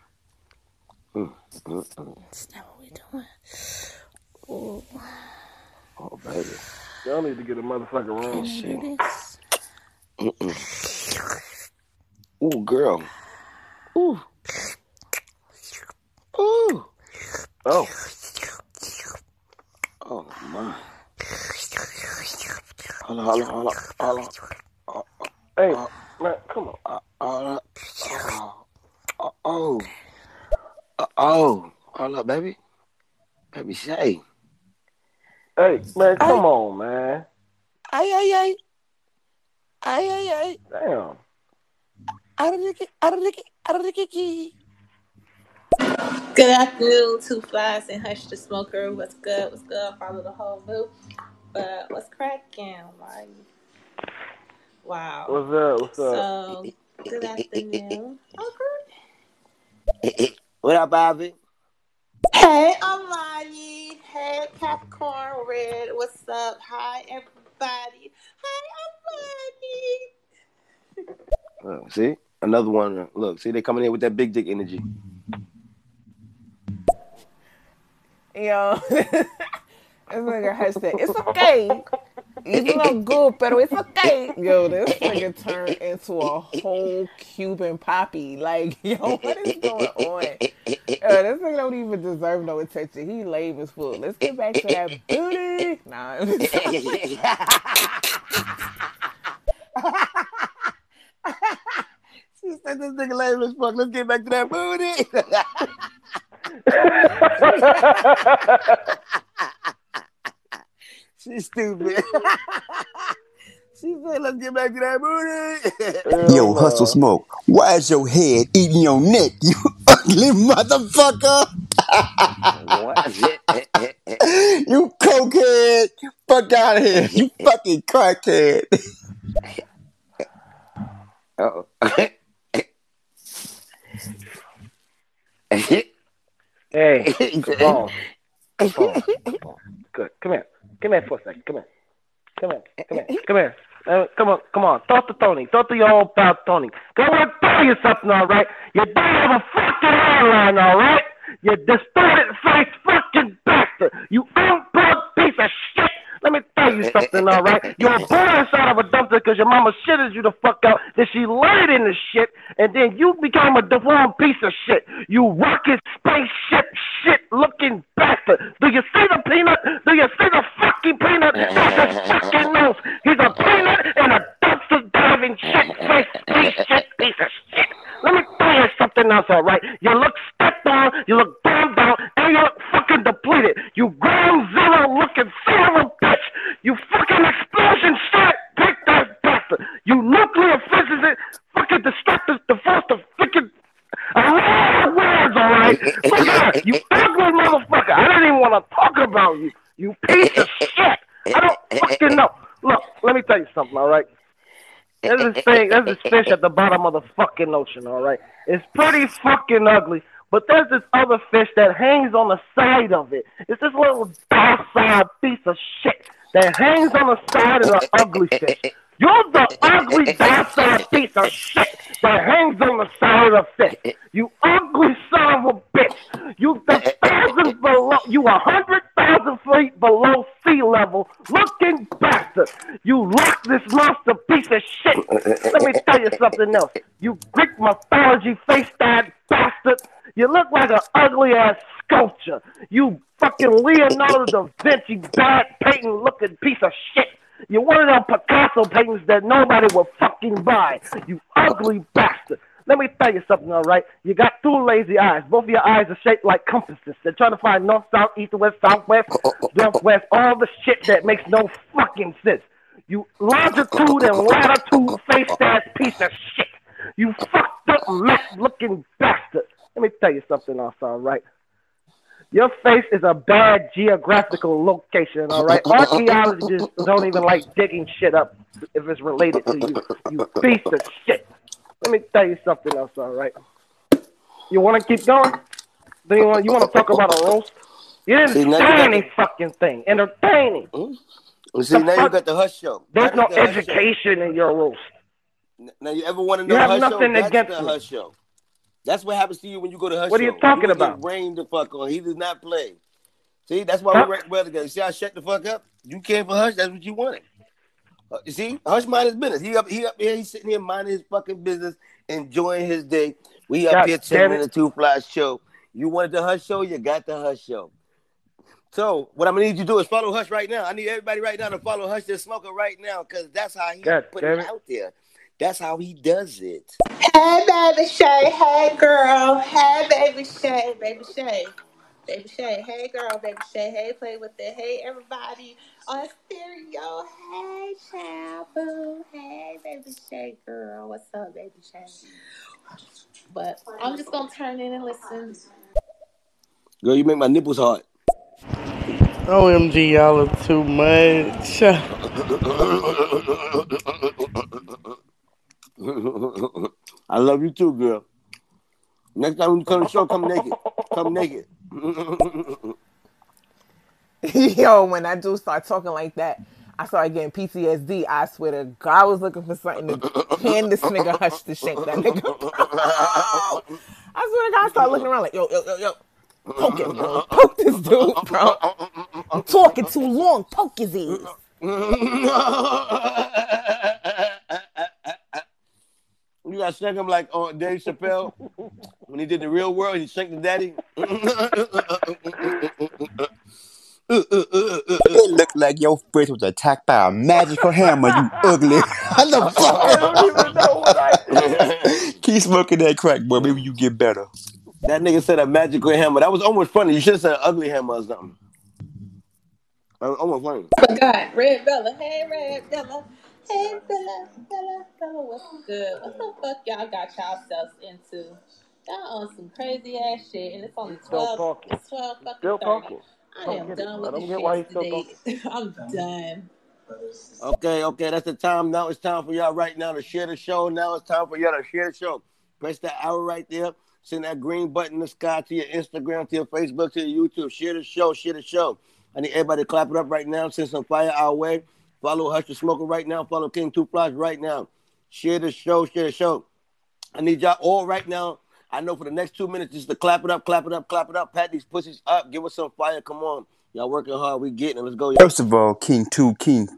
Mm, mm, mm. Is that what we doing? Oh, Oh, baby. Y'all need to get a motherfucker wrong. can I do this? Mm-mm. Ooh, girl. Ooh. Ooh. Oh. Oh, my. Hold on, hold on, hold on, hold on. Oh, Hey, man, come on. oh, oh, oh, oh, oh, oh, oh, hold up, baby. Baby, say. Hey, man, come on, man. Ay, ay, ay. Ay, ay, ay. Damn. Arriki, arriki, arriki. Good afternoon, Two Flies and Hush the Smoker. What's good? What's good? Follow the whole loop. But what's cracking? Why? Wow. What's up? What's up? So, good afternoon. Oh, what up, Bobby? Hey, Amani. Hey, Capricorn Red. What's up? Hi, everybody. Hi, Amani. Oh, see? Another one. Look, see, they coming in with that big dick energy. Yo, this nigga has said, it's okay. You look good, but it's okay. Yo, this nigga turned into a whole Cuban poppy. Like, yo, what is going on? Yo, this nigga don't even deserve no attention. He lame as fuck. Let's get back to that booty. Nah. She said this nigga lame as fuck. Let's get back to that booty. She's stupid. she said, let's get back to that booty. Yo, hustle smoke. Why is your head eating your neck, you ugly motherfucker? you cokehead. Fuck out of here. You fucking crackhead. Uh-oh. Hey, come on. Come on. Come on. Good. Come here. Come here for a second. Come here. Come here. Come here. Come here. Uh, come on, come on. Talk to Tony. Talk to your old pal Tony. Want to tell you something, all right? You don't have a fucking hairline, all right? You distorted face fucking bastard. You unplugged piece of shit. Let me tell you something, all right? You were born inside of a dumpster because your mama shitted you the fuck out. Then she laid in the shit, and then you became a deformed piece of shit. You rocket spaceship shit looking bastard. Do you see the peanut? Do you see the fucking peanut? That's his fucking nose. He's a peanut and a dumpster diving shit face piece shit piece of shit. Let me tell you something else, all right? You look stepped on, you look bummed out, and you look fucking depleted. You ground zero looking son of a bitch. You fucking explosion shit. Take that bastard. You nuclear physicist, fucking destructive, divorce the fucking. A lot of words, all right? Fuck that. You ugly motherfucker. I didn't even want to talk about you. You piece of shit. I don't fucking know. Look, let me tell you something, all right? There's this thing, there's this fish at the bottom of the fucking ocean, all right? It's pretty fucking ugly. But there's this other fish that hangs on the side of it. It's this little docile piece of shit that hangs on the side of the eh, eh, eh, ugly fish. You're the ugly docile piece of shit that hangs on the side of the fish. You ugly son of a bitch. You the thousand below. You a hundred thousand feet below sea level, looking bastard. You lock this monster piece of shit. Let me tell you something else. You Greek mythology face that bastard. You look like an ugly ass sculpture. You fucking Leonardo da Vinci bad painting looking piece of shit. You're one of them Picasso paintings that nobody will fucking buy. You ugly bastard. Let me tell you something, all right? You got two lazy eyes. Both of your eyes are shaped like compasses. They're trying to find north, south, east, west, southwest, northwest, all the shit that makes no fucking sense. You longitude and latitude face ass piece of shit. You fucked up mess looking bastard. Let me tell you something else, all right? Your face is a bad geographical location, all right? Archaeologists don't even like digging shit up if it's related to you. You piece of shit. Let me tell you something else, all right? You want to keep going? Then you want you want to talk about a roast? You didn't See, say any the- fucking thing. Entertaining. You hmm? see, now you got the Hush Show. There's no the education in your roast. Now, you ever want to know? You have nothing Show? That's against the me. Hush Show. That's what happens to you when you go to Hush What are you talking get about? Rained the fuck on. He does not play. See, that's why Huh? we work well together. See, I shut the fuck up. You came for Hush. That's what you wanted. Uh, you see, Hush mind his business. He up, he up here. He's sitting here minding his fucking business, enjoying his day. We up God here chilling in the Two Fly Show. You wanted the Hush Show. You got the Hush Show. So what I'm gonna need you to do is follow Hush right now. I need everybody right now to follow Hush the Smoker right now because that's how he God put it it. out there. That's how he does it. Hey, baby Shay. Hey, girl. Hey, baby Shay. Baby Shay. Baby Shay. Hey, girl. Baby Shay. Hey, play with it. Hey, everybody on stereo. Hey, Shabu. Hey, baby Shay, girl. What's up, baby Shay? But I'm just gonna turn in and listen. Girl, you make my nipples hard. OMG, oh, y'all are too much. I love you too, girl. Next time you come to the show, come naked. Come naked. Yo, when I do start talking like that, I started getting PTSD. I swear to God, I was looking for something to hand this nigga hush to shake that nigga. I swear to God, I started looking around like, yo, yo, yo, yo. Poke him, bro. Poke this dude, bro. I'm talking too long. Poke his ears. You gotta shake him like on Dave Chappelle when he did the real world. He shanked the daddy. It looked like your face was attacked by a magical hammer, you ugly motherfucker. Keep smoking that crack, boy. Maybe you get better. That nigga said a magical hammer. That was almost funny. You should have said an ugly hammer or something. That was almost funny. Forgot. Red Bella. Hey, Red Bella. Hey, Bella. Bella. Bella. What's good? What the fuck y'all got yourselves into? Y'all on some crazy ass shit, and it's only Still 12. talking. It's 12 fucking Still 30. talking. I Don't am get it. done I with don't the get why he's shit still today. I'm done. Okay, okay, that's the time. Now it's time for y'all right now to share the show. Now it's time for y'all to share the show. Press that arrow right there. Send that green button in the sky to your Instagram, to your Facebook, to your YouTube. Share the show, share the show. I need everybody to clap it up right now. Send some fire our way. Follow Hush the Smoker right now. Follow King Two Flies right now. Share the show, share the show. I need y'all all right now. I know for the next two minutes just to clap it up, clap it up, clap it up. Pat these pussies up. Give us some fire. Come on. Y'all working hard. We getting it. Let's go. First of all, King Two King,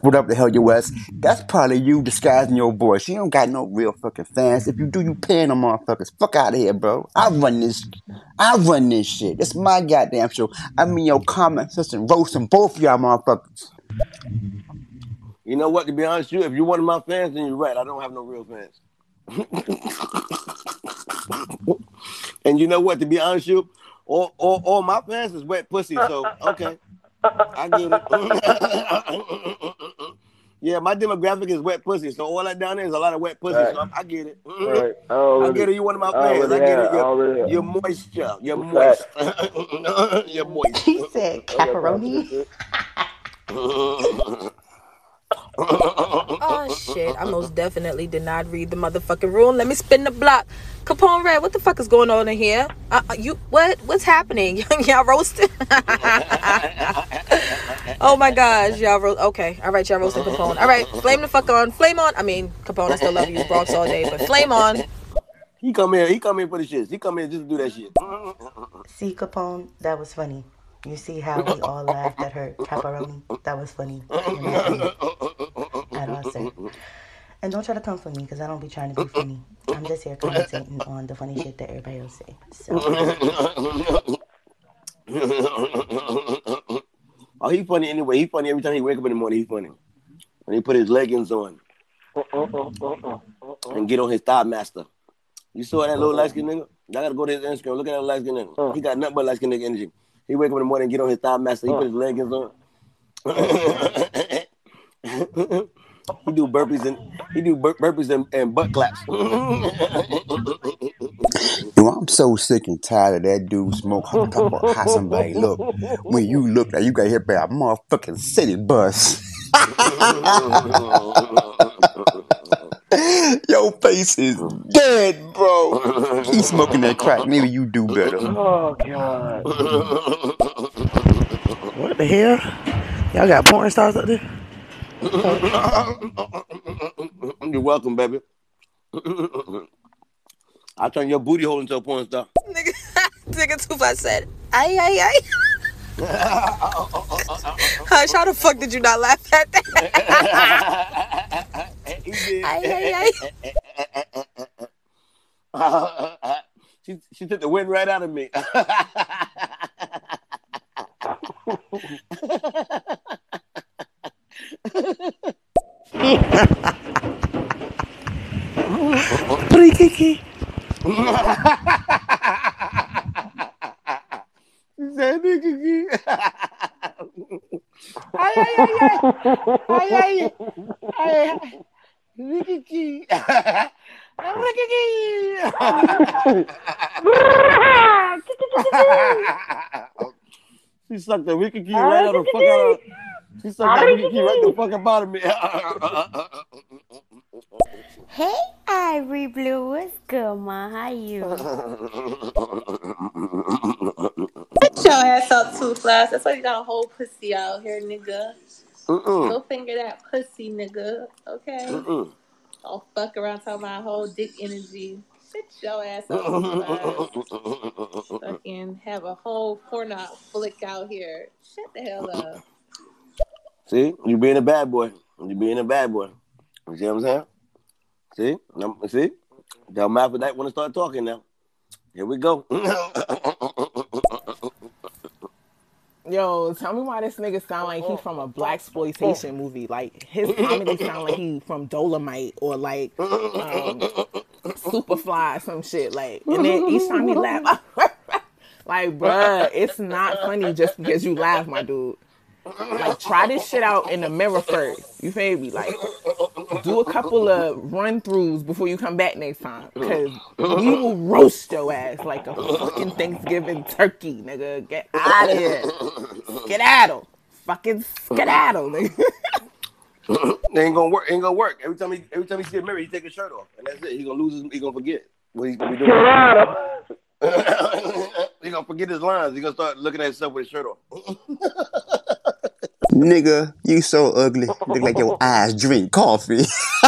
what up the hell you was? That's probably you disguising your voice. You don't got no real fucking fans. If you do, you paying them motherfuckers. Fuck out of here, bro. I run this. I run this shit. It's my goddamn show. I mean, your comment system roasting both of y'all motherfuckers. You know what? To be honest with you, if you're one of my fans, then you're right. I don't have no real fans. and you know what? To be honest with you, all, all, all my fans is wet pussy. So okay, I get it. yeah, my demographic is wet pussy. So all that down there is a lot of wet pussy. Right. So I, I get it. Right. I I get it. You one of my fans. I already get have. it. I You're, already have. you're moisture. You're moist. you're moist. He said pepperoni. Oh shit! I most definitely did not read the motherfucking rule. Let me spin the block. Caponeredd, what the fuck is going on in here? Uh, uh, you what? What's happening? y'all roasting? oh my gosh, y'all roast. Okay, all right, y'all roasting Capone. All right, flame the fuck on, flame on. I mean, Capone, I still love you, Bronx all day, but flame on. He come here. He come here for the shits. He come here just to do that shit. See, Capone, that was funny. You see how we all laughed at her pepperoni? That was funny. At. And don't try to come for me because I don't be trying to be funny. I'm just here commentating on the funny shit that everybody else say. So. oh, he funny anyway. He funny every time he wake up in the morning. He funny when he put his leggings on and get on his thigh master. You saw that little light skin nigga? I gotta go to his Instagram. Look at that light skin nigga. He got nothing but light skin nigga energy. He wake up in the morning get on his thigh master. He put his leggings on. he do burpees and he do bur- burpees and, and butt claps. I'm so sick and tired of that dude smoke. Talk about how somebody look. When you look like you got hit by a motherfucking city bus. Your face is dead, bro. Keep smoking that crack. Maybe you do better. Oh God. What the hell? Y'all got porn stars up there? You're welcome, baby. I'll turn your booty hole into a porn star. Nigga, nigga Tupac said, ay, ay, ay. Hush, how the fuck did you not laugh at that? ay, ay, ay. she, she took the wind right out of me. Pre-kiki. Said Kiki. Ay, ay, ay, ay. Ay, ay. Ay, ay. Kiki. She sucked the Ricky Key right out of the fuck out She sucked that Ricky Key right the fuck up out of me. Hey, Ivory Blue, what's good, ma? How you? Get your ass up too, Flash. That's why you got a whole pussy out here, nigga. Mm-mm. Go finger that pussy, nigga. Okay? Mm-mm. Don't fuck around talking about whole dick energy. Shut your ass up, too, Flash. Fucking have a whole porno flick out here. Shut the hell up. See, you being a bad boy. You being a bad boy. You see what I'm saying? See, see, mouth of that want to start talking now. Here we go. Yo, tell me why this nigga sound like he from a blaxploitation movie. Like his comedy sound like he from Dolomite or like um, Superfly, or some shit. Like, and then each time he laugh, like, bruh, it's not funny just because you laugh, my dude. Like, try this shit out in the mirror first. You feel me? Like, do a couple of run throughs before you come back next time, because we will roast your ass like a fucking Thanksgiving turkey, nigga. Get out of here. Skedaddle. Fucking skedaddle, nigga. It ain't gonna work. Ain't gonna work. Every time he every time he see a mirror, he take his shirt off, and that's it. He gonna lose. His, he gonna forget what he's gonna be doing. he gonna forget his lines. He gonna start looking at himself with his shirt off. Nigga, you so ugly. Look like your eyes drink coffee.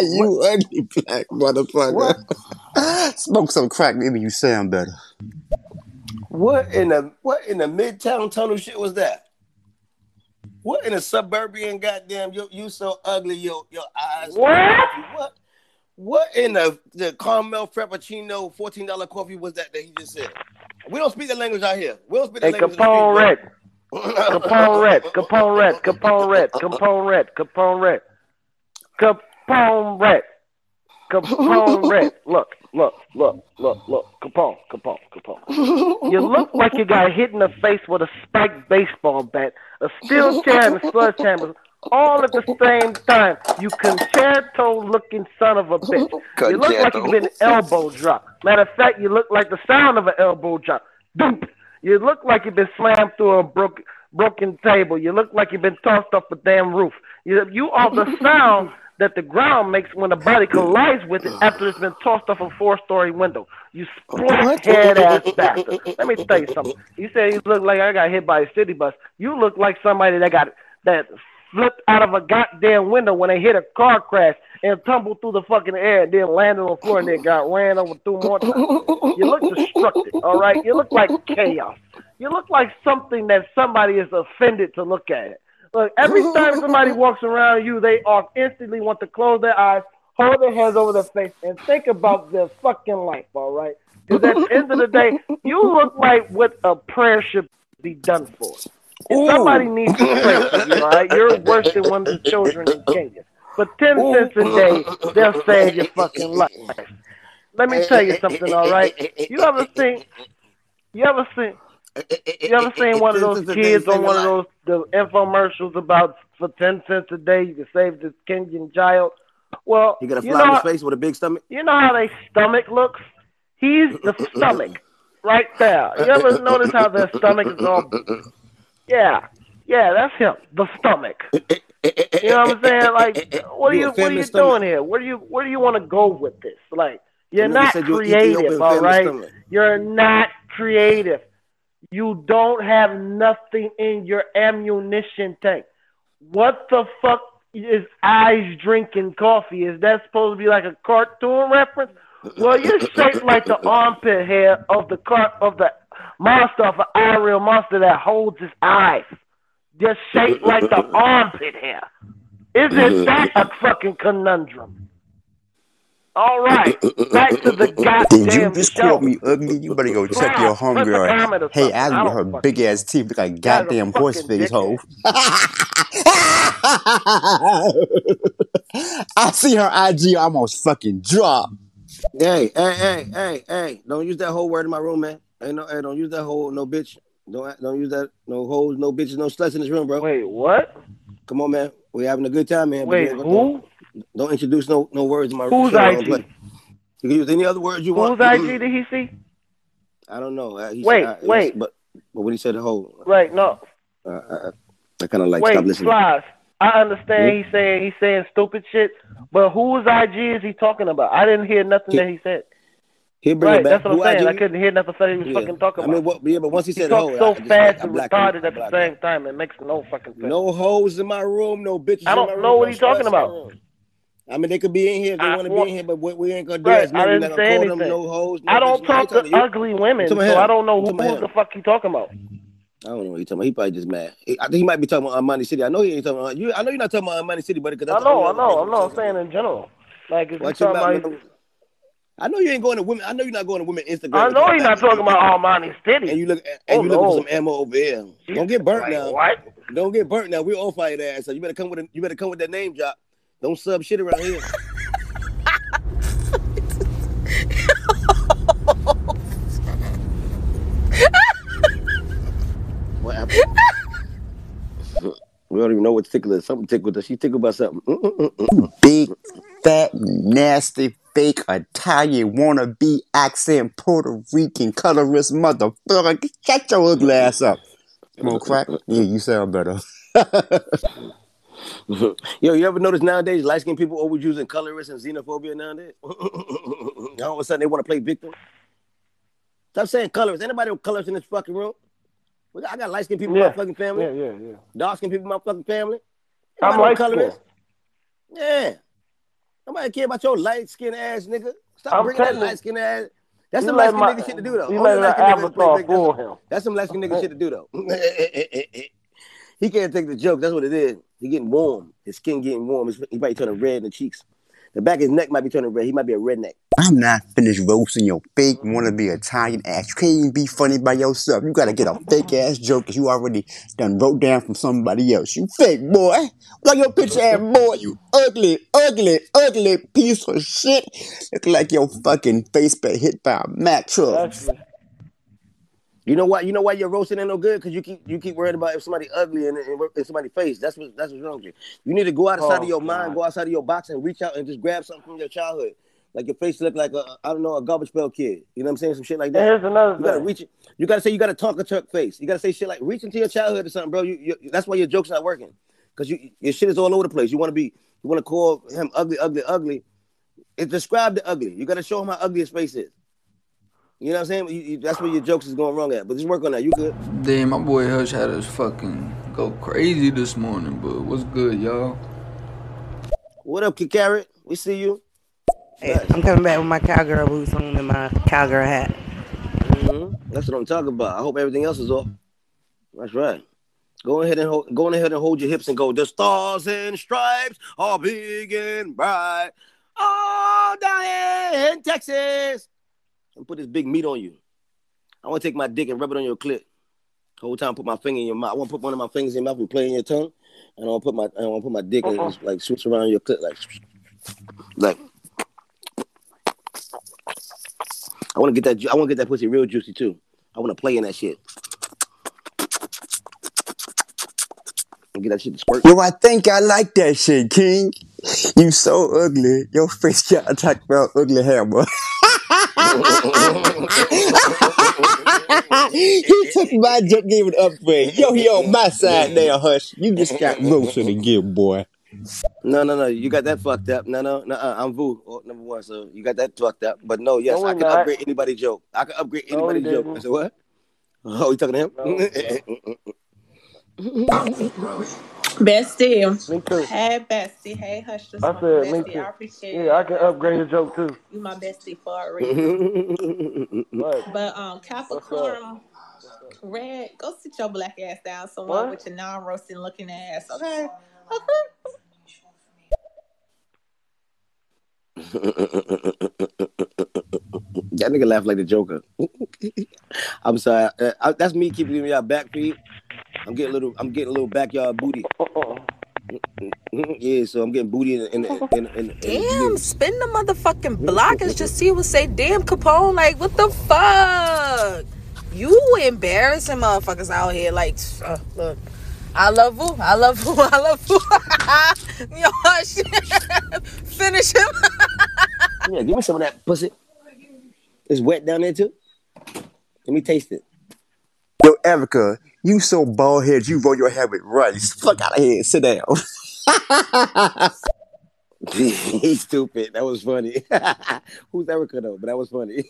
you ugly black motherfucker. Smoke some crack, maybe you sound better. What in the what in the midtown tunnel shit was that? What in the suburban goddamn you you so ugly your your eyes What? what what in the the caramel frappuccino fourteen dollar coffee was that that he just said? We don't speak the language out here. We don't speak the Hey, language. Caponeredd. Caponeredd. Capone Red. Caponeredd. Capone Red. Caponeredd. Capone Red. Caponeredd. Look, look, look, look, look. Capone, Capone, Capone. You look like you got hit in the face with a spiked baseball bat, a steel chair, and a sledgehammer. All at the same time. You concerto looking son of a oh, bitch. You look like you've been elbow dropped. Matter of fact, you look like the sound of an elbow drop. Doop. You look like you've been slammed through a broken broken table. You look like you've been tossed off a damn roof. You you are the sound that the ground makes when the body collides with it after it's been tossed off a four story window. You split head ass bastard. Let me tell you something. You said you look like I got hit by a city bus. You look like somebody that got that flipped out of a goddamn window when they hit a car crash and tumbled through the fucking air and then landed on the floor and then got ran over two more times. You look destructive, all right? You look like chaos. You look like something that somebody is offended to look at. Look, every time somebody walks around you, they are instantly want to close their eyes, hold their hands over their face, and think about their fucking life, all right? Because at the end of the day, you look like what a prayer should be done for. Somebody needs to pray for you, all right? You're worse than one of the children in Kenya. But 10 cents a day, they'll save your fucking life. Let me tell you something, all right? You ever seen, you ever seen, you ever seen one of those kids on one of those the infomercials about for 10 cents a day you can save this Kenyan child? Well, You got a you fly in know, his face with a big stomach. you know how their stomach looks? He's the stomach right there. You ever notice how their stomach is all? Yeah, yeah, that's him. The stomach. Eh, eh, eh, you know what I'm saying? Like, what are You what are you stomach. doing here? Where do you where do you want to go with this? Like, you're You not you're creative, Ethiopian all right? stomach. You're not creative. You don't have nothing in your ammunition tank. What the fuck is eyes drinking coffee? Is that supposed to be like a cartoon reference? Well, you're shaped like the armpit hair of the car of the monster of an Ariel monster that holds his eyes. You're shaped like the armpit hair. Isn't mm-hmm. that a fucking conundrum? All right, back to the mm-hmm. Did you just show. call me ugly? You better go check your Put the homegirl. Hey, something. I Ashley, her big ass teeth look like goddamn horse fucking face, hoe. I see her IG almost fucking drop. Hey, hey, hey, hey, hey! Don't use that whole word in my room, man. Hey, no, hey, don't use that whole no bitch. Don't don't use that no hoes, no bitches, no sluts in this room, bro. Wait, what? Come on, man. We having a good time, man. Wait, don't- who? Don't introduce no no words in my Whose shit I IG? You can use any other words you Whose want. Whose IG did he see? I don't know. Uh, he Wait, said, uh, wait. But but when he said the whole, Right, no. uh, I, I kind of like Wait, stop listening. Flies. I understand he's saying he's saying stupid shit, but whose IG is he talking about? I didn't hear nothing that he said. He'll bring right, it back. that's what I'm Who saying. IG? I couldn't hear nothing that he was Yeah. fucking talking about. I mean, what, yeah, but once he he said talks hoe, so I just, fast I and retarded at the blacked same time. It makes no fucking sense. No hoes in my room, no bitches I in my don't room. know what he's talking sluts in my about. I mean, they could be in here if they I want to be in here, but what we ain't gonna do Right, as I didn't say anything. them no hoes. No I don't bitches. talk to talking to you. ugly women, so I don't know who, talking about who the fuck he talking about. I don't know what he's talking about. He probably just mad. He- I think he might be talking about Money City. I know he ain't talking about you. I know you're not talking about Money City, but because I the only know, I know, I know. I'm talking saying in general. Like, if you Watch your talking about, man. I know you ain't going to women. I know you're not going to women Instagram. I know you're not talking about Armani City. And you look and Oh, you look no. for some ammo over here. Don't get burnt Like, now. what? Don't get burnt now. We're on fire ass. So you better come with a, you better come with that name drop. Don't sub shit around here. what happened? we don't even know what tickle is. Something tickled her. She tickled by something. Mm-mm-mm-mm. Big, fat, nasty, fake, Italian, wannabe, accent, Puerto Rican, colorist motherfucker. Shut your ugly ass up. Smoke crack? Yeah, you sound better. Yo, you ever notice nowadays light skinned people always using colorists and xenophobia nowadays? All of a sudden they want to play victim. Stop saying colors. Anybody with colors in this fucking room? I got light skinned people in my fucking family. Yeah, yeah, yeah. Dark skinned people in my fucking family. I'm Anybody with light colorists? Yeah. Nobody care about your light skinned ass nigga. Stop I'm bringing that light skinned ass. That's some light skinned nigga shit to do though. you let light that skinned niggas play avatar fool That's- him. That's some light skinned nigga shit to do though. he can't take the joke. That's what it is. He getting warm. His skin getting warm. His- He might turning red in the cheeks. The back of his neck might be turning red. He might be a redneck. I'm not finished roasting your fake wannabe Italian ass. You can't even be funny by yourself. You gotta get a fake ass joke that you already done wrote down from somebody else. You fake boy. Look your picture ass boy. You ugly, ugly, ugly piece of shit. Look like your fucking face been hit by a Mack truck. You know why? You know why your roasting ain't no good? Because you keep you keep worried about if somebody ugly in, in, in somebody's face. That's what that's what's wrong with you. You need to go outside Oh, of your mind, go outside of your box, and reach out and just grab something from your childhood. Like your face look like a I don't know a garbage pail kid. You know what I'm saying? Some shit like that. And here's another You gotta thing. reach. You gotta say you gotta talk a tuck face. You gotta say shit like reach into your childhood or something, bro. You, you that's why your jokes not working. Cause you your shit is all over the place. You wanna be you wanna call him ugly, ugly, ugly. It describe the ugly. You gotta show him how ugly his face is. You know what I'm saying? You, you, that's where your jokes is going wrong at. But just work on that. You good? Damn, my boy Hush had us fucking go crazy this morning, but what's good, y'all? What up, Kid Carrot? We see you. Hey, Nice. I'm coming back with my cowgirl boots on and my cowgirl hat. hmm That's what I'm talking about. I hope everything else is off. That's right. Go ahead and hold, go ahead and hold your hips and go. The stars and stripes are big and bright. Oh, down in Texas. And put this big meat on you. I want to take my dick and rub it on your clit. The Whole time, put my finger in your mouth. I want to put one of my fingers in your mouth and play in your tongue. And I want to put my, I want to put my dick and just, like switch around your clit, like, like. I want to get that. ju- I want to get that pussy real juicy too. I want to play in that shit. And Get that shit to squirt. Yo, I think I like that shit, King. You so ugly. Your face got attacked by an ugly hair, boy. he took my joke, gave it upgrade. Yo, he on my side now, Hush. You just got roasted again, boy. No, no, no. You got that fucked up. No, no, no. Uh, I'm Vu, oh, number one. So you got that fucked up. But no, yes, No, I can not. upgrade anybody's joke. I can upgrade No, we anybody's joke. I said what? Oh, you talking to him? Bestie. Me too. Hey, Bestie. Hey, Hush this I one. said me Bestie, too. I appreciate it. Yeah, I can upgrade a joke too. you, my bestie, for a reason. What? But um, Capricorn, Red, go sit your black ass down somewhere What? with your non-roasting looking ass. Okay. Okay. that nigga laugh like the Joker. I'm sorry. Uh, I, that's me keeping giving y'all back feed. I'm getting a little. I'm getting a little backyard booty. yeah, so I'm getting booty in in in, in, in, Damn, spin the motherfucking block and just see what say. Damn, Capone, like what the fuck? You embarrassing motherfuckers out here. Like, uh, look, I love you. I love you. I love you. Yo, shit. Finish him. Yeah, give me some of that pussy. It's wet down there too. Let me taste it. Yo, Erica, you so bald headed, you roll your hair with rice. Fuck out of here. Sit down. He's stupid. That was funny. Who's Erica though? But that was funny.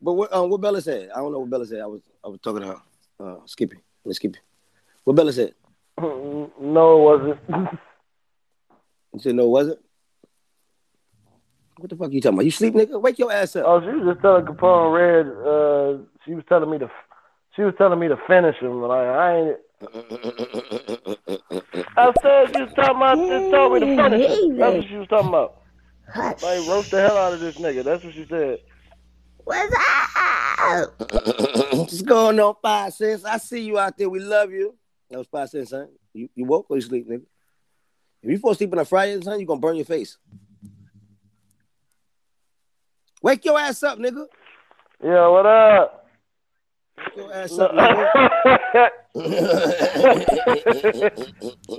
but what um what Bella said? I don't know what Bella said. I was I was talking to her. Uh Skippy. Let's Skippy. What Bella said? No, it wasn't. You said no, it wasn't? What the fuck are you talking about? You sleep, nigga? Wake your ass up. Oh, she was just telling Caponeredd. Uh, she was telling me to. She was telling me to finish him. Like I ain't. I said she was talking about. She told me to finish him. That's what she was talking about. Like roast the hell out of this nigga. That's what she said. What's up? What's going on, five cents? I see you out there. We love you. That was five cents, son. You, you woke or you sleep, nigga? If you fall asleep on a Friday, son, you're gonna burn your face. Wake your ass up, nigga. Yeah, what up? Wake your ass up, nigga.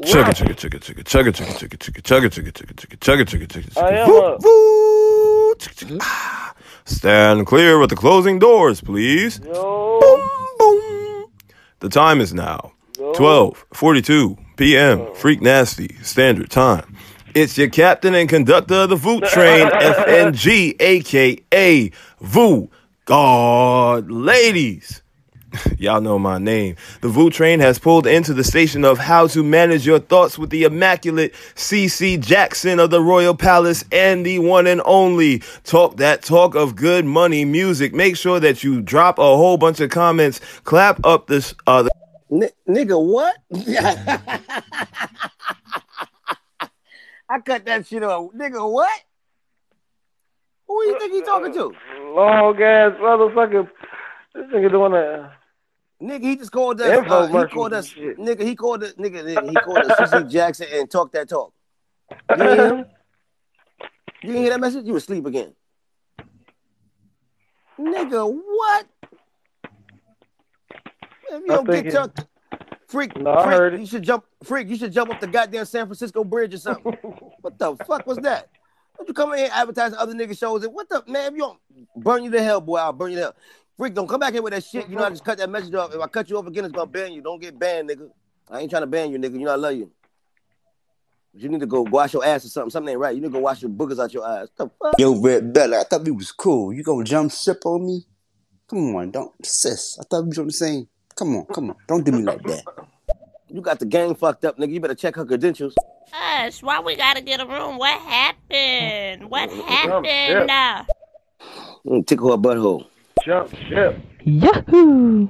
Chugga chugga chugga chugga chugga chugga chugga chugga chugga chugga chugga chugga chugga chugga chugga I chugga am Voo, up. voo, chugga, chugga. Ah. Stand clear with the closing doors, please. Boom, boom. The time is now 12:42 p.m. Freak Nasty Standard Time. It's your captain and conductor of the Voot Train, FNG, aka Voo God Ladies. Y'all know my name. The VU train has pulled into the station of How to Manage Your Thoughts with the immaculate CC Jackson of the Royal Palace and the one and only Talk That Talk of Good Money Music. Make sure that you drop a whole bunch of comments, clap up this uh N- nigga, what? I cut that shit off. Nigga, what? Who you think he talking to? Long ass motherfucker. This nigga doing that. Nigga, he just called us. Uh, he called us. shit. Nigga, he called us. Nigga, nigga, he called us CC Jackson and talk that talk. You hear him? You didn't hear that message? You were asleep again. Nigga, what? If you don't get tucked, freak, No, I heard it. you should jump, freak, you should jump up the goddamn San Francisco Bridge or something. what the fuck was that? Don't you come in here advertising other nigga shows and what the man? If you don't burn you to hell, boy, I'll burn you to hell. Freak, don't come back here with that shit. You know I just cut that message off. If I cut you off again, it's gonna ban you. Don't get banned, nigga. I ain't trying to ban you, nigga. You know I love you. But you need to go wash your ass or something. Something ain't right. You need to go wash your boogers out your eyes. What the fuck? Yo, Red Bella, I thought we was cool. You gonna jump ship on me? Come on, don't sis. I thought we was on the same. Come on, come on. Don't do me like that. You got the gang fucked up, nigga. You better check her credentials. Hush, why we gotta get a room? What happened? What ship. happened? Uh, Mm, tickle her butthole. Jump ship. Yahoo!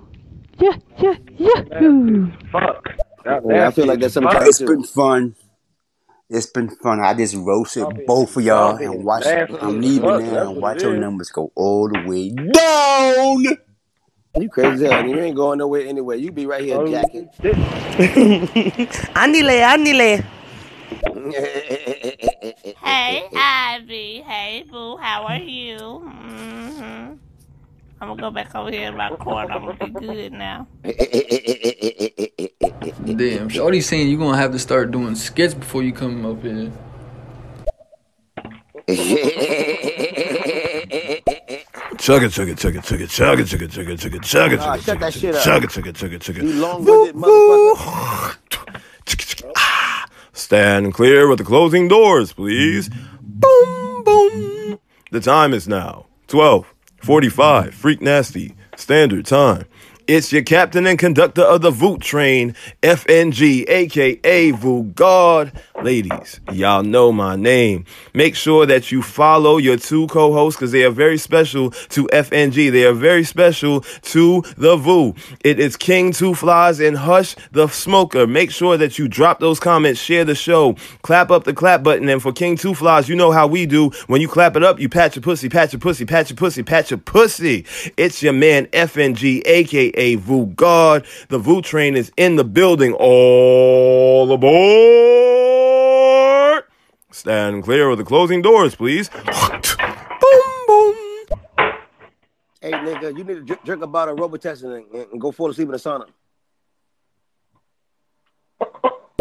Yeah, yeah, yahoo! Fuck. Yeah, I feel like that's something. It's been fun. It's been fun. I just roasted both of y'all Y'all and watch. I'm leaving now and watch your numbers go all the way down. You crazy as hell. You ain't going nowhere anyway. You be right here jacking. Andile, andile. Hey, Ivy. Hey, Boo. How are you? hmm I'm gonna go back over here in my corner. I'm gonna be good now. Damn, Shorty's saying you're gonna have to start doing skits before you come up here. Chug it, chug it, chug it, chug it, chug it, chug it, chug it, chug it, chug it, chug it, shit up. chug it, chug it, chug it, chug it. You long-winded motherfucker. Stand clear with the closing doors, please. Boom, boom. The time is now 12:45. Freak nasty standard time. It's your captain and conductor of the Voot train, FNG, aka Voot God. Ladies, y'all know my name. Make sure that you follow your two co-hosts because they are very special to FNG. They are very special to the Voo. It is King Two Flies and Hush the Smoker. Make sure that you drop those comments, share the show, clap up the clap button. And for King Two Flies, you know how we do. When you clap it up, you pat your pussy, pat your pussy, pat your pussy, pat your pussy. It's your man FNG, aka Voo God. The Voo train is in the building. All aboard! Stand clear of the closing doors, please. Boom, boom. Hey, nigga, you need to drink, drink about a Robitussin and, and go fall asleep in the sauna.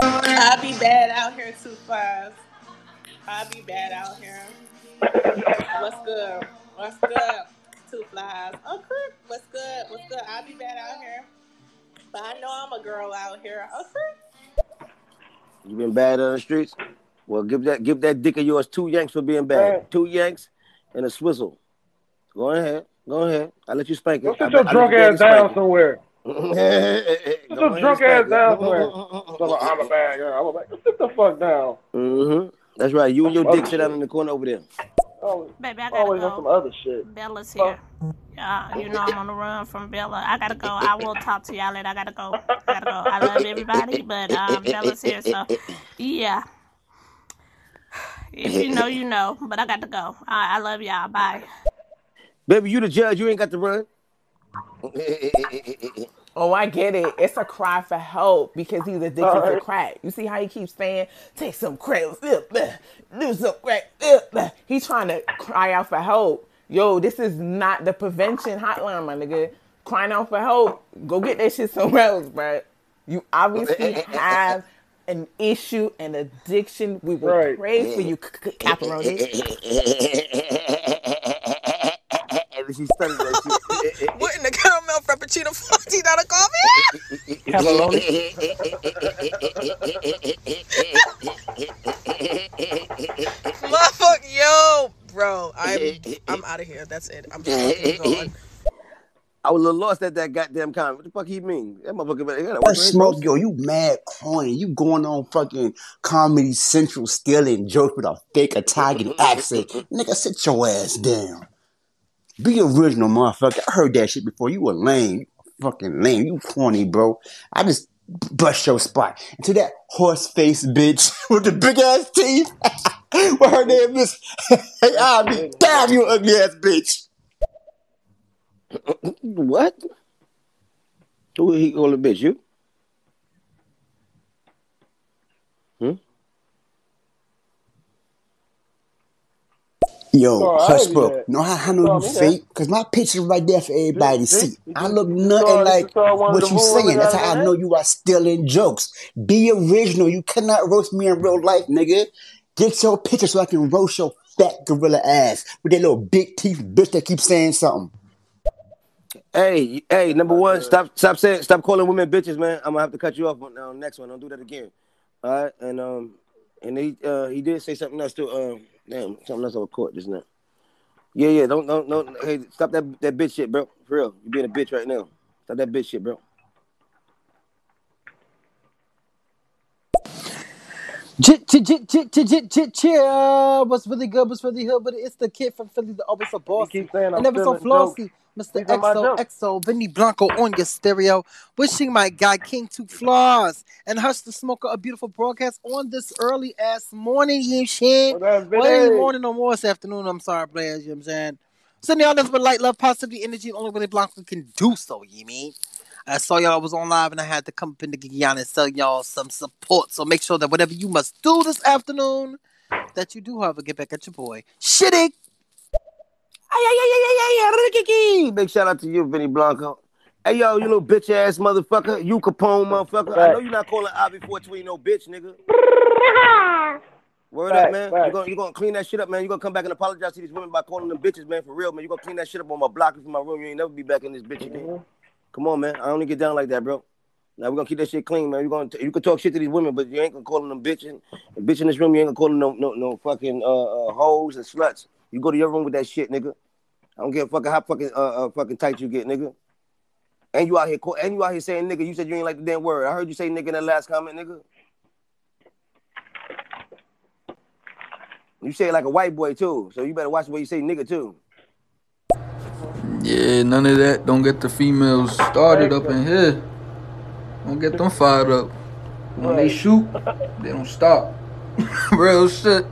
I be bad out here, two fives. I be bad out here. What's good? What's good? Two flies. Oh, crap. What's good? What's good? I be bad out here. But I know I'm a girl out here. Oh, crap. You been bad on the streets? Well, give that give that dick of yours two yanks for being bad. Two yanks and a swizzle. Go ahead. Go ahead. I'll let you spank it. Go sit your I'll drunk let you ass down it. somewhere. Go Sit your drunk ass it. down somewhere. So I'm a bad girl. I'm a bad. Sit the fuck down. Mm-hmm. That's right. You and your dick sit down in the corner over there. Oh, Baby, I gotta always go. on some other shit. Bella's here. Uh, you know I'm on the run from Bella. I gotta go. I will talk to y'all later. I gotta go. I gotta go. I love everybody, but um, Bella's here, so yeah. If you know, you know. But I got to go. I, I love y'all. Bye. Baby, you the judge. You ain't got to run. Oh, I get it. It's a cry for help because he's addicted to crack. You see how he keeps saying, take some crack, uh, do some crack. uh, uh." He's trying to cry out for help. Yo, this is not the prevention hotline, my nigga. Crying out for help. Go get that shit somewhere else, bruh. You obviously have an issue, an addiction. We will Right. pray for you, c- c- Caparoni. and she studied that shit. What in the caramel frappuccino fourteen dollar coffee? Motherfucker, yo, bro, I'm I'm out of here. That's it. I'm fucking gone. I was a little lost at that goddamn comment. What the fuck he mean? That motherfucker That work on his smoke, yo, you mad corny. You going on fucking Comedy Central stealing jokes with a fake Italian accent. Nigga, sit your ass down. Be original, motherfucker. I heard that shit before. You a lame. You fucking lame. You corny, bro. I just bust your spot. And to that horse face bitch with the big ass teeth. what her name is? hey, I'll be damn you ugly ass bitch. What? Who he call a bitch? You? Hmm? Yo, No, hush, ain't bro. that. Know how I know called you me fake? Cause my picture right there for everybody to See? see. I look nothing like just saw one of what you saying. That's how I know you are stealing jokes. Be original. You cannot roast me in real life, nigga. Get your picture so I can roast your fat gorilla ass with that little big teeth bitch that keeps saying something. Hey, hey, number one, stop, stop saying, stop calling women bitches, man. I'm gonna have to cut you off on uh, next one. Don't do that again. All right, and um, and he uh he did say something else too. Um, damn, something else on court just now. Yeah, yeah, don't, don't, don't. Hey, stop that that bitch shit, bro. For real, you being a bitch right now. Stop that bitch shit, bro. Jit, jit, jit, jit, jit, jit, jit, cheer. What's really good, what's really good, but it's the kid from Philly that always so bossy. keep saying I'm and never so stealing flossy. Mr. Exo Exo my XO, jokes. XO, Vinny Blanco on your stereo. Wishing my guy King Two Flaws and Hush the Smoker a beautiful broadcast on this early ass morning, you shit. Well, it ain't Vinny? morning no more, this afternoon. I'm sorry, players, you know what I'm saying? Sending y'all this but light, love, positivity, energy, only Vinny Blanco can do so, you mean? I saw y'all was on live and I had to come up in the Guyana and sell y'all some support. So make sure that whatever you must do this afternoon, that you do, however, get back at your boy. Shitty! Big shout out to you, Vinny Blanco. Hey yo, you little bitch ass motherfucker, you Capone motherfucker. I know you're not calling Ivy 420 no bitch, nigga. Word up, man. facts. You're gonna, you gonna clean that shit up, man. You're gonna come back and apologize to these women by calling them bitches, man, for real, man. You're gonna clean that shit up on my block from my room. You ain't never be back in this bitch again. Mm-hmm. Come on, man. I only get down like that, bro. Now we're gonna keep that shit clean, man. You're gonna you can talk shit to these women, but you ain't gonna call them bitching. And bitch in this room, you ain't gonna call them no no no fucking uh, uh hoes and sluts. You go to your room with that shit, nigga. I don't give a fuck how fucking uh, uh fucking tight you get, nigga. And you out here call, and you out here saying nigga. You said you ain't like the damn word. I heard you say nigga in that last comment, nigga. You say it like a white boy too, so you better watch the way you say nigga too. Yeah, none of that. Don't get the females started up in here. Don't get them fired up. When they shoot, they don't stop. Real shit.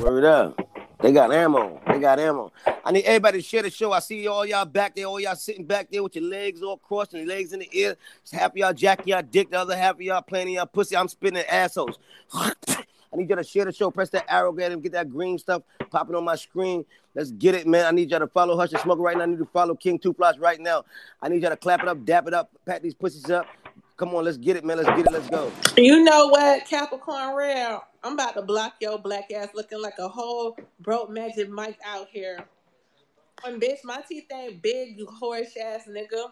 Word up. They got ammo. They got ammo. I need everybody to share the show. I see all y'all back there, all y'all sitting back there with your legs all crossed and your legs in the air. It's half y'all jacking y'all dick, the other half of y'all playing y'all pussy. I'm spitting assholes. I need y'all to share the show. Press that arrow, get get that green stuff popping on my screen. Let's get it, man. I need y'all to follow Hush and Smoker right now. I need to follow King Two Flies right now. I need y'all to clap it up, dap it up, pat these pussies up. Come on, let's get it, man. Let's get it. Let's go. You know what, Capricorn Rare? I'm about to block your black ass looking like a whole broke magic Mike out here. And bitch, my teeth ain't big, you horse ass nigga.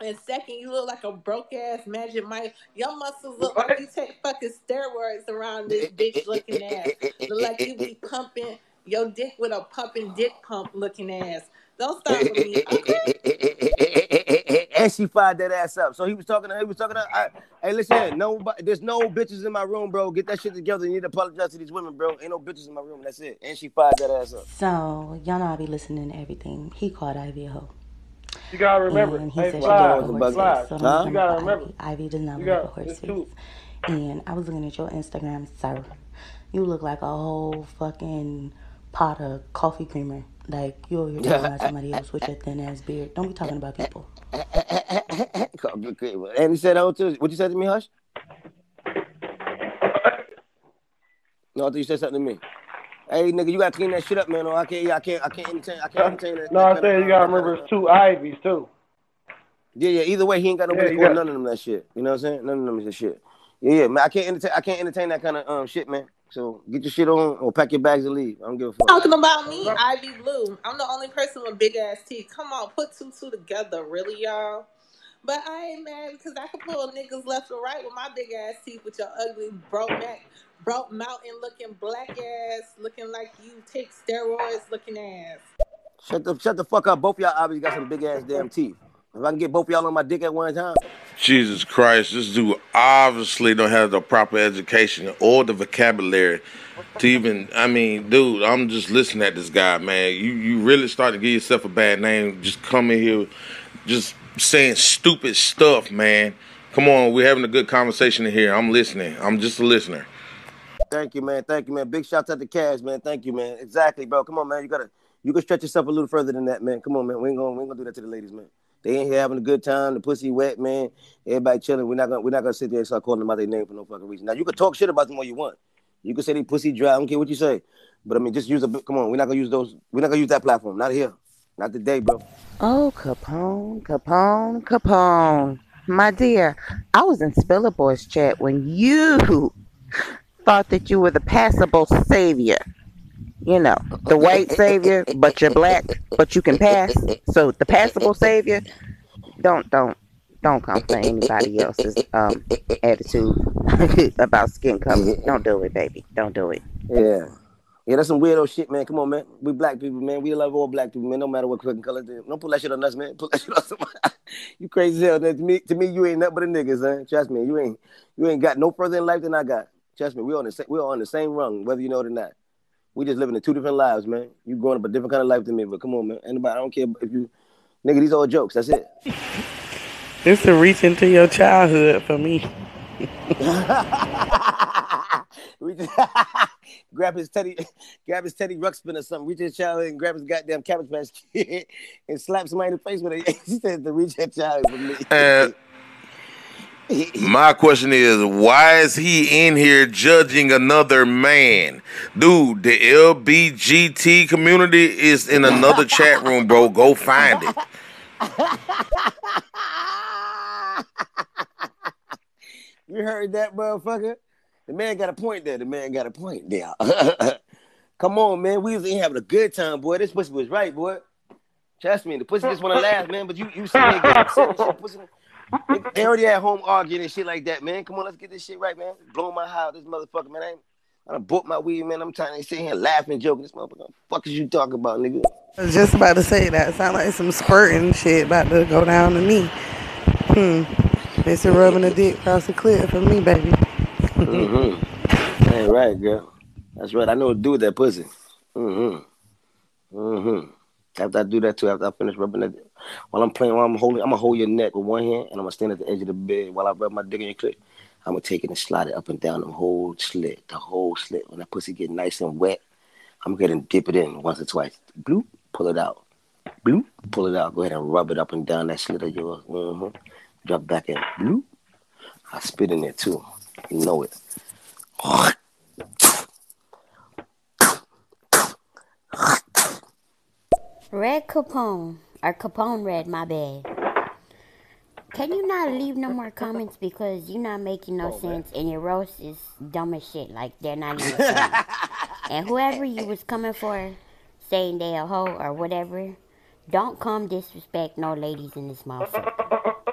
And second, you look like a broke ass magic Mike. Your muscles look like you take fucking steroids around this bitch looking ass. Look like you be pumping your dick with a pumping dick pump looking ass. Don't start with me, okay? And she fired that ass up. So he was talking to he was talking to I, hey listen, no there's no bitches in my room, bro. Get that shit together. You need to apologize to these women, bro. Ain't no bitches in my room. That's it. And she fired that ass up. So y'all know I be listening to everything. He called Ivy a hoe. You gotta remember. And he Hey, said she Fly, look like a Fly, horse face. So you don't come gotta remember. Ivy. Ivy does not You like a horse it's And I was looking at your Instagram, sir. You look like a whole fucking pot of coffee creamer. Like you over here talking about somebody else with your thin ass beard. Don't be talking about people. And he said, "Oh, too. What you said to me, Hush?" No, I thought you said something to me. Hey, nigga, you gotta clean that shit up, man. Or I can't, I can't, I can't entertain, I can't entertain that. No, I'm saying you gotta remember it's two Ivies too. Yeah, yeah. Either way, he ain't got no Yeah, you got- none of them that shit. You know what I'm saying? None of them is that shit. Yeah, yeah, man. I can't entertain. I can't entertain that kind of um shit, man. So get your shit on or pack your bags and leave. I don't give a fuck. Talking about me, Ivy Blue. I'm the only person with big ass teeth. Come on, put two two together, really, y'all. But I ain't mad because I can pull niggas left or right with my big ass teeth with your ugly broke neck, broke mountain looking black ass, looking like you take steroids looking ass. Shut the shut the fuck up. Both y'all obviously got some big ass damn teeth. If I can get both y'all on my dick at one time, Jesus Christ, this dude obviously don't have the proper education or the vocabulary to even. I mean, dude, I'm just listening at this guy, man. You you really start to give yourself a bad name. Just coming here, just saying stupid stuff, man. Come on, we're having a good conversation here. I'm listening. I'm just a listener. thank you, man. Thank you, man. Big shout out to Cash, man. Thank you, man. Exactly, bro. Come on, man. You gotta you can stretch yourself a little further than that, man. Come on, man. We ain't gonna we ain't gonna do that to the ladies, man. They ain't here having a good time. The pussy wet, man. Everybody chilling. We're not gonna we're not gonna sit there and start calling them out their name for no fucking reason. Now you can talk shit about them all you want. You can say they pussy dry. I don't care what you say. But I mean, just use a come on. We're not gonna use those. We're not gonna use that platform. Not here. Not today, bro. Oh, Capone, Capone, Capone. My dear, I was in Spiller Boys chat when you thought that you were the passable savior. You know, the white savior, but you're black, but you can pass. So the passable savior, don't don't don't come for anybody else's um attitude about skin color. Don't do it, baby. Don't do it. Yeah. Yeah, that's some weirdo shit, man. Come on, man. We black people, man. We love all black people, man. No matter what fucking color. they- Don't put that shit on us, man. Put that shit on somebody. you crazy as hell. To me, to me, you ain't nothing but a nigga, son. Trust me, you ain't you ain't got no further in life than I got. Trust me, we're on the same, we're on the same rung, whether you know it or not. We just living in two different lives, man. You growing up a different kind of life than me, but come on, man. Anybody, I don't care if you, nigga. These all jokes. That's it. It's a reach into your childhood for me. We just- grab his Teddy, grab his Teddy Ruxpin or something. Reach his child and grab his goddamn cabbage patch kid and slap somebody in the face with it. He said to reach that child for me. My question is, why is he in here judging another man? Dude, the LBGT community is in another chat room, bro. Go find it. You heard that, motherfucker? The man got a point there. The man got a point there. Come on, man. We was in having a good time, boy. This pussy was right, boy. Trust me, the pussy just want to laugh, man. But you, you see, they, already at home arguing and shit like that, man. Come on, let's get this shit right, man. Blowing my high, this motherfucker, man. I, ain't, I done bought my weed, man. I'm trying to sit here laughing, joking. This motherfucker, what the fuck is you talking about, nigga? I was just about to say that. Sound like some spurting shit about to go down to me. Hmm. It's a rubbing a dick across the cliff for me, baby. Mm-hmm. Ain't right, girl. That's right. I know to do that pussy. Mm-hmm. Mm-hmm. After I do that too, after I finish rubbing that, while I'm playing, while I'm holding, I'm gonna hold your neck with one hand, and I'm gonna stand at the edge of the bed while I rub my dick in your clit. I'm gonna take it and slide it up and down the whole slit, the whole slit. When that pussy get nice and wet, I'm gonna dip it in once or twice. Bloop, pull it out. Bloop, pull it out. Go ahead and rub it up and down that slit of yours. Mm-hmm. Drop back in. Bloop. I spit in there too. You know it. Red Capone, or Caponeredd, my bad. Can you not leave no more comments because you're not making no sense and your roast is dumb as shit. Like they're not even and whoever you was coming for, saying they a hoe or whatever, don't come disrespect no ladies in this motherfucker.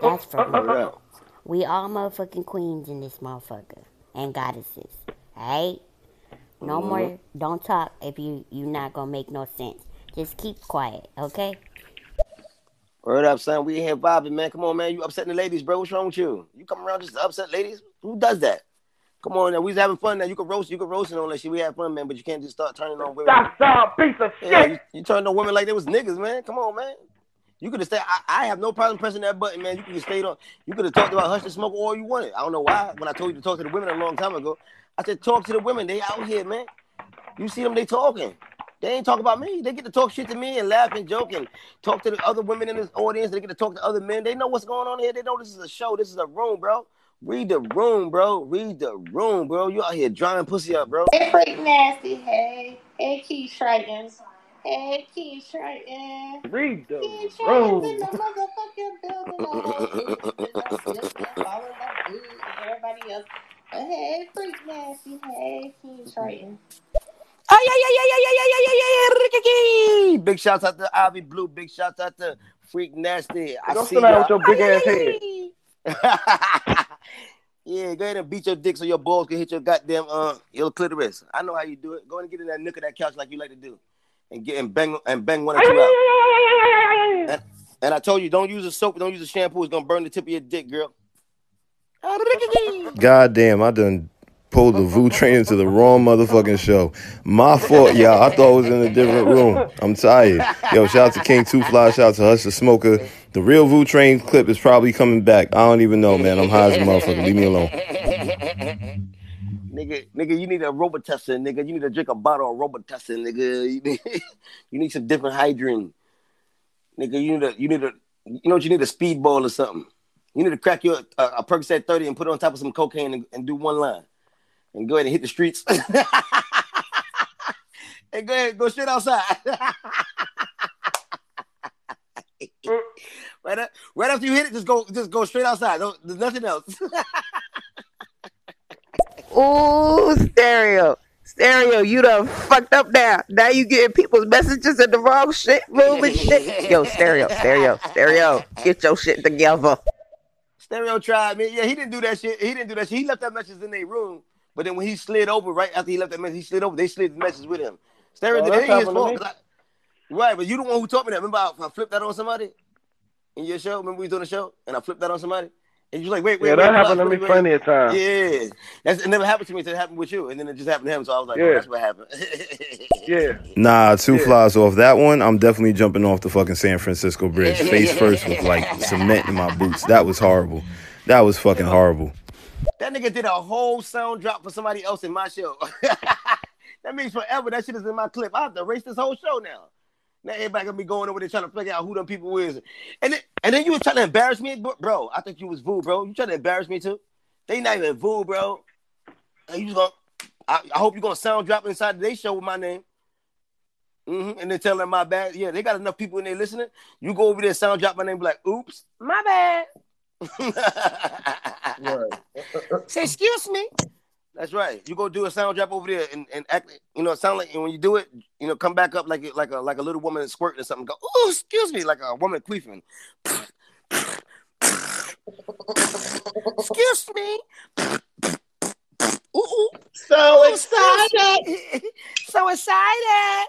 That's for real. We all motherfucking queens in this motherfucker and goddesses. Alright? No Mhm. more. Don't talk if you you not gonna make no sense. Just keep quiet, okay? Word up, son. We here vibing, man. Come on, man. You upsetting the ladies, bro. What's wrong with you? You come around just to upset ladies? Who does that? Come on, now. We was having fun. Now you can roast, you can roast it on that shit. We have fun, man. But you can't just start turning on women. That's a piece of Yeah, shit. you, you turn on women like they was niggas, man. Come on, man. You could have stayed. I, I have no problem pressing that button, man. You could have stayed on. You could have talked about hush the smoke all you wanted. I don't know why. When I told you to talk to the women a long time ago, I said talk to the women. They out here, man. You see them? They talking. They ain't talk about me. They get to talk shit to me and laugh and joke and talk to the other women in this audience. They get to talk to other men. They know what's going on here. They know this is a show. This is a room, bro. Read the room, bro. Read the room, bro. You out here drying pussy up, bro. Hey, Freak Nasty. Hey. Hey, Keith Triton. Hey, Keith Triton. Read the Keith room. Triton's in the motherfucking building. And all of that dude and everybody else. Hey, Freak Nasty. Hey, Keith Triton. Big shouts out to Ivy Blue. Big shouts out to Freak Nasty. I Don't see sit down ya. with your big ass head. yeah, go ahead and beat your dick so your balls can hit your goddamn uh your clitoris. I know how you do it. Go ahead and get in that nook of that couch like you like to do, and get and bang and bang one or two out. And, and I told you, don't use a soap, don't use a shampoo. It's gonna burn the tip of your dick, girl. God damn, I done pulled the Vu train into the wrong motherfucking show. My fault, y'all. I thought I was in a different room. I'm tired. Yo, shout out to King Two Fly, shout out to Hush the Smoker. The real Vu Train clip is probably coming back. I don't even know, man. I'm high as a motherfucker. Leave me alone. Nigga, nigga, you need a Robitussin, nigga. You need to drink a bottle of Robitussin, nigga. You need, you need some different hydrin. Nigga, you need a, you need a, you know what you need a speedball or something. You need to crack your uh, a Percocet 30 and put it on top of some cocaine and, and do one line. And go ahead and hit the streets. and go ahead, go straight outside. right, up, right after you hit it, just go, just go straight outside. Don't, there's nothing else. Ooh, stereo. Stereo, you done fucked up now. Now you getting people's messages in the wrong shit room and shit. Yo, stereo, stereo, stereo. Get your shit together. Stereo tried me. Yeah, he didn't do that shit. He didn't do that shit. He left that message in their room. But then when he slid over, right after he left that message, he slid over. They slid the message with him. Stereo Oh, did that's it his fault. I- right, but you the one who taught me that. Remember I, I flipped that on somebody in your show? Remember we was doing a show and I flipped that on somebody? And you're like, wait, wait, Yeah, wait. that relax, happened to me plenty of times. Yeah, that's it. Never happened to me. Until it happened with you, and then it just happened to him. So I was like, oh, that's what happened. yeah. Nah, two Yeah. flies off that one. I'm definitely jumping off the fucking San Francisco Bridge face first with like cement in my boots. That was horrible. That was fucking horrible. That nigga did a whole sound drop for somebody else in my show. that means forever. That shit is in my clip. I have to erase this whole show now. Now everybody gonna be going over there trying to figure out who them people is. And then, and then you was trying to embarrass me, bro-. I think you was Vu, bro. You trying to embarrass me too? They not even Vu, bro. And you just gonna I, I hope you're gonna sound drop inside the day show with my name. Mm-hmm. And they tell them my bad. Yeah, they got enough people in there listening. You go over there, sound drop my name, like, oops, my bad. Say, excuse me. That's right. You go do a sound drop over there and, and act, you know, sound like and when you do it, you know, come back up like it- like a like a little woman squirting or something. Go, oh, excuse me, like a woman queefing. excuse me. Ooh, So excited. so excited.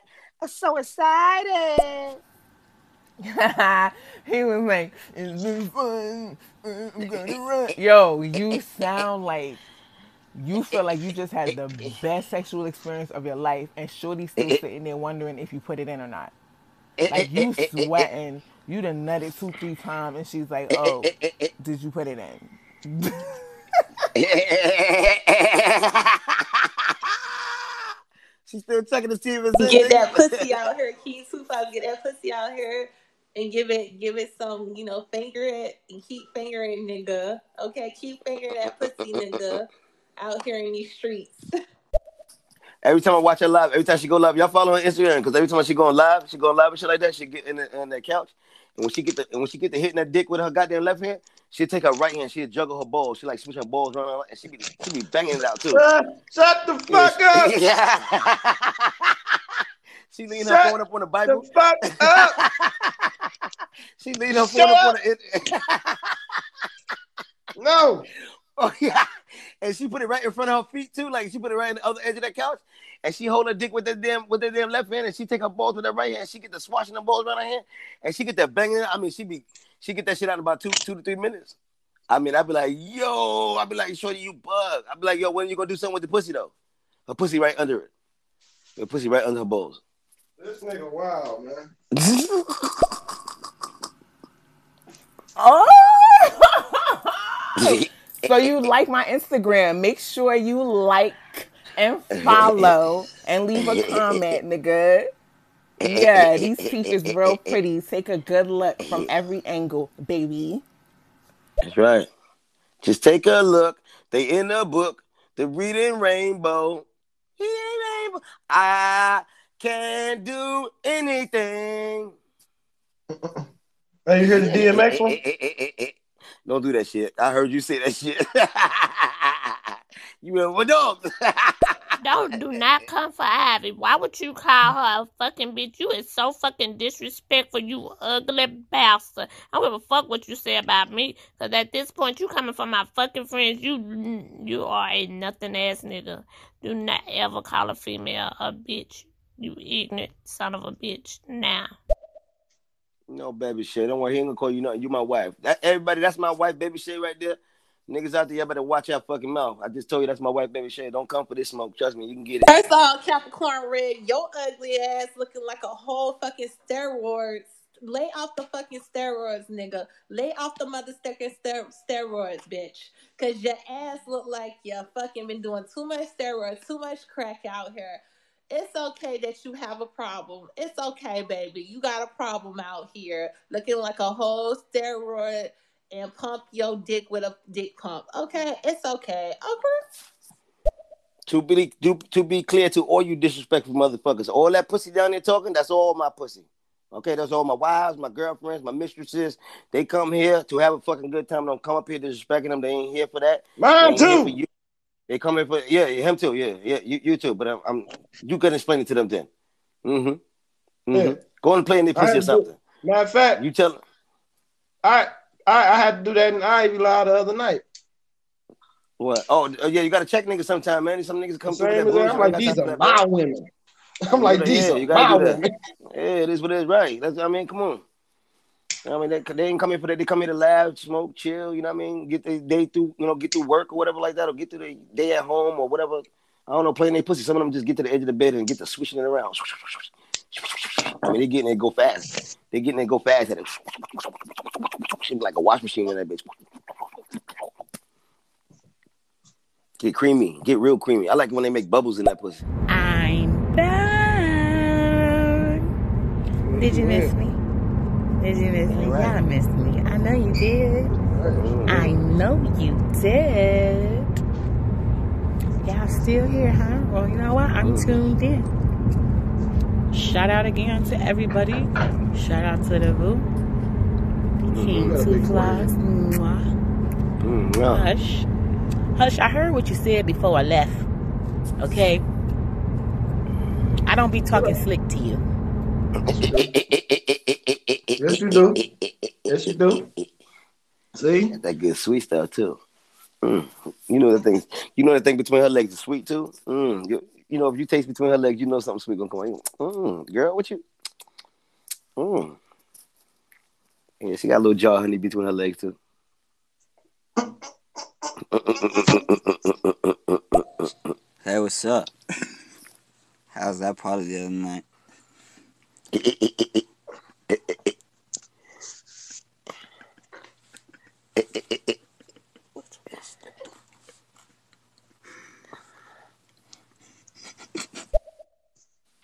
So excited. he was like, "It's been fun. I'm gonna run." Yo, you sound like you feel like you just had the best sexual experience of your life, and Shorty's still sitting there wondering if you put it in or not. Like you sweating, you done nutted two, three times, and she's like, "Oh, did you put it in?" She's still checking to see if it's in. Get that nigga. pussy out here, Key Tupac. Get that pussy out here and give it, give it some, you know, finger it and keep fingering, nigga. Okay, keep fingering that pussy, nigga, out here in these streets. Every time I watch her live, every time she go live, y'all follow her on Instagram because every time she going live, she going live and shit like that. She get in the, in that couch, and when she get the and when she get the hitting that dick with her goddamn left hand, she'll take her right hand, she'll juggle her balls, she like switch her balls around, and she be she be banging it out too. Shut the fuck up. Yeah. she lean her Shut phone up on the Bible. The fuck up. She lean her Shut up on it. No. Oh yeah, and she put it right in front of her feet too. Like she put it right in the other edge of that couch, and she hold her dick with that damn with that damn left hand, and she take her balls with that right hand. She get the swashing the balls around her hand, and she get that banging. I mean, she be she get that shit out in about two two to three minutes. I mean, I'd be like, yo, I'd be like, shorty, you bug. I'd be like, yo, when you gonna do something with the pussy though? Her pussy right under it. Her pussy right under her balls. This nigga wild, man. Oh! so you like my Instagram. Make sure you like and follow and leave a comment, nigga. Yeah, these teeth is real pretty. Take a good look from every angle, baby. That's right. Just take a look. They in the book. The reading rainbow. Reading rainbow. I can't do anything. Hey, you hear the DMX one? Don't do that shit. I heard you say that shit. you went, what dog? Don't do not come for Ivy. Why would you call her a fucking bitch? You is so fucking disrespectful, you ugly bastard. I don't give a fuck what you say about me, cause at this point you coming from my fucking friends. You you are a nothing ass nigga. Do not ever call a female a bitch. You ignorant son of a bitch. Now. No, baby shit. Don't worry. He ain't gonna call you nothing. You my wife. That, everybody, that's my wife, baby shit right there. Niggas out there, y'all better watch your fucking mouth. I just told you that's my wife, baby shit. Don't come for this smoke. Trust me, you can get it. First of all, Capricorn Red, your ugly ass looking like a whole fucking steroids. Lay off the fucking steroids, nigga. Lay off the motherfucking ster- steroids, bitch. Cause your ass look like you fucking been doing too much steroids, too much crack out here. It's okay that you have a problem. It's okay, baby. You got a problem out here looking like a whole steroid and pump your dick with a dick pump. Okay, it's okay. Okay. To be to, to be clear to all you disrespectful motherfuckers, all that pussy down there talking, that's all my pussy. Okay, that's all my wives, my girlfriends, my mistresses. They come here to have a fucking good time. Don't come up here disrespecting them. They ain't here for that. Mine They ain't here too. They come here for yeah, him too. Yeah, yeah, you, you too. But I'm, I'm you can explain it to them then. Mm-hmm. Mm-hmm. Yeah. Go and play in I pussy or something. do- Matter of fact, You tell I, I I had to do that in Ivy Law the other night. what? Oh, uh, yeah, you gotta check niggas sometime, man. Some niggas come through that bullshit. I'm like, these are my women. I'm like, Yeah, these yeah, are my women. Yeah, it is what it is, right? That's I mean, come on. You know I mean, they, they didn't come here for that. They come here to laugh, smoke, chill. You know what I mean? Get their day through, you know, get through work or whatever like that, or get through the day at home or whatever. I don't know, playing their pussy. Some of them just get to the edge of the bed and get to swishing it around. I mean, they getting it go fast. They getting it go fast at it. Be like a wash machine in that bitch. Get creamy, get real creamy. I like when they make bubbles in that pussy. I'm back. Did you miss me? Did you miss me? Y'all missed me. I know you did. I know you did. Y'all still here, huh? Well, you know what? I'm tuned in. Shout out again to everybody. Shout out to the Boo. King Two Flies. Mwah. Hush. Hush, I heard what you said before I left. Okay? I don't be talking slick to you. Yes, you do. Yes, you do. See? Got that good sweet stuff too. Mm. You know the thing. You know the thing between her legs is sweet too. Mm. You, you know if you taste between her legs, you know something sweet gonna come out. Mm. Girl, what you? Mm. Yeah, she got a little jaw honey between her legs too. Hey, what's up? How's that party the other night?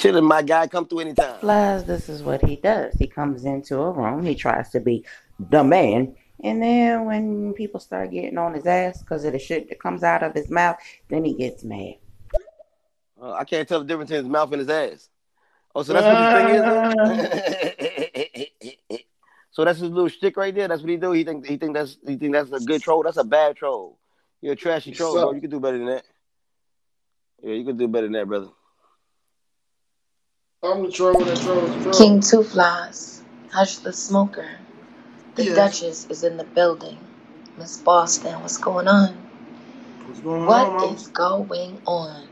Chilling, my guy. Come through anytime. Flies, this is what he does. He comes into a room, he tries to be the man, and then when people start getting on his ass because of the shit that comes out of his mouth, then he gets mad. Uh, I can't tell the difference between his mouth and his ass. Oh, so that's what his thing is. so that's his little shtick right there. That's what he do. He think he think that's he think that's a good troll. That's a bad troll. You're a trashy troll, bro. You can do better than that. Yeah, you can do better than that, brother. I'm the troll that trolls the troll. King Two Flies, Hush the Smoker. The Yes. Duchess is in the building. Miss Boston, what's going on? What's going on, What mom? is going on?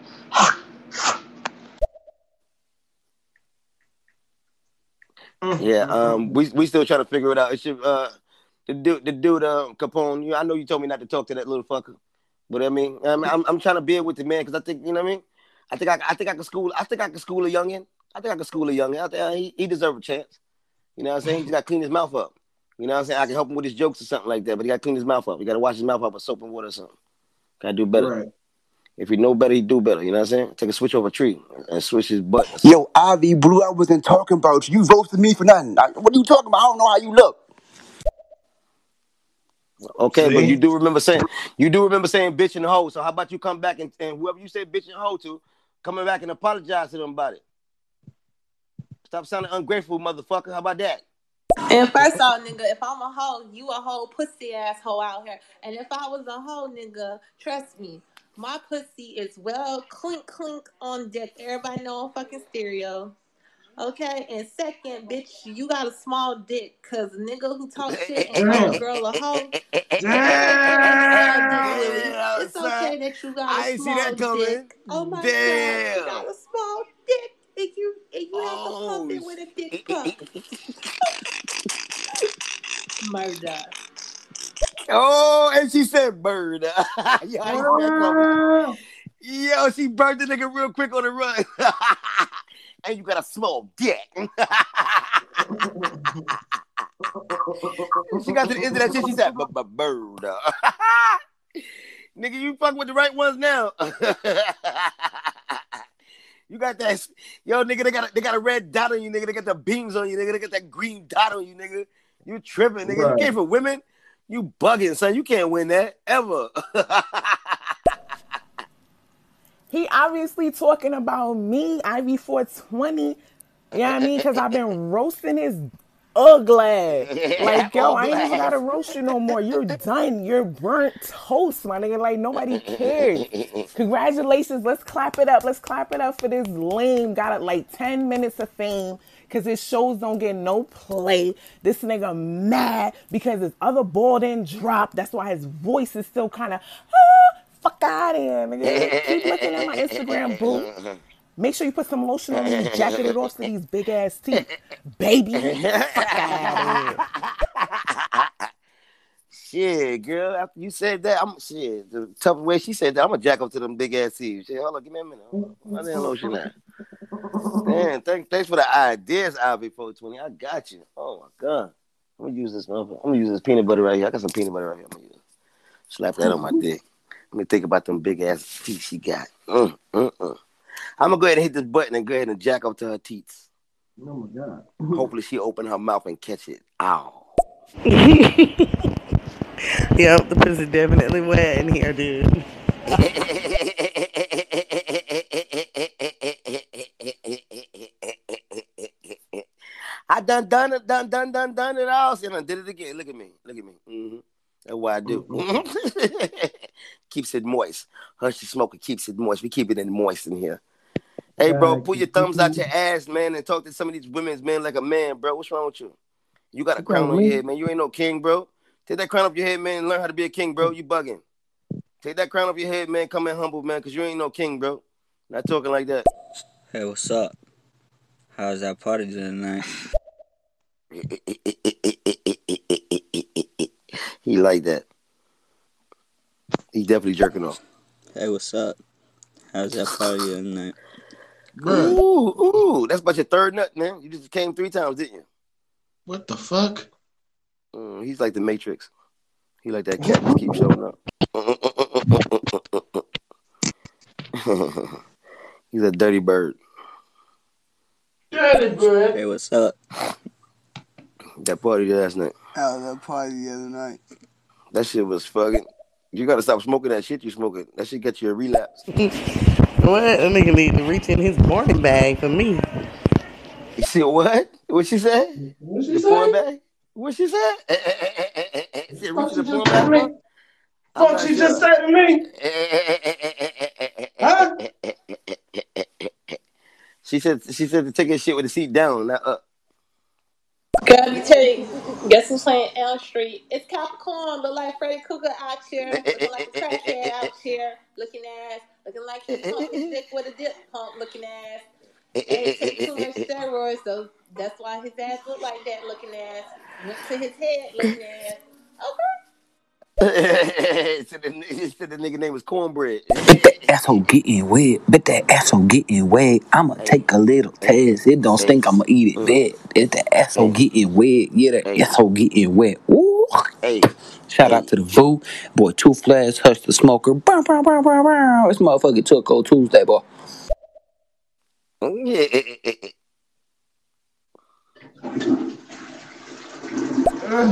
Yeah, um, we we still trying to figure it out. It should uh the dude the dude um Capone. You, I know you told me not to talk to that little fucker, but I mean, I'm I'm, I'm trying to build with the man because I think you know what I mean. I think I I think I can school I think I can school a youngin. I think I can school a young I think uh, he he deserve a chance. You know what I'm saying? He just got to clean his mouth up. You know what I'm saying? I can help him with his jokes or something like that, but he got to clean his mouth up. He got to wash his mouth up with soap and water or something. Got to do better. Right. If he know better, he do better. You know what I'm saying? Take a switch over a tree and switch his butt. Yo, Ivy Blue, I wasn't talking about you. You roasted me for nothing. I- what are you talking about? I don't know how you look. Okay, but you do remember saying you do remember saying bitch and hoe. So how about you come back and, and whoever you say bitch and hoe to, coming back and apologize to them about it. Stop sounding ungrateful, motherfucker. How about that? And first off, nigga, if I'm a hoe, you a whole pussy asshole out here. And if I was a hoe, nigga, trust me, my pussy is well clink clink on deck. Everybody know I'm fucking stereo. Okay, and second, bitch, you got a small dick, cause a nigga who talk shit and call a girl a hoe. Damn, It's okay that you got a I ain't see small that coming. dick. Oh my god, you got a small dick, and you and you have to Oh, pump it with a dick pump. Murder. Oh, and she said bird. Yo, I ain't see that coming. Yo, she burned the nigga real quick on the run. and you got a small dick. she got to the end of that shit. She said, "But but bird." nigga, you fuck with the right ones now. You got that, yo, nigga. They got a, they got a red dot on you, nigga. They got the beams on you, nigga. They got that green dot on you, nigga. You tripping, nigga. Right. You came for women. You bugging, son. You can't win that ever. He obviously talking about me, Ivy 420. You know what I mean? Because I've been roasting his ugly. Like, yo, I ain't even gotta roast you no more. You're done. You're burnt toast, my nigga. Like, nobody cares. Congratulations. Let's clap it up. Let's clap it up for this lame. Got it like 10 minutes of fame because his shows don't get no play. This nigga mad because his other ball didn't drop. That's why his voice is still kind of, ah, fuck out of here, nigga. Keep looking at my Instagram, boo. Make sure you put some lotion on me, jacket it off to these big ass teeth. Baby. Shit, girl. After you said that, I'm shit. The tough way she said that, I'm gonna jack up to them big ass teeth. Shit, hold on, give me a minute. Hold on. Lotion that? Man, thanks, thanks for the ideas, Ivy 420. I got you. Oh my god. I'm gonna use this motherfucker. I'm gonna use this peanut butter right here. I got some peanut butter right here. I'm gonna use. Slap that on my dick. Let me think about them big ass teeth she got. Mm, mm, mm. I'm gonna go ahead and hit this button and go ahead and jack up to her teeth. Oh my god. Hopefully she open her mouth and catch it. Ow. Yep, the pussy definitely wet in here, dude. I done done it, done done done done it all. See, I did it again. Look at me, look at me. hmm That's what I do. keeps it moist. Hush the Smoker keeps it moist. We keep it in moist in here. Hey, bro, pull your thumbs out your ass, man, and talk to some of these women's man like a man, bro. What's wrong with you? You got a What's crown on with your head, man. You ain't no king, bro. Take that crown off your head, man, and learn how to be a king, bro. You bugging. Take that crown off your head, man. Come in humble, man, because you ain't no king, bro. Not talking like that. Hey, what's up? How's that party tonight? He like that. He definitely jerking off. Hey, what's up? How's that party tonight? Ooh, ooh, that's about your third nut, man. You just came three times, didn't you? What the fuck? Mm, he's like the Matrix. He like that cat just keep showing up. he's a dirty bird. Dirty bird. Hey, what's up? That party last night. How was that party the other night? That shit was fucking. You gotta stop smoking that shit you smoking. That shit get you a relapse. what? That nigga need to reach in his morning bag for me. You see what? What she said? What the porn bag? What she said? She Fuck reaching she the porn just said to me? bag? I'm Fuck not she just said to me? Huh? She said she said to take her shit with the seat down, not up. Girl, let me tell you, guess who's playing Elm Street? It's Capricorn, look like Freddy Krueger out here, looking like a crackhead out here, looking ass, looking like he's pumping dick with a dip pump, looking ass. Ain't take too much steroids, so that's why his ass look like that, looking ass. Went to his head, looking ass. said, the, nigga- said the nigga name was cornbread. Bet that asshole getting wet. Bet that asshole getting wet. I'ma take a little test. It don't stink. I'ma eat it. Bet if that asshole getting wet. Yeah, that asshole getting wet. Ooh. Hey. Shout out to the Voo. Boy, Two Flash, Hush the Smoker. Bow, bow, bow, bow, bow. This motherfucker took on Tuesday, boy.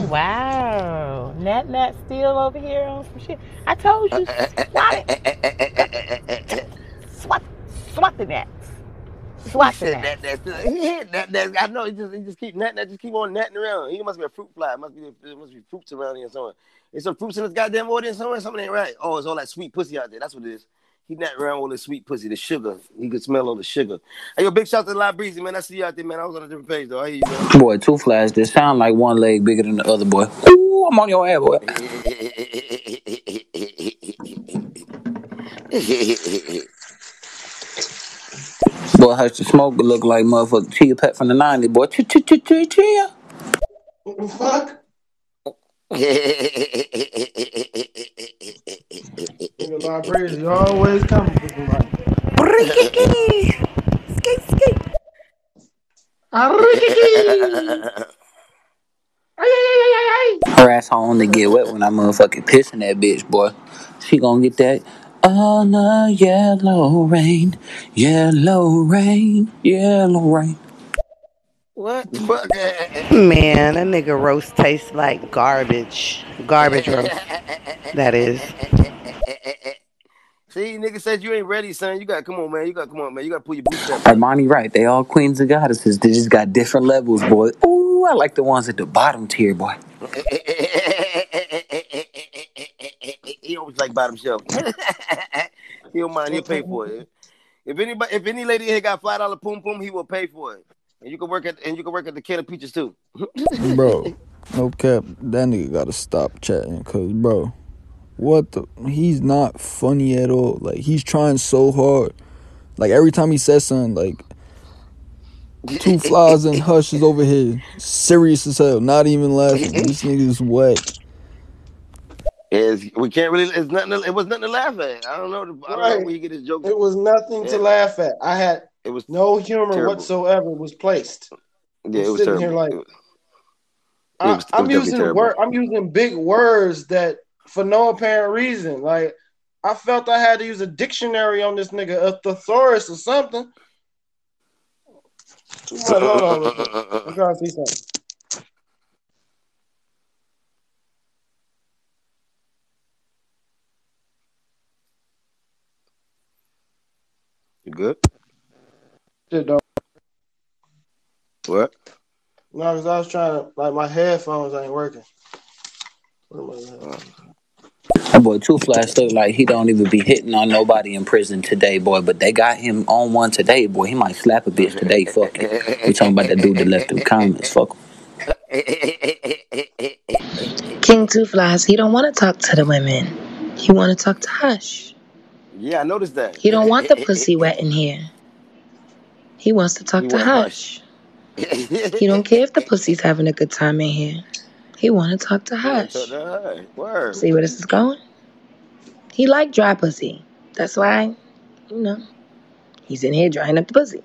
Wow. Nat Nat still over here on some shit. I told you, swat it. Swat, swat the gnats. Swat the said gnats. that, that, yeah, that, that, I know. He just, he just keep natting, that just keep on natting around. He must be a fruit fly. It must be, there must be fruits around here somewhere. There's some fruits in this goddamn audience somewhere. Something ain't right. Oh, it's all that sweet pussy out there. That's what it is. He natting around all the sweet pussy, the sugar. He could smell all the sugar. Hey, yo, big shout out to La Breezy, man. I see you out there, man. I was on a different page though. I hear you, man. Boy, Two Flash, this sound like one leg bigger than the other, boy. Ooh, I'm on your ass, boy. Boy, Hush the Smoker look like motherfucker Chia Pet from the 90s, boy. Chia, chia, chia, chia, chia. What the fuck? Nigga, libraries, you always coming with the right. Ah, her ass only get wet when I motherfucking piss in that bitch, boy. She gonna get that on the yellow rain, yellow rain, yellow rain. What the fuck? Man, that nigga roast tastes like garbage. Garbage roast. That is. See, nigga said you ain't ready, son. You gotta come on, man. You gotta come on, man. You gotta pull your boots up. Armani right, they all queens and goddesses. They just got different levels, boy. Ooh, I like the ones at the bottom tier, boy. he always like bottom shelf. he don't mind. He'll pay for it. If anybody, if any lady here got five dollar poom poom, he will pay for it. And you can work at and you can work at the can of peaches too. bro. No cap, that nigga gotta stop chatting, cause bro, what the? He's not funny at all. Like he's trying so hard. Like every time he says something, like two flies and hush is over here, serious as hell, not even laughing. This nigga's whack. Is we can't really. It's nothing. To, it was nothing to laugh at. I don't know. I don't know Right. where he get his joke. It was nothing to laugh at. I had It was no humor terrible. whatsoever was placed. Yeah, it was sitting terrible. here like was- I, was, I'm using word. I'm using big words that for no apparent reason. Like I felt I had to use a dictionary on this nigga, a thesaurus or something. Much. Hold on, real quick. I'm trying to see something. You good? Shit, don't. What? No, because I was trying to like my headphones ain't working. What am I doing? That boy Two Flash look like he don't even be hitting on nobody in prison today, boy. But they got him on one today, boy. He might slap a bitch today. Fuck it. We talking about that dude that left the comments. Fuck him. King Two Flies, he don't want to talk to the women. He want to talk to Hush. Yeah, I noticed that. He don't want the pussy wet in here. He wants to talk He to want Hush. He don't care if the pussy's having a good time in here. He want to talk to Hush. See where this is going? He like dry pussy. That's why, you know, he's in here drying up the pussy.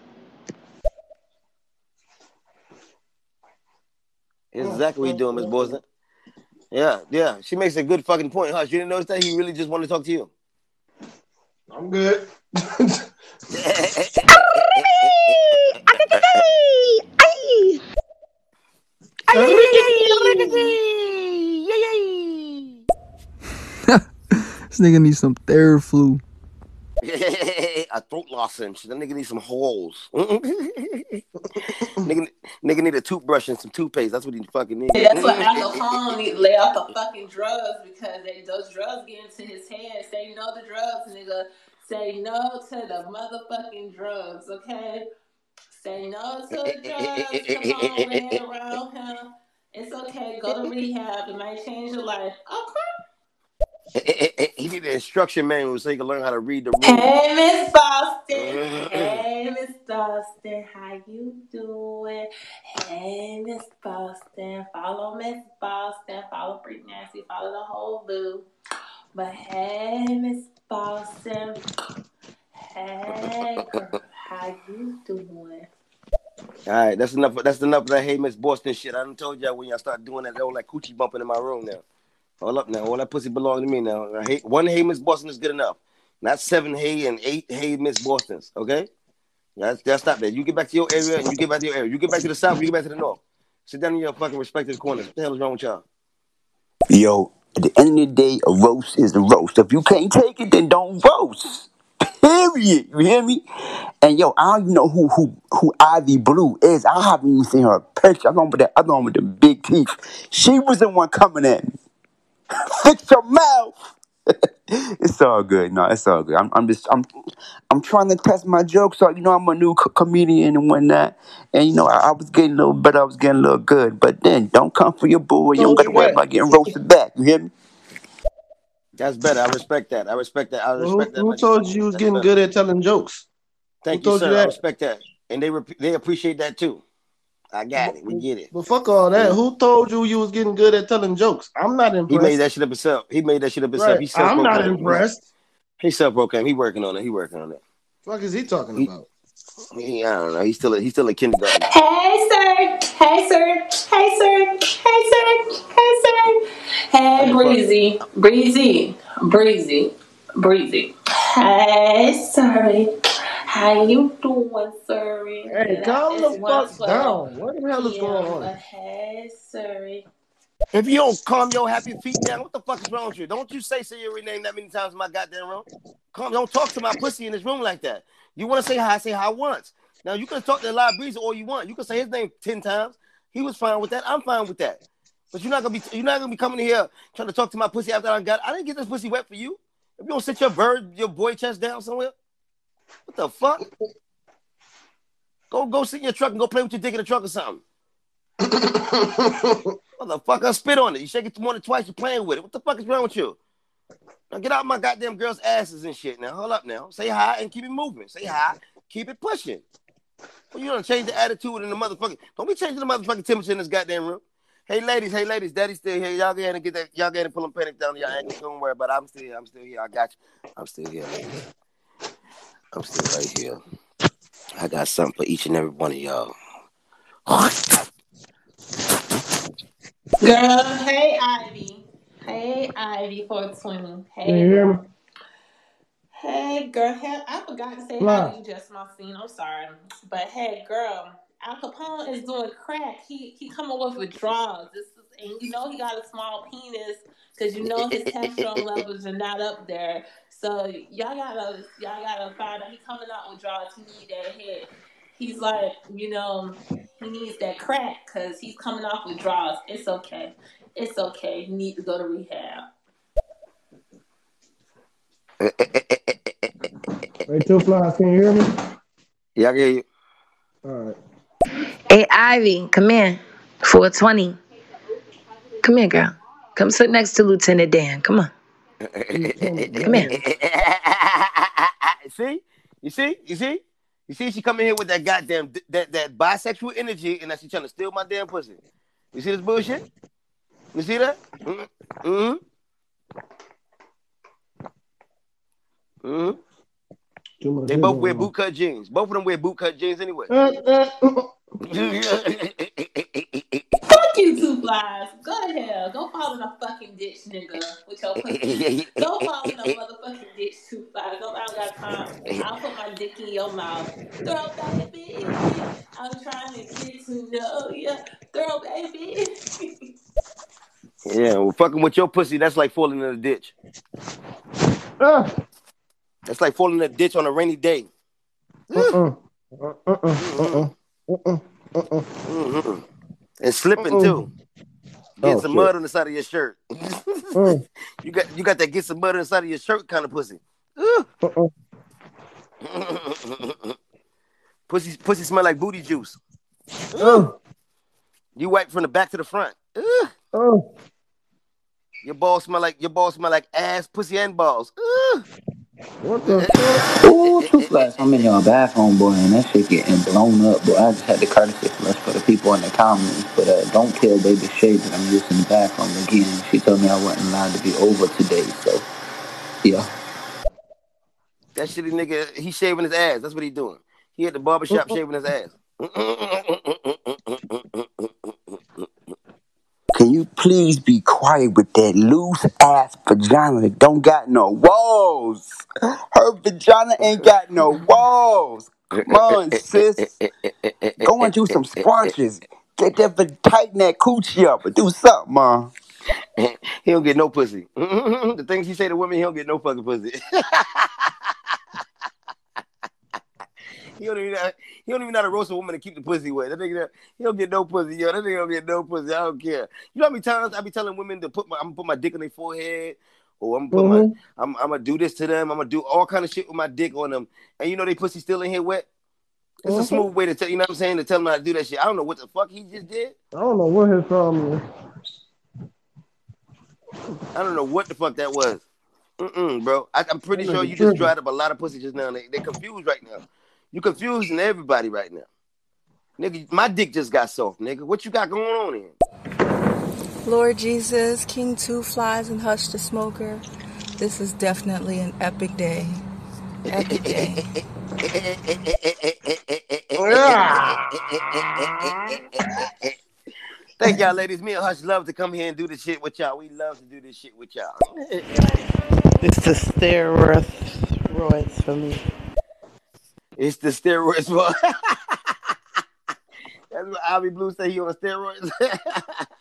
Exactly what you doing, Miss Boston. Yeah, yeah. She makes a good fucking point, Hush. You didn't notice that he really just wanted to talk to you. I'm good. This nigga needs some Theraflu. a throat lozenge. That nigga needs some holes. nigga, nigga need a toothbrush and some toothpaste. That's what he fucking needs. That's why Al Capone need lay off the fucking drugs because they, those drugs get into his head. Say no to drugs, nigga. Say no to the motherfucking drugs, okay? Say no to the drugs. Capone ran around him. It's okay. Go to rehab. It might change your life. Okay. He need an instruction manual so he can learn how to read the room. Hey, Miss Boston. Hey, Miss Boston. How you doing? Hey, Miss Boston. Follow Miss Boston. Follow Freak Nancy. Follow the whole boo. But hey, Miss Boston. Hey, girl. How you doing? All right, that's enough. That's enough of that hey Miss Boston shit. I done told y'all when y'all start doing that, all that coochie bumping in my room now. Hold up now, all that pussy belong to me now. I hate, one hey Miss Boston is good enough, not seven hey and eight hey Miss Bostons. Okay, that's that's stop that. You get back to your area and you get back to your area. You get back to the south. You get back to the north. Sit down in your fucking respective corners. What the hell is wrong with y'all? Yo, at the end of the day, a roast is a roast. If you can't take it, then don't roast. Period. You hear me? And yo, I don't even know who who who Ivy Blue is. I haven't even seen her picture. On with that other one with the big teeth. She was the one coming at me. Fix your mouth. it's all good. No, it's all good. I'm, I'm just I'm I'm trying to test my jokes. So you know I'm a new co- comedian and whatnot. And you know I, I was getting a little better. I was getting a little good. But then don't come for your boy. You don't got to worry about getting roasted back. You hear me? That's better. I respect that. I respect that. I Who, respect that. who told you you was That's getting better. good at telling jokes? Thank Who you, told you sir. I that? respect that, and they rep- they appreciate that too. I got it. We get it. But fuck all that. Who told you you was getting good at telling jokes? I'm not impressed. He impressed. made that shit up himself. He made that shit up himself. Right. He I'm not impressed. He self proclaimed. He working on it. He working on it. Fuck is he talking about? He, I don't know. He's still a, he's still a kindergarten. Hey, sir. Hey, sir. Hey, sir. Hey, sir. Hey, sir. Hey, Breezy. Breezy. Breezy. Breezy. Hey, sorry. How you doing, sorry? Hey, calm the fuck down. What the hell is going on? Hey, sorry. If you don't calm your happy feet down, what the fuck is wrong with you? Don't you say say your name that many times in my goddamn room. Calm. Don't talk to my pussy in this room like that. You want to say hi? Say hi once. Now you can talk to live breeze all you want. You can say his name ten times. He was fine with that. I'm fine with that. But you're not gonna be you're not gonna be coming here trying to talk to my pussy after I got. I didn't get this pussy wet for you. If you don't sit your bird, your boy chest down somewhere, what the fuck? Go go sit in your truck and go play with your dick in the truck or something. Motherfucker, spit on it. You shake it more than twice, you're playing with it. What the fuck is wrong with you? Now get out my goddamn girls' asses and shit. Now hold up now. Say hi and keep it moving. Say hi, keep it pushing. Well, you don't change the attitude in the motherfucking. Don't be changing the motherfucking temperature in this goddamn room. Hey ladies, hey ladies, daddy's still here. Y'all go ahead and get that. Y'all go ahead and pull them panic down y'all ankles. Don't worry about it. I'm still here. I'm still here. I got you. I'm still here, ladies. I'm still right here. I got something for each and every one of y'all. Girl, hey Ivy. Hey Ivy 420. Hey. Can you hear me? Hey girl, hey, I forgot to say Fly. hi to you just my scene. I'm sorry. But hey girl, Al Capone is doing crack. He he coming with withdrawals. This is and you know he got a small penis because you know his testosterone levels are not up there. So y'all gotta y'all gotta find out he coming out with draws. He need that head. He's like, you know, he needs that crack because he's coming off with draws. It's okay. It's okay. You need to go to rehab. Hey, two flies, can you hear me? Y'all hear you? All right. Hey, Ivy, come in. 420. Come here, girl. Come sit next to Lieutenant Dan. Come on. Come here. see? You see? You see? You see? She coming here with that goddamn that that bisexual energy, and that she trying to steal my damn pussy. You see this bullshit? You see that? Mm-hmm. Mm-hmm. mm-hmm. They both wear on. bootcut jeans. Both of them wear bootcut jeans anyway. Uh, uh, uh, Fuck you. Go to hell. Go fall in a fucking ditch, nigga, with your pussy. Go fall in a motherfucking ditch, two flies. Nobody got time. I'll put my dick in your mouth. Throw, baby. I'm trying to get to know ya. Throw, baby. Yeah, well, fucking with your pussy, that's like falling in a ditch. uh, That's like falling in a ditch on a rainy day. uh-uh. Uh-uh. Uh-uh. Uh-uh. Uh-uh. Mhm. And slipping Uh-uh. too. Get Oh, some shit. mud on the side of your shirt. Mm. you got you got that get some mud on the side of your shirt kind of pussy. Pussy pussy smell like booty juice. Uh, You wipe from the back to the front. Ugh. uh. Your balls smell like your balls smell like ass, pussy, and balls. Ugh. What the fuck? Ooh, two flats. I'm in your bathroom, boy, and that shit getting blown up, boy. I just had the courtesy flush for the people in the comments, but uh, don't tell Baby Shay that I'm using the bathroom again. She told me I wasn't allowed to be over today, so yeah. That shitty nigga, he shaving his ass. That's what he doing. He at the barbershop shaving his ass. Can you please be quiet with that loose ass vagina that don't got no walls? Her vagina ain't got no walls. Come on, sis. Go and do some squashes. Get that tighten that coochie up or do something, man. he don't get no pussy. the things he say to women, he don't get no fucking pussy. he don't even know, he don't even know how to roast a woman to keep the pussy wet. That nigga, he don't get no pussy. Yo, that nigga don't get no pussy. I don't care. You know how many times I be telling women to put my, I'm gonna put my dick on their forehead, or I'm gonna put Mhm. my, I'm, I'm gonna do this to them. I'm gonna do all kind of shit with my dick on them, and you know they pussy still in here wet. It's a Mhm. smooth way to tell you know what I'm saying to tell them how to do that shit. I don't know what the fuck he just did. I don't know what his problem is. I don't know what the fuck that was. Mm-mm, bro. I, I'm pretty sure you just dried up a lot of pussy just now. They, they confused right now. You confusing everybody right now. Nigga, my dick just got soft, nigga. What you got going on here? Lord Jesus, King Two Flies, and Hush the Smoker. This is definitely an epic day. Epic day. Thank y'all, ladies. Me and Hush love to come here and do this shit with y'all. We love to do this shit with y'all. It's the steroids for me. It's the steroids. That's what Ivy Blue said he on steroids.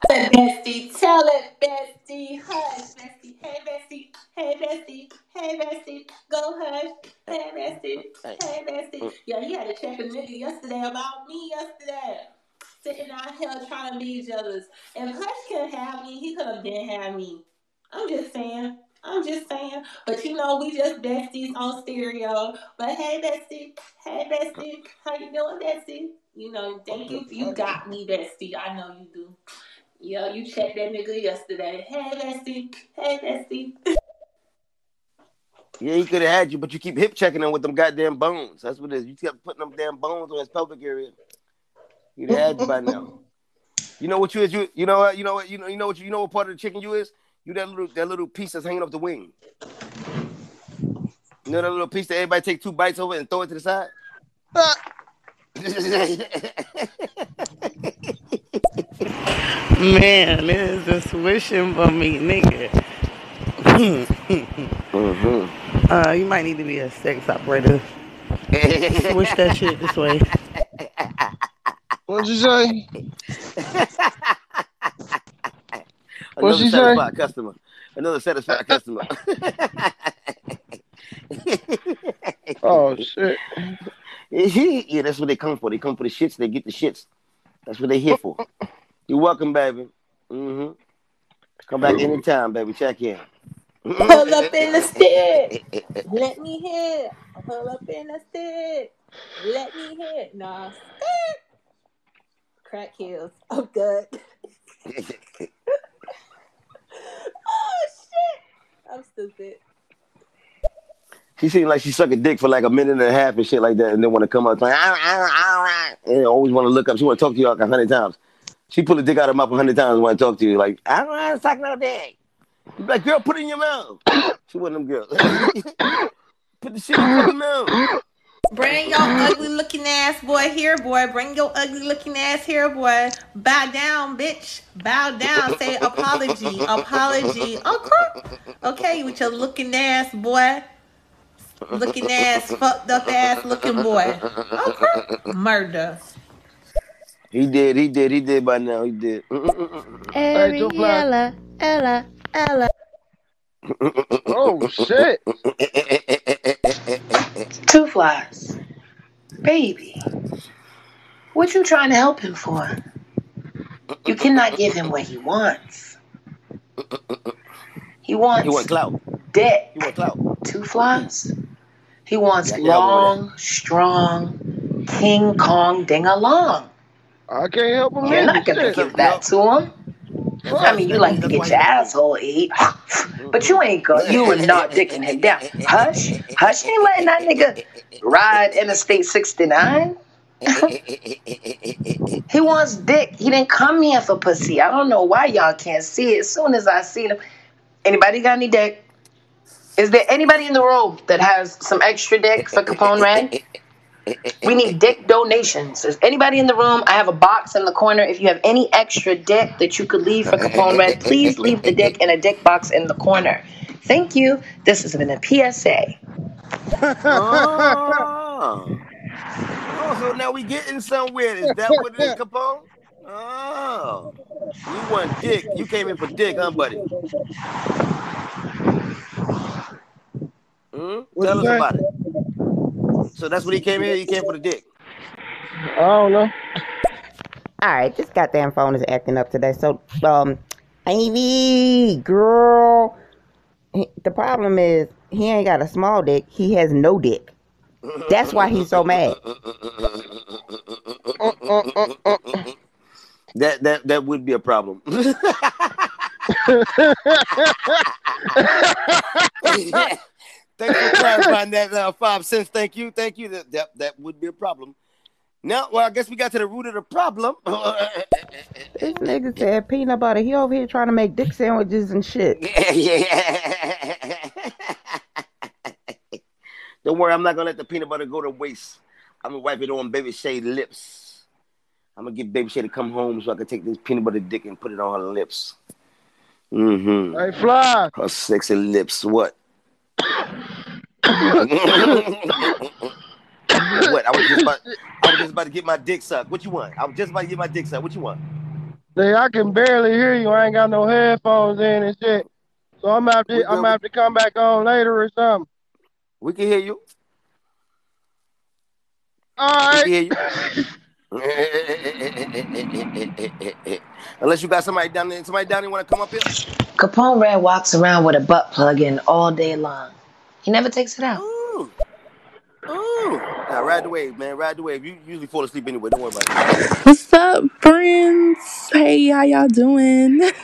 Bestie, tell it, Bestie, hush, Bestie, hey, Bestie, hey, Bestie, hey, Bestie, go hush, hey, Bestie, hey, Bestie. Mm. Yeah, he had to check a nigga yesterday about me yesterday. Sitting out here trying to be jealous. If Hush could have me, he could have been had me. I'm just saying. I'm just saying. But you know, we just besties on stereo. But hey, Bestie, hey, Bestie, how you doing, Bestie? You know, thank you. You got me, Bestie. I know you do. Yo, you checked that nigga yesterday. Hey, Bestie. Hey, Bestie. yeah, he could have had you, but you keep hip checking him with them goddamn bones. That's what it is. You kept putting them damn bones on his pelvic area. He'd have had you by now. You know what you is? You you know what? You know what? You know you know what? You know what part of the chicken you is? You that little that little piece that's hanging off the wing. You know that little piece that everybody take two bites over and throw it to the side. Man, this is just wishing for me, nigga. Mm-hmm. uh, you might need to be a sex operator. Switch that shit this way. What'd you say? Another What'd you say? satisfied customer. Another satisfied customer. Oh shit. yeah, that's what they come for. They come for the shits. They get the shits. That's what they here for. You're welcome, baby. Mm-hmm. Come back anytime, baby. Check in. Pull up in the stick. Let me hit. Pull up in the stick. Let me hit. Nah, stick. Crack heels. I'm good. Oh shit. I'm stupid. She seemed like she suck a dick for like a minute and a half and shit like that, and then want to come up like, "Ah, ah, ah, ah," and always want to look up. She want to talk to you like a hundred times. She pull a dick out of mouth a hundred times and want to talk to you. Like, I don't want to suck no dick. Like, girl, put it in your mouth. She one of them girls. put the shit in your mouth. Bring your ugly looking ass boy here, boy. Bring your ugly looking ass here, boy. Bow down, bitch. Bow down. Say apology. Apology. Okay. Okay, with your looking ass boy. Looking ass, fucked up ass looking boy. Okay. Murder. He did. He did. He did by now. He did. Ariella, Ella, Ella. Oh shit. Two flies. Baby. What you trying to help him for? You cannot give him what he wants. He wants He want clout. dick. He want clout. Two flies. He wants Yeah, yeah, I want long, strong, King Kong ding along. I can't help him. You're not gonna Shit. give that to him. I mean, you like to get your asshole ate, but you ain't go. You are not dicking him down. Hush, hush, ain't letting that nigga ride Interstate 69. he wants dick. He didn't come here for pussy. I don't know why y'all can't see it. As soon as I see him, anybody got any dick? Is there anybody in the room that has some extra dick for Capone Red? We need dick donations. Is anybody in the room? I have a box in the corner. If you have any extra dick that you could leave for Capone Red, please leave the dick in a dick box in the corner. Thank you. This has been a PSA. Oh. oh, so now we getting somewhere. Is that what it is, Capone? Oh, you want dick? You came in for dick, huh, buddy? Hmm? Tell us about it. So that's what he came here. He came for the dick. I don't know. All right, this goddamn phone is acting up today. So, um, Ivy, girl, he- the problem is he ain't got a small dick. He has no dick. That's why he's so mad. That that that would be a problem. Thanks for clarifying that uh, five cents. Thank you, thank you. That, that that would be a problem. Now, well, I guess we got to the root of the problem. This nigga said peanut butter. He over here trying to make dick sandwiches and shit. Yeah. Yeah, yeah. Don't worry, I'm not gonna let the peanut butter go to waste. I'm gonna wipe it on Baby Shay lips. I'm gonna get Baby Shay to come home so I can take this peanut butter dick and put it on her lips. Mm-hmm. Hey, fly. Her sexy lips. What? What? I was just about I was just about to get my dick sucked. What you want? I was just about to get my dick sucked. What you want? See, I can barely hear you. I ain't got no headphones in and shit. So I'm gonna I'm gonna come back on later or something. We can hear you. All We can hear you. Unless you got somebody down there, somebody down there want to come up here. Capone Red walks around with a butt plug in all day long. He never takes it out. Ooh. Ooh. Now ride the wave, man. Ride the wave. You usually fall asleep anyway. Don't worry about it. What's up, friends? Hey, how y'all doing?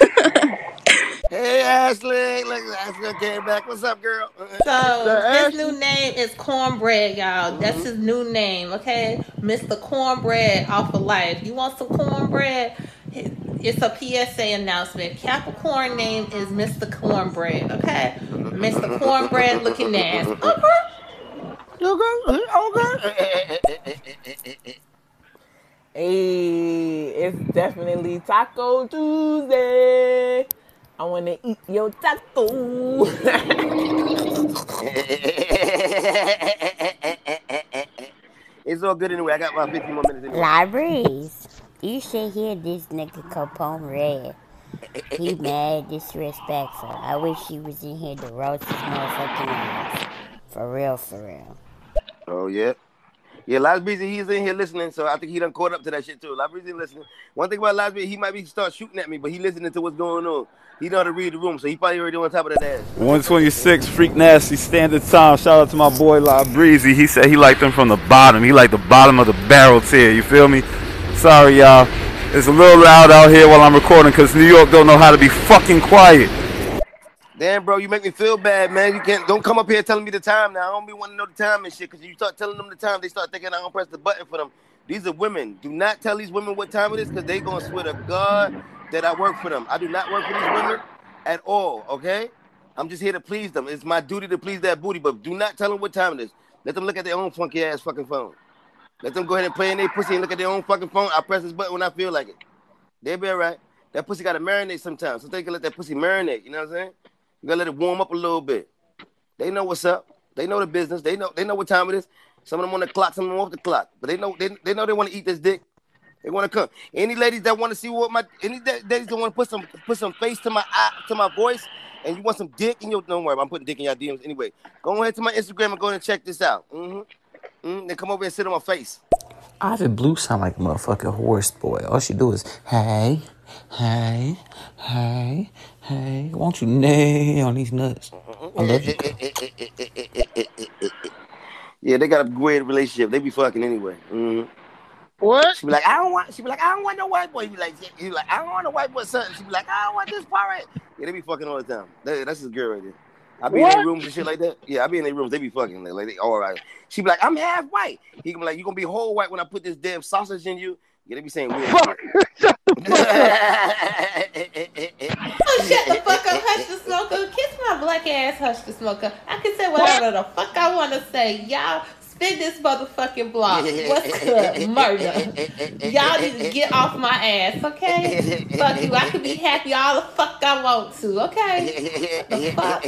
Hey Ashley, look, Ashley came back. What's up, girl? Uh, uh, so his new name is Cornbread, y'all. That's mm-hmm. his new name, okay? Mr. Cornbread off of life. You want some cornbread? It's a PSA announcement. Capricorn name is Mr. Cornbread. Okay, Mr. Cornbread looking ass. Okay. Okay. Hey, it's definitely Taco Tuesday. I want to eat your taco. It's all good anyway. I got about 15 more minutes anyway. Libraries. You should hear this nigga Capone Red. He mad disrespectful. I wish he was in here to roast his motherfucking ass. For real, for real. Oh yeah. Yeah, Last Breezy, he's in here listening, so I think he done caught up to that shit too. Last Breezy listening. One thing about Last Breezy, he might be start shooting at me, but he listening to what's going on. He know how to read the room, so he probably already on top of that ass. 126 Freak Nasty Standard Time. Shout out to my boy La Breezy. He said he liked them from the bottom. He liked the bottom of the barrel tier. You feel me? Sorry, y'all. It's a little loud out here while I'm recording because New York don't know how to be fucking quiet. Damn, bro, you make me feel bad, man. You can't don't come up here telling me the time now. I don't be wanting to know the time and shit, because you start telling them the time, they start thinking I don't press the button for them. These are women. Do not tell these women what time it is, because they gonna swear to God that I work for them. I do not work for these women at all, okay? I'm just here to please them. It's my duty to please that booty, but do not tell them what time it is. Let them look at their own funky ass fucking phone. Let them go ahead and play in their pussy and look at their own fucking phone. I press this button when I feel like it. They'll be all right. That pussy gotta marinate sometimes. So they can let that pussy marinate. You know what I'm saying? You gotta let it warm up a little bit. They know what's up. They know the business. They know they know what time it is. Some of them on the clock, some of them off the clock. But they know they, they know they want to eat this dick. They want to come. Any ladies that want to see what my any ladies that want to put some put some face to my eye to my voice, and you want some dick in your don't worry, I'm putting dick in your DMs anyway. Go ahead to my Instagram and go and check this out. Mm-hmm. Mm, then come over and sit on my face. Ivy Blue sound like a motherfucking horse boy. All she do is, hey, hey, hey, hey. Won't you neigh on these nuts? I love you. Yeah, they got a great relationship. They be fucking anyway. Mm-hmm. What? She be like, I don't want. She be like, I don't want no white boy. You be like, you like, I don't want a white boy son. She be like, I don't want this part. right." Yeah, they be fucking all the time. That, that's his girl right there. I be in What? their rooms and shit like that. Yeah, I be in their rooms. They be fucking like, like they all right. She be like, I'm half white. He can be like, you gonna be whole white when I put this damn sausage in you. Yeah, they be saying weird. shit. Oh, shut the fuck up, Hush the Smoker. Kiss my black ass, Hush the Smoker. I can say whatever the fuck I want to say. Y'all spin this motherfucking block. What's good? Murder. Y'all need to get off my ass, okay? Fuck you. I can be happy all the fuck I want to, okay? The fuck?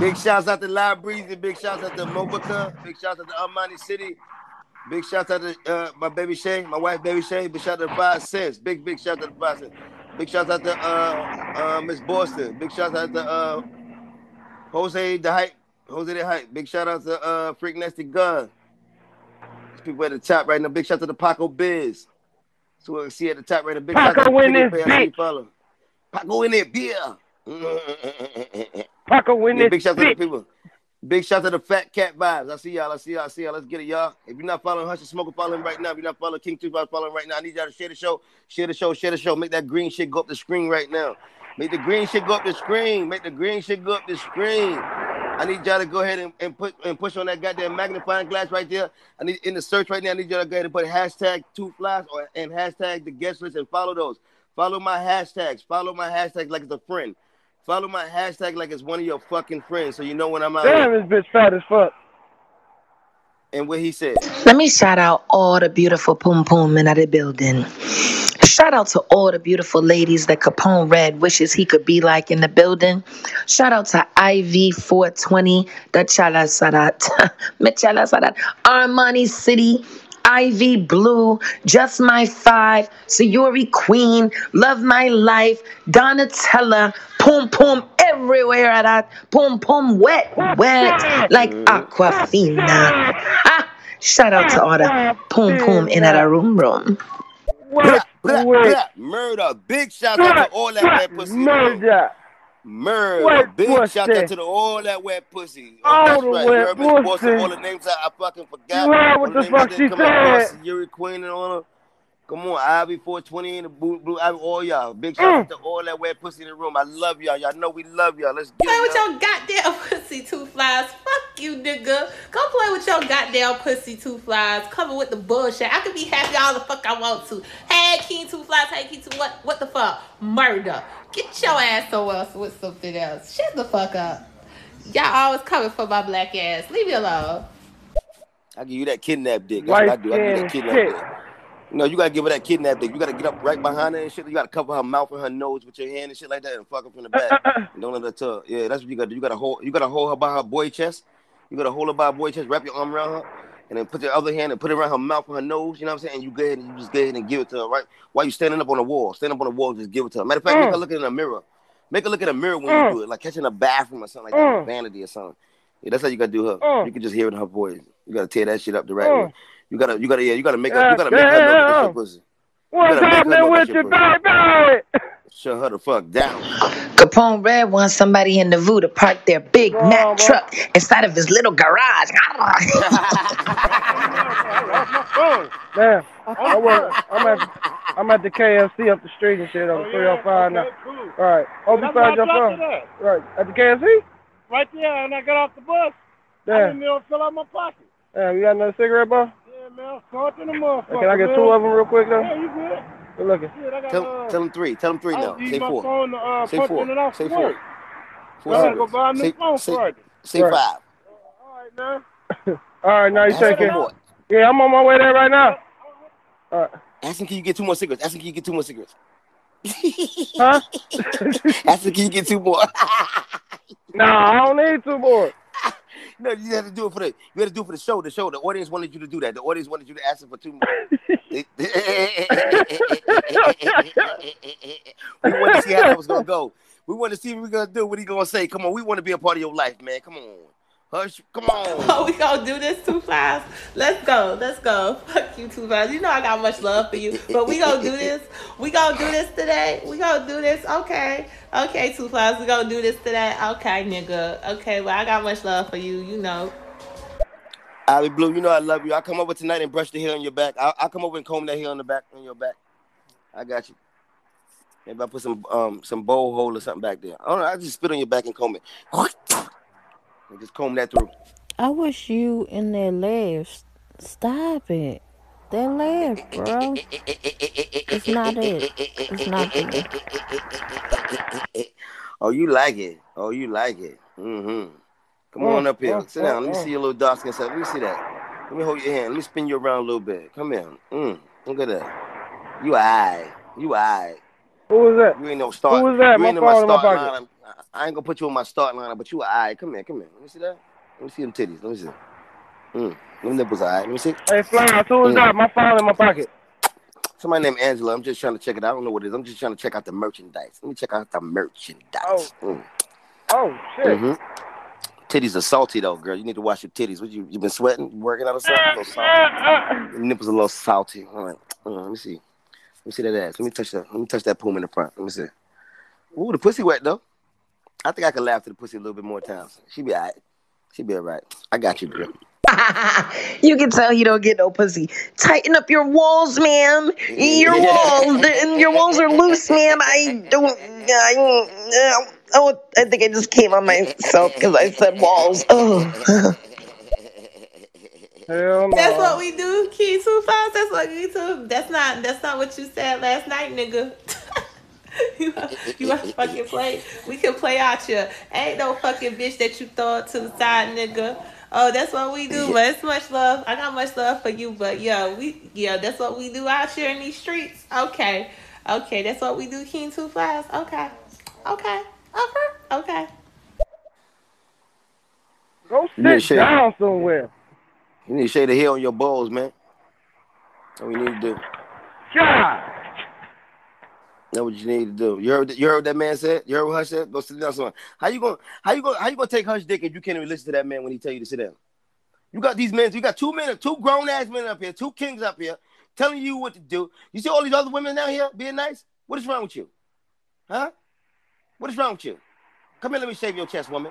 Big shouts out to Live Breezy. Big shouts out to Mobica. Big shouts out to Armani City. Big shouts out to uh, my baby Shay, my wife baby Shay. Big shout out to Five Cents. Big big shout out to Five Cents. Big shout out to uh, uh, Miss Boston. Big shout out to uh, Jose the Hype. Jose the Hype. Big shout out to uh, Freak Nasty Gun. These people at the top right now. Big shout out to the Paco Biz. So we can see at the top right now. Big shout out to Paco in Ticket this Pay. I see you bitch. follow. Paco in there, beer. Paco in Yeah, this big shout out to the people. Big shout out to the Fat Cat Vibes. I see y'all. I see y'all. I see y'all. Let's get it, y'all. If you're not following Hush the Smoker, follow him right now. If you're not following King Two, follow him right now. I need y'all to share the show. Share the show. Share the show. Make that green shit go up the screen right now. Make the green shit go up the screen. Make the green shit go up the screen. I need y'all to go ahead and, and put and push on that goddamn magnifying glass right there. I need in the search right now. I need y'all to go ahead and put hashtag two flies or and hashtag the guest list and follow those. Follow my hashtags. Follow my hashtag like it's a friend. Follow my hashtag like it's one of your fucking friends, so you know when I'm out. Damn, here. this bitch fat as fuck. And what he said. Let me shout out all the beautiful pum pum in the building. Shout out to all the beautiful ladies that Caponeredd wishes he could be like in the building. Shout out to Ivy 420, the Chala Sadat, Michala Sadat, Armani City, Ivy Blue, Just My Five, Sayuri Queen, Love My Life, Donatella, Pum Pum everywhere at that, Pum Pum wet, wet like Aquafina. Ah, shout out to all the Pum Pum in our room room. Blah, blah, blah. Murder. Big shout out to all that wet pussy. in. Murder. Murder. Wet Big pussy. shout out to the, all that wet pussy. Oh, All that's the right. wet You heard Boston, pussy. all the names I, I fucking forgot. You what the the fuck she said. Yuri Queen and all them. Come on, Ivy 420 and the Blue, Blue Ivy, all y'all. Big shout out mm. to all that wet pussy in the room. I love y'all. Y'all know we love y'all. Let's get Play it. with y'all. your goddamn pussy two flies. Fuck you, nigga. Go play with your goddamn pussy two flies. Coming with the bullshit. I could be happy all the fuck I want to. Hey, King two flies. Hey, King two what? What the fuck? Murder. Get your ass somewhere else with something else. Shut the fuck up. Y'all always coming for my black ass. Leave me alone. I give you that kidnap dick. That's what I do. I give you that Light-skinned kidnap shit. dick. You know, you gotta give her that kidnap dick. You gotta get up right behind her and shit. You gotta cover her mouth and her nose with your hand and shit like that, and fuck her from the back. and don't let her tug. Yeah, that's what you gotta do. You gotta hold. You gotta hold her by her boy chest. You gotta hold her by her boy chest. Wrap your arm around her, and then put your other hand and put it around her mouth and her nose. You know what I'm saying? And you go ahead and you just go ahead and give it to her right while you standing up on the wall. Stand up on the wall, just give it to her. Matter of fact, make Mm. her look in the mirror. Make her look in the mirror when Mm. you do it, like catching a bathroom or something like that, Mm. vanity or something. Yeah, that's how you gotta do her. Mm. You can just hear it in her voice. You gotta tear that shit up the right Mm. way. You gotta, you gotta, yeah, you gotta make her, you gotta make her know that that's your pussy. What's gotta make her happening know with your pussy. baby? Shut her the fuck down. Caponeredd wants somebody in the VU to park their big Go on, Mack truck inside of his little garage. Man, I work, I'm at I'm at the KFC up the street and shit on the 305 now. All right, hope you That's your phone. Right, at the KFC? Right there, and I got off the bus. Damn. I Damn, didn't even fill out my pocket. damn, you got another cigarette, bro? Yeah, man, caught in the motherfucker. Can I get man. two of them real quick though? Yeah, you good? Good looking. Shit, got, Tell, uh, tell him three. Tell him three now. was using Say four. phone to uh, Say four. it off Say four. work. Four I gotta go cigarettes. buy a new Say, phone say, for say Right. five. All right, man. All right, now you Ask him take for Yeah, I'm on my way there right now. All right. Ask him, can you get two more cigarettes? Ask him, can you get two more cigarettes? Huh? Ask him, can you get two more? no, I don't need two more. No, you have to do it for the. You have to do it for the show. The show. The audience wanted you to do that. The audience wanted you to ask him for two more. We want to see how that was gonna go. We want to see what we're gonna do. What he gonna say? Come on, we want to be a part of your life, man. Come on, hush. Come on. Oh, we gonna do this two flies. Let's go. Let's go. Fuck you, two flies. You know I got much love for you, but we gonna do this. We gonna do this today. We gonna do this. Okay. Okay, two flies. We gonna do this today. Okay, nigga. Okay, well I got much love for you. You know. Ivy Blue, you know I love you. I come over tonight and brush the hair on your back. I I come over and comb that hair on the back on your back. I got you. Maybe I put some um some bowl hole or something back there. I don't know. I just spit on your back and comb it. And just comb that through. I wish you and that laugh. Stop it. That laugh, bro. It's not it. It's not it. Oh, you like it. Oh, you like it. Mm-hmm. Come on up here. Sit down. Let me see your little dark skin side. Let me see that. Let me hold your hand. Let me spin you around a little bit. Come here. Mm. Look at that. You alright. You alright. was that? You ain't no start. Who is that? You My ain't in my phone my start pocket. line. I ain't gonna put you on my start line, but you are alright. Come here. Come here. Let me see that. Let me see them titties. Let me see. Mm. Them nipples alright. Let me see. Hey, Flyers, who is Mm. that? My phone in my pocket. Somebody named Angela. I'm just trying to check it out. I don't know what it is. I'm just trying to check out the merchandise. Let me check out the merchandise. Mm. Oh, shit. hmm Titties are salty though, girl. You need to wash your titties. What you you been sweating, working out or something? Little salty. Nipples a little salty. All right. Uh, let me see. Let me see that ass. Let me touch that. Let me touch that poom in the front. Let me see. Ooh, the pussy wet though. I think I could laugh to the pussy a little bit more times. She be alright. She be alright. I got you, girl. you can tell he don't get no pussy. Tighten up your walls, ma'am. Your walls, the- your walls are loose, ma'am. I don't. I, oh, I think I just came on myself because I said walls. Oh. Hell no. That's what we do, key two flies. That's what we do. That's not. That's not what you said last night, nigga. you you want to fucking play? We can play out here. Ain't no fucking bitch that you throw to the side, nigga. Oh, that's what we do. But it's much love. I got much love for you. But yo, we yeah, that's what we do out here in these streets. Okay, okay, that's what we do, King Two Flies. Okay, okay, okay, okay. Go You need to sit shave. down somewhere. You need to shave the hair on your balls, man. That's what you need to do. God. That's what you need to do. You heard you heard what that man said? You heard what Hush said? Go sit down somewhere. How you gonna how you gonna how you gonna take Hush dick if you can't even listen to that man when he tell you to sit down? You got these men, you got two men, two grown ass men up here, two kings up here, telling you what to do. You see all these other women down here being nice? What is wrong with you? Huh? What is wrong with you? Come here, let me shave your chest, woman.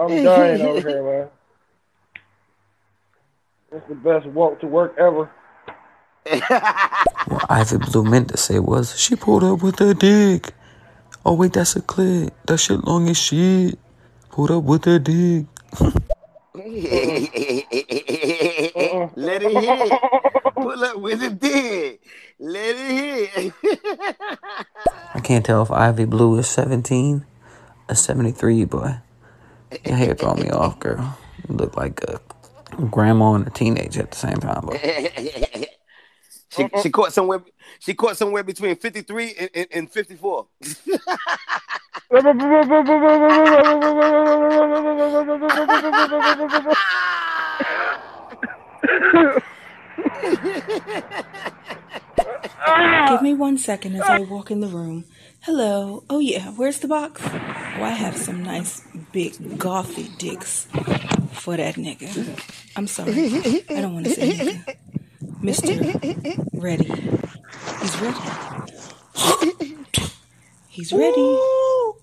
I'm dying over here, man. It's the best walk to work ever. Ivy Blue meant to say was, she pulled up with a dick. Oh wait, that's a clip. That shit long as shit. Pulled up with a dick. Uh-uh. Let it hit. Pull up with a dick. Let it hit. I can't tell if Ivy Blue is 17 or 73, boy. Your hair throw me off, girl. You look like a grandma and a teenager at the same time, boy. she she caught somewhere she caught somewhere between 53 and, and, and 54. Give me one second as I walk in the room. Hello. Oh yeah, where's the box? Oh, I have some nice big gothy dicks for that nigga. I'm sorry. I don't want to say nigga. Mister Ready. He's ready. He's ready. Ooh,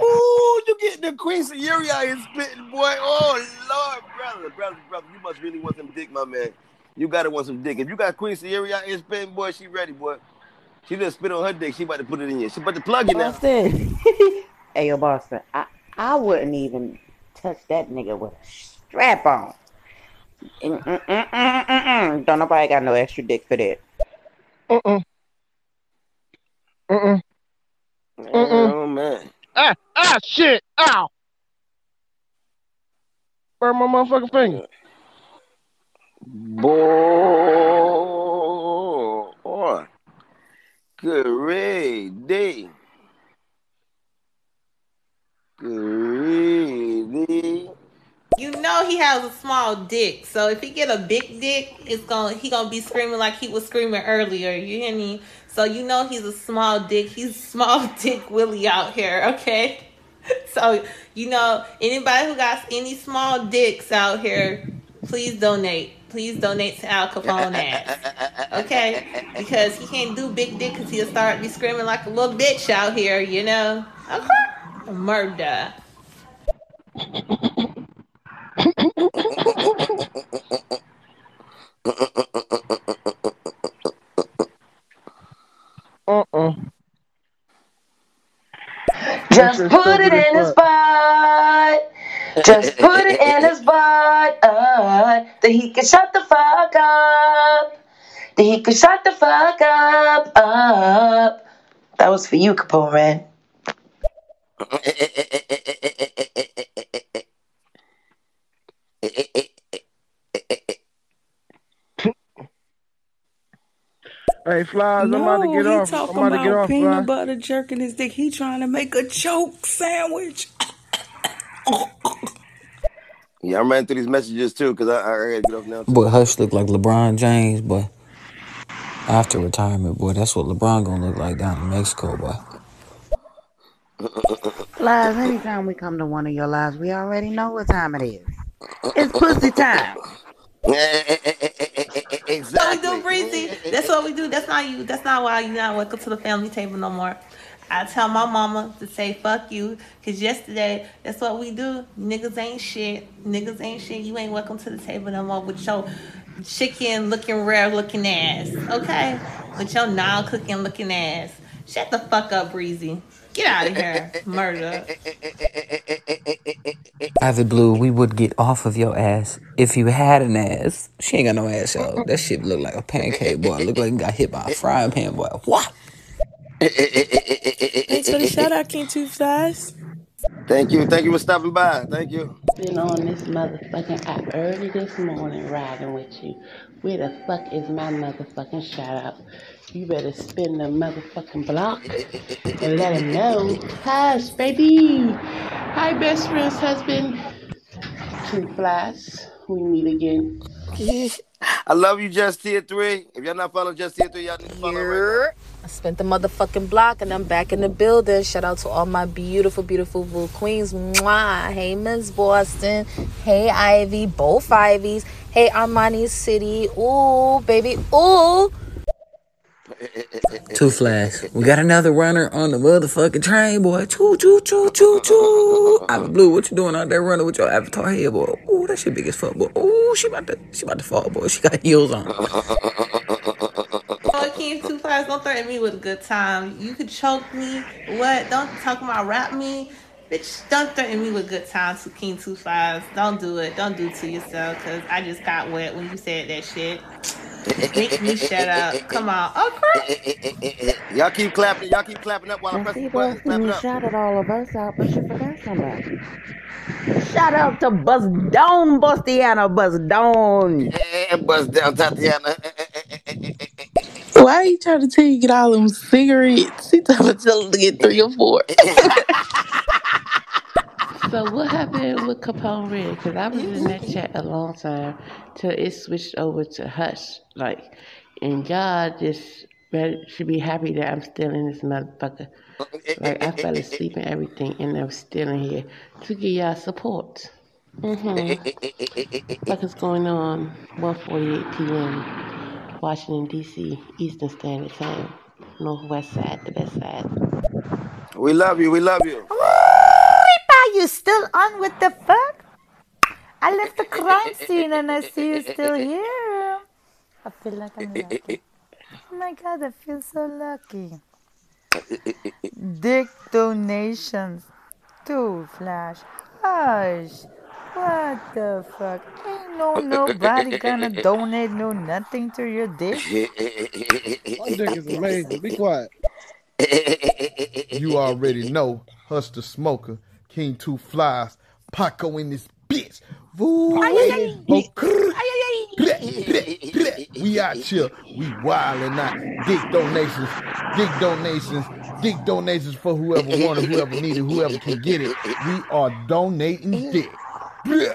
ooh, you getting the Queen Sierra is spitting, boy. Oh Lord, brother, brother, brother. You must really want some dick, my man. You gotta want some dick. If you got Queen Sierra is spitting, boy, she ready, boy. She just spit on her dick. She about to put it in you. She about to plug you now. Boston. hey, yo, Boston. I, I wouldn't even touch that nigga with a strap on. Mm, mm, mm, mm, mm, mm. Don't nobody got no extra dick for that. Uh-uh. Uh-uh. Oh man. Ah, ah, shit. Ow. Burn my motherfucking finger. Boy, boy. Great day. Great day. You know he has a small dick, so if he get a big dick, it's gonna he gonna be screaming like he was screaming earlier. You hear me? So you know he's a small dick. He's small dick Willie out here, okay? So you know anybody who got any small dicks out here, please donate. Please donate to Al Capone ass, okay? Because he can't do big dick because he'll start be screaming like a little bitch out here, you know? Okay, murder. Uh-uh. Just put it in his fuck. butt. Just put it in his butt. That he could shut the fuck up. That he could shut the fuck up. Up. That was for you, Capone man. Hey, Flies, I'm about to No, get he off. I'm talking about to get off, peanut Flies. butter jerking his dick. He trying to make a choke sandwich. Yeah, I'm running through these messages too because I, I gotta get off now. Too. Boy, Hush look like LeBron James, boy. After retirement, boy, that's what LeBron gonna look like down in Mexico, boy. Lies, anytime we come to one of your lives, we already know what time it is. It's pussy time. That's what we do, Breezy. That's what we do. That's not you. That's not why you're not welcome to the family table no more. I tell my mama to say fuck you, cause yesterday that's what we do. Niggas ain't shit. Niggas ain't shit. You ain't welcome to the table no more with your chicken looking rare looking ass. Okay, with your non cooking looking ass. Shut the fuck up, Breezy. Get out of here, murder. Ivy Blue, we would get off of your ass if you had an ass. She ain't got no ass, y'all. That shit look like a pancake, boy. Look like you got hit by a frying pan, boy. What? Thanks for the shout out, King Two Flies. Thank you, thank you for stopping by. Thank you. Been on this motherfucking app early this morning riding with you. Where the fuck is my motherfucking shout out? You better spin the motherfucking block and let him know. Hush, baby. Hi, best friend's husband. Two flies. We meet again. I love you, Just Tier 3. If y'all not following Just Tier 3, y'all need to follow right now. I spent the motherfucking block and I'm back in the building. Shout out to all my beautiful, beautiful Voo queens. Mwah. Hey, Miss Boston. Hey, Ivy. Both Ivies. Hey, Armani City. Ooh, baby. Ooh. Two flags. We got another runner on the motherfucking train, boy. Choo choo choo choo choo. Blue. What you doing out there running with your avatar head, boy? Ooh, that shit big as fuck, boy. Ooh, she about to she about to fall, boy. She got heels on. Oh, King Two Fives, don't threaten me with a good time. You could choke me. What? Don't talk about rap me. Bitch, don't threaten me with good times to King Two Fives. Don't do it. Don't do it to yourself, because I just got wet when you said that shit. Make me shut up. Come on. Oh, crap. Y'all keep clapping. Y'all keep clapping up while I'm press see, the buttons. Clap it you up. shouted all of us out, but you forgot somebody. Shout out to Buzz Down, Bustiana, Buzz Down. And bust down Tatiana. Why are you trying to tell you get all them cigarettes? He talking about tell him to get three or four. So what happened with Caponeredd? Because I was in that chat a long time till it switched over to Hush. Like, and y'all just better, should be happy that I'm still in this motherfucker. Like I fell asleep and everything, and I'm still in here to give y'all support. Mm-hmm. What is going on? 1:48 p.m. Washington D.C. Eastern Standard Time. Northwest side, the best side. We love you. We love you. Are you still on with the fuck? I left the crime scene and I see you still here. I feel like I'm lucky. Oh my god, I feel so lucky. Dick donations. Two flash. Hush. What the fuck? Ain't no nobody gonna donate no nothing to your dick. My dick is amazing. Be quiet. You already know. Hush the smoker. King Two Flies. Paco in this bitch. Bleh, bleh, bleh. We out here. We wildin' out. Dick donations. Dick donations. Dick donations for whoever wanted, whoever needed, whoever can get it. We are donating dick. Bleh.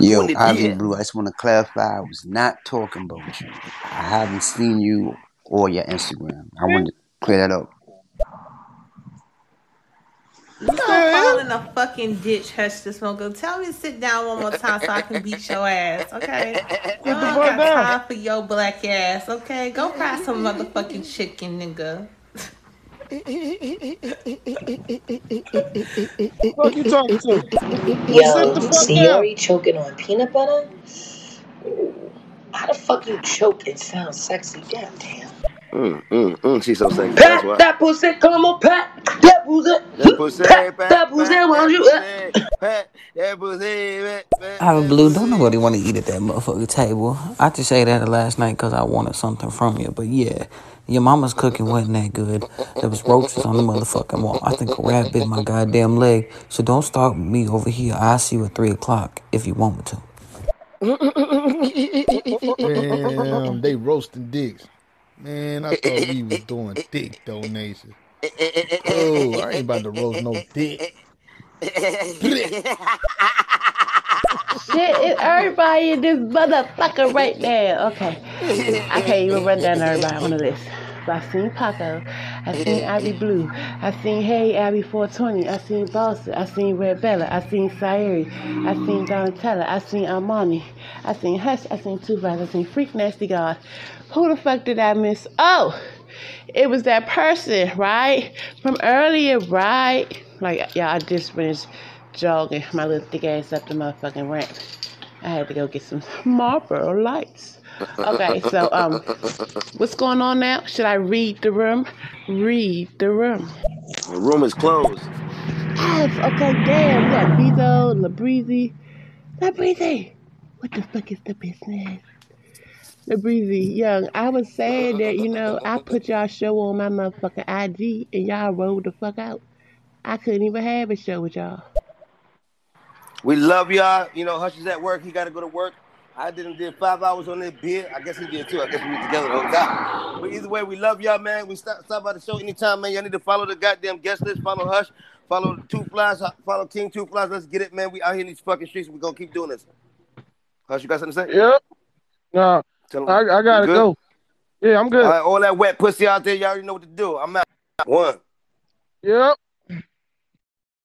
Yo, Ivy Blue, I just want to clarify. I was not talking about you. I haven't seen you or your Instagram. I want to clear that up. You gonna fall in a fucking ditch, Hush the Smoker. Tell me to sit down one more time so I can beat your ass, okay? I the don't got down. time for your black ass, okay? Go fry some motherfucking chicken, nigga. Fuck you talking to? Yo, Sit the choking on peanut butter? How the fuck you choke and sound sexy? God damn. Mm, mm, mm. She's so sexy. Pat why. that pussy, come on, pat that pussy. That pussy, Pat pat, that pussy, pat, why don't you? that pussy, pat, that pussy, pat, pat, I have a blue. Don't nobody want to eat at that motherfucking table. I just say that last night because I wanted something from you. But yeah, your mama's cooking wasn't that good. There was roaches on the motherfucking wall. I think a rat bit my goddamn leg. So don't start me over here. I'll see you at 3 o'clock if you want me to. Damn, they roasting dicks. Man, I thought we was doing dick donations. Oh, I ain't about to roast no dick. Shit, it's everybody in this motherfucker right now. Okay. I can't even run down everybody on the list. But I seen Paco. I seen Abby Blue. I seen Hey Abby 420. I seen Boston. I seen Red Bella. I seen Sayeri. I seen Donatella. I seen Armani. I seen Hush. I seen Two Vibes. I seen Freak Nasty God. Who the fuck did I miss? Oh, it was that person, right? From earlier, right? Like, yeah, I just finished jogging my little thick ass up the motherfucking ramp. I had to go get some Marlboro lights. Okay, so um, what's going on now? Should I read the room? Read the room. The room is closed. Yes. Okay. Damn. We got Bezo, Labreezy, Labreezy. What the fuck is the business? Labreezy, young. I was saying that you know I put y'all show on my motherfucking IG and y'all rolled the fuck out. I couldn't even have a show with y'all. We love y'all. You know, Hush is at work. He got to go to work. I didn't did five hours on that bid. I guess he did too. I guess we were together the whole time. But either way, we love y'all, man. We stop, stop by the show anytime, man. Y'all need to follow the goddamn guest list. Follow Hush. Follow Two Flies. Follow King Two Flies. Let's get it, man. We out here in these fucking streets. We gonna keep doing this. Hush, you got something to say? Yep. No, 'em- I, I gotta go. Yeah, I'm good. All, right, all that wet pussy out there, y'all already know what to do. I'm out. One. Yep.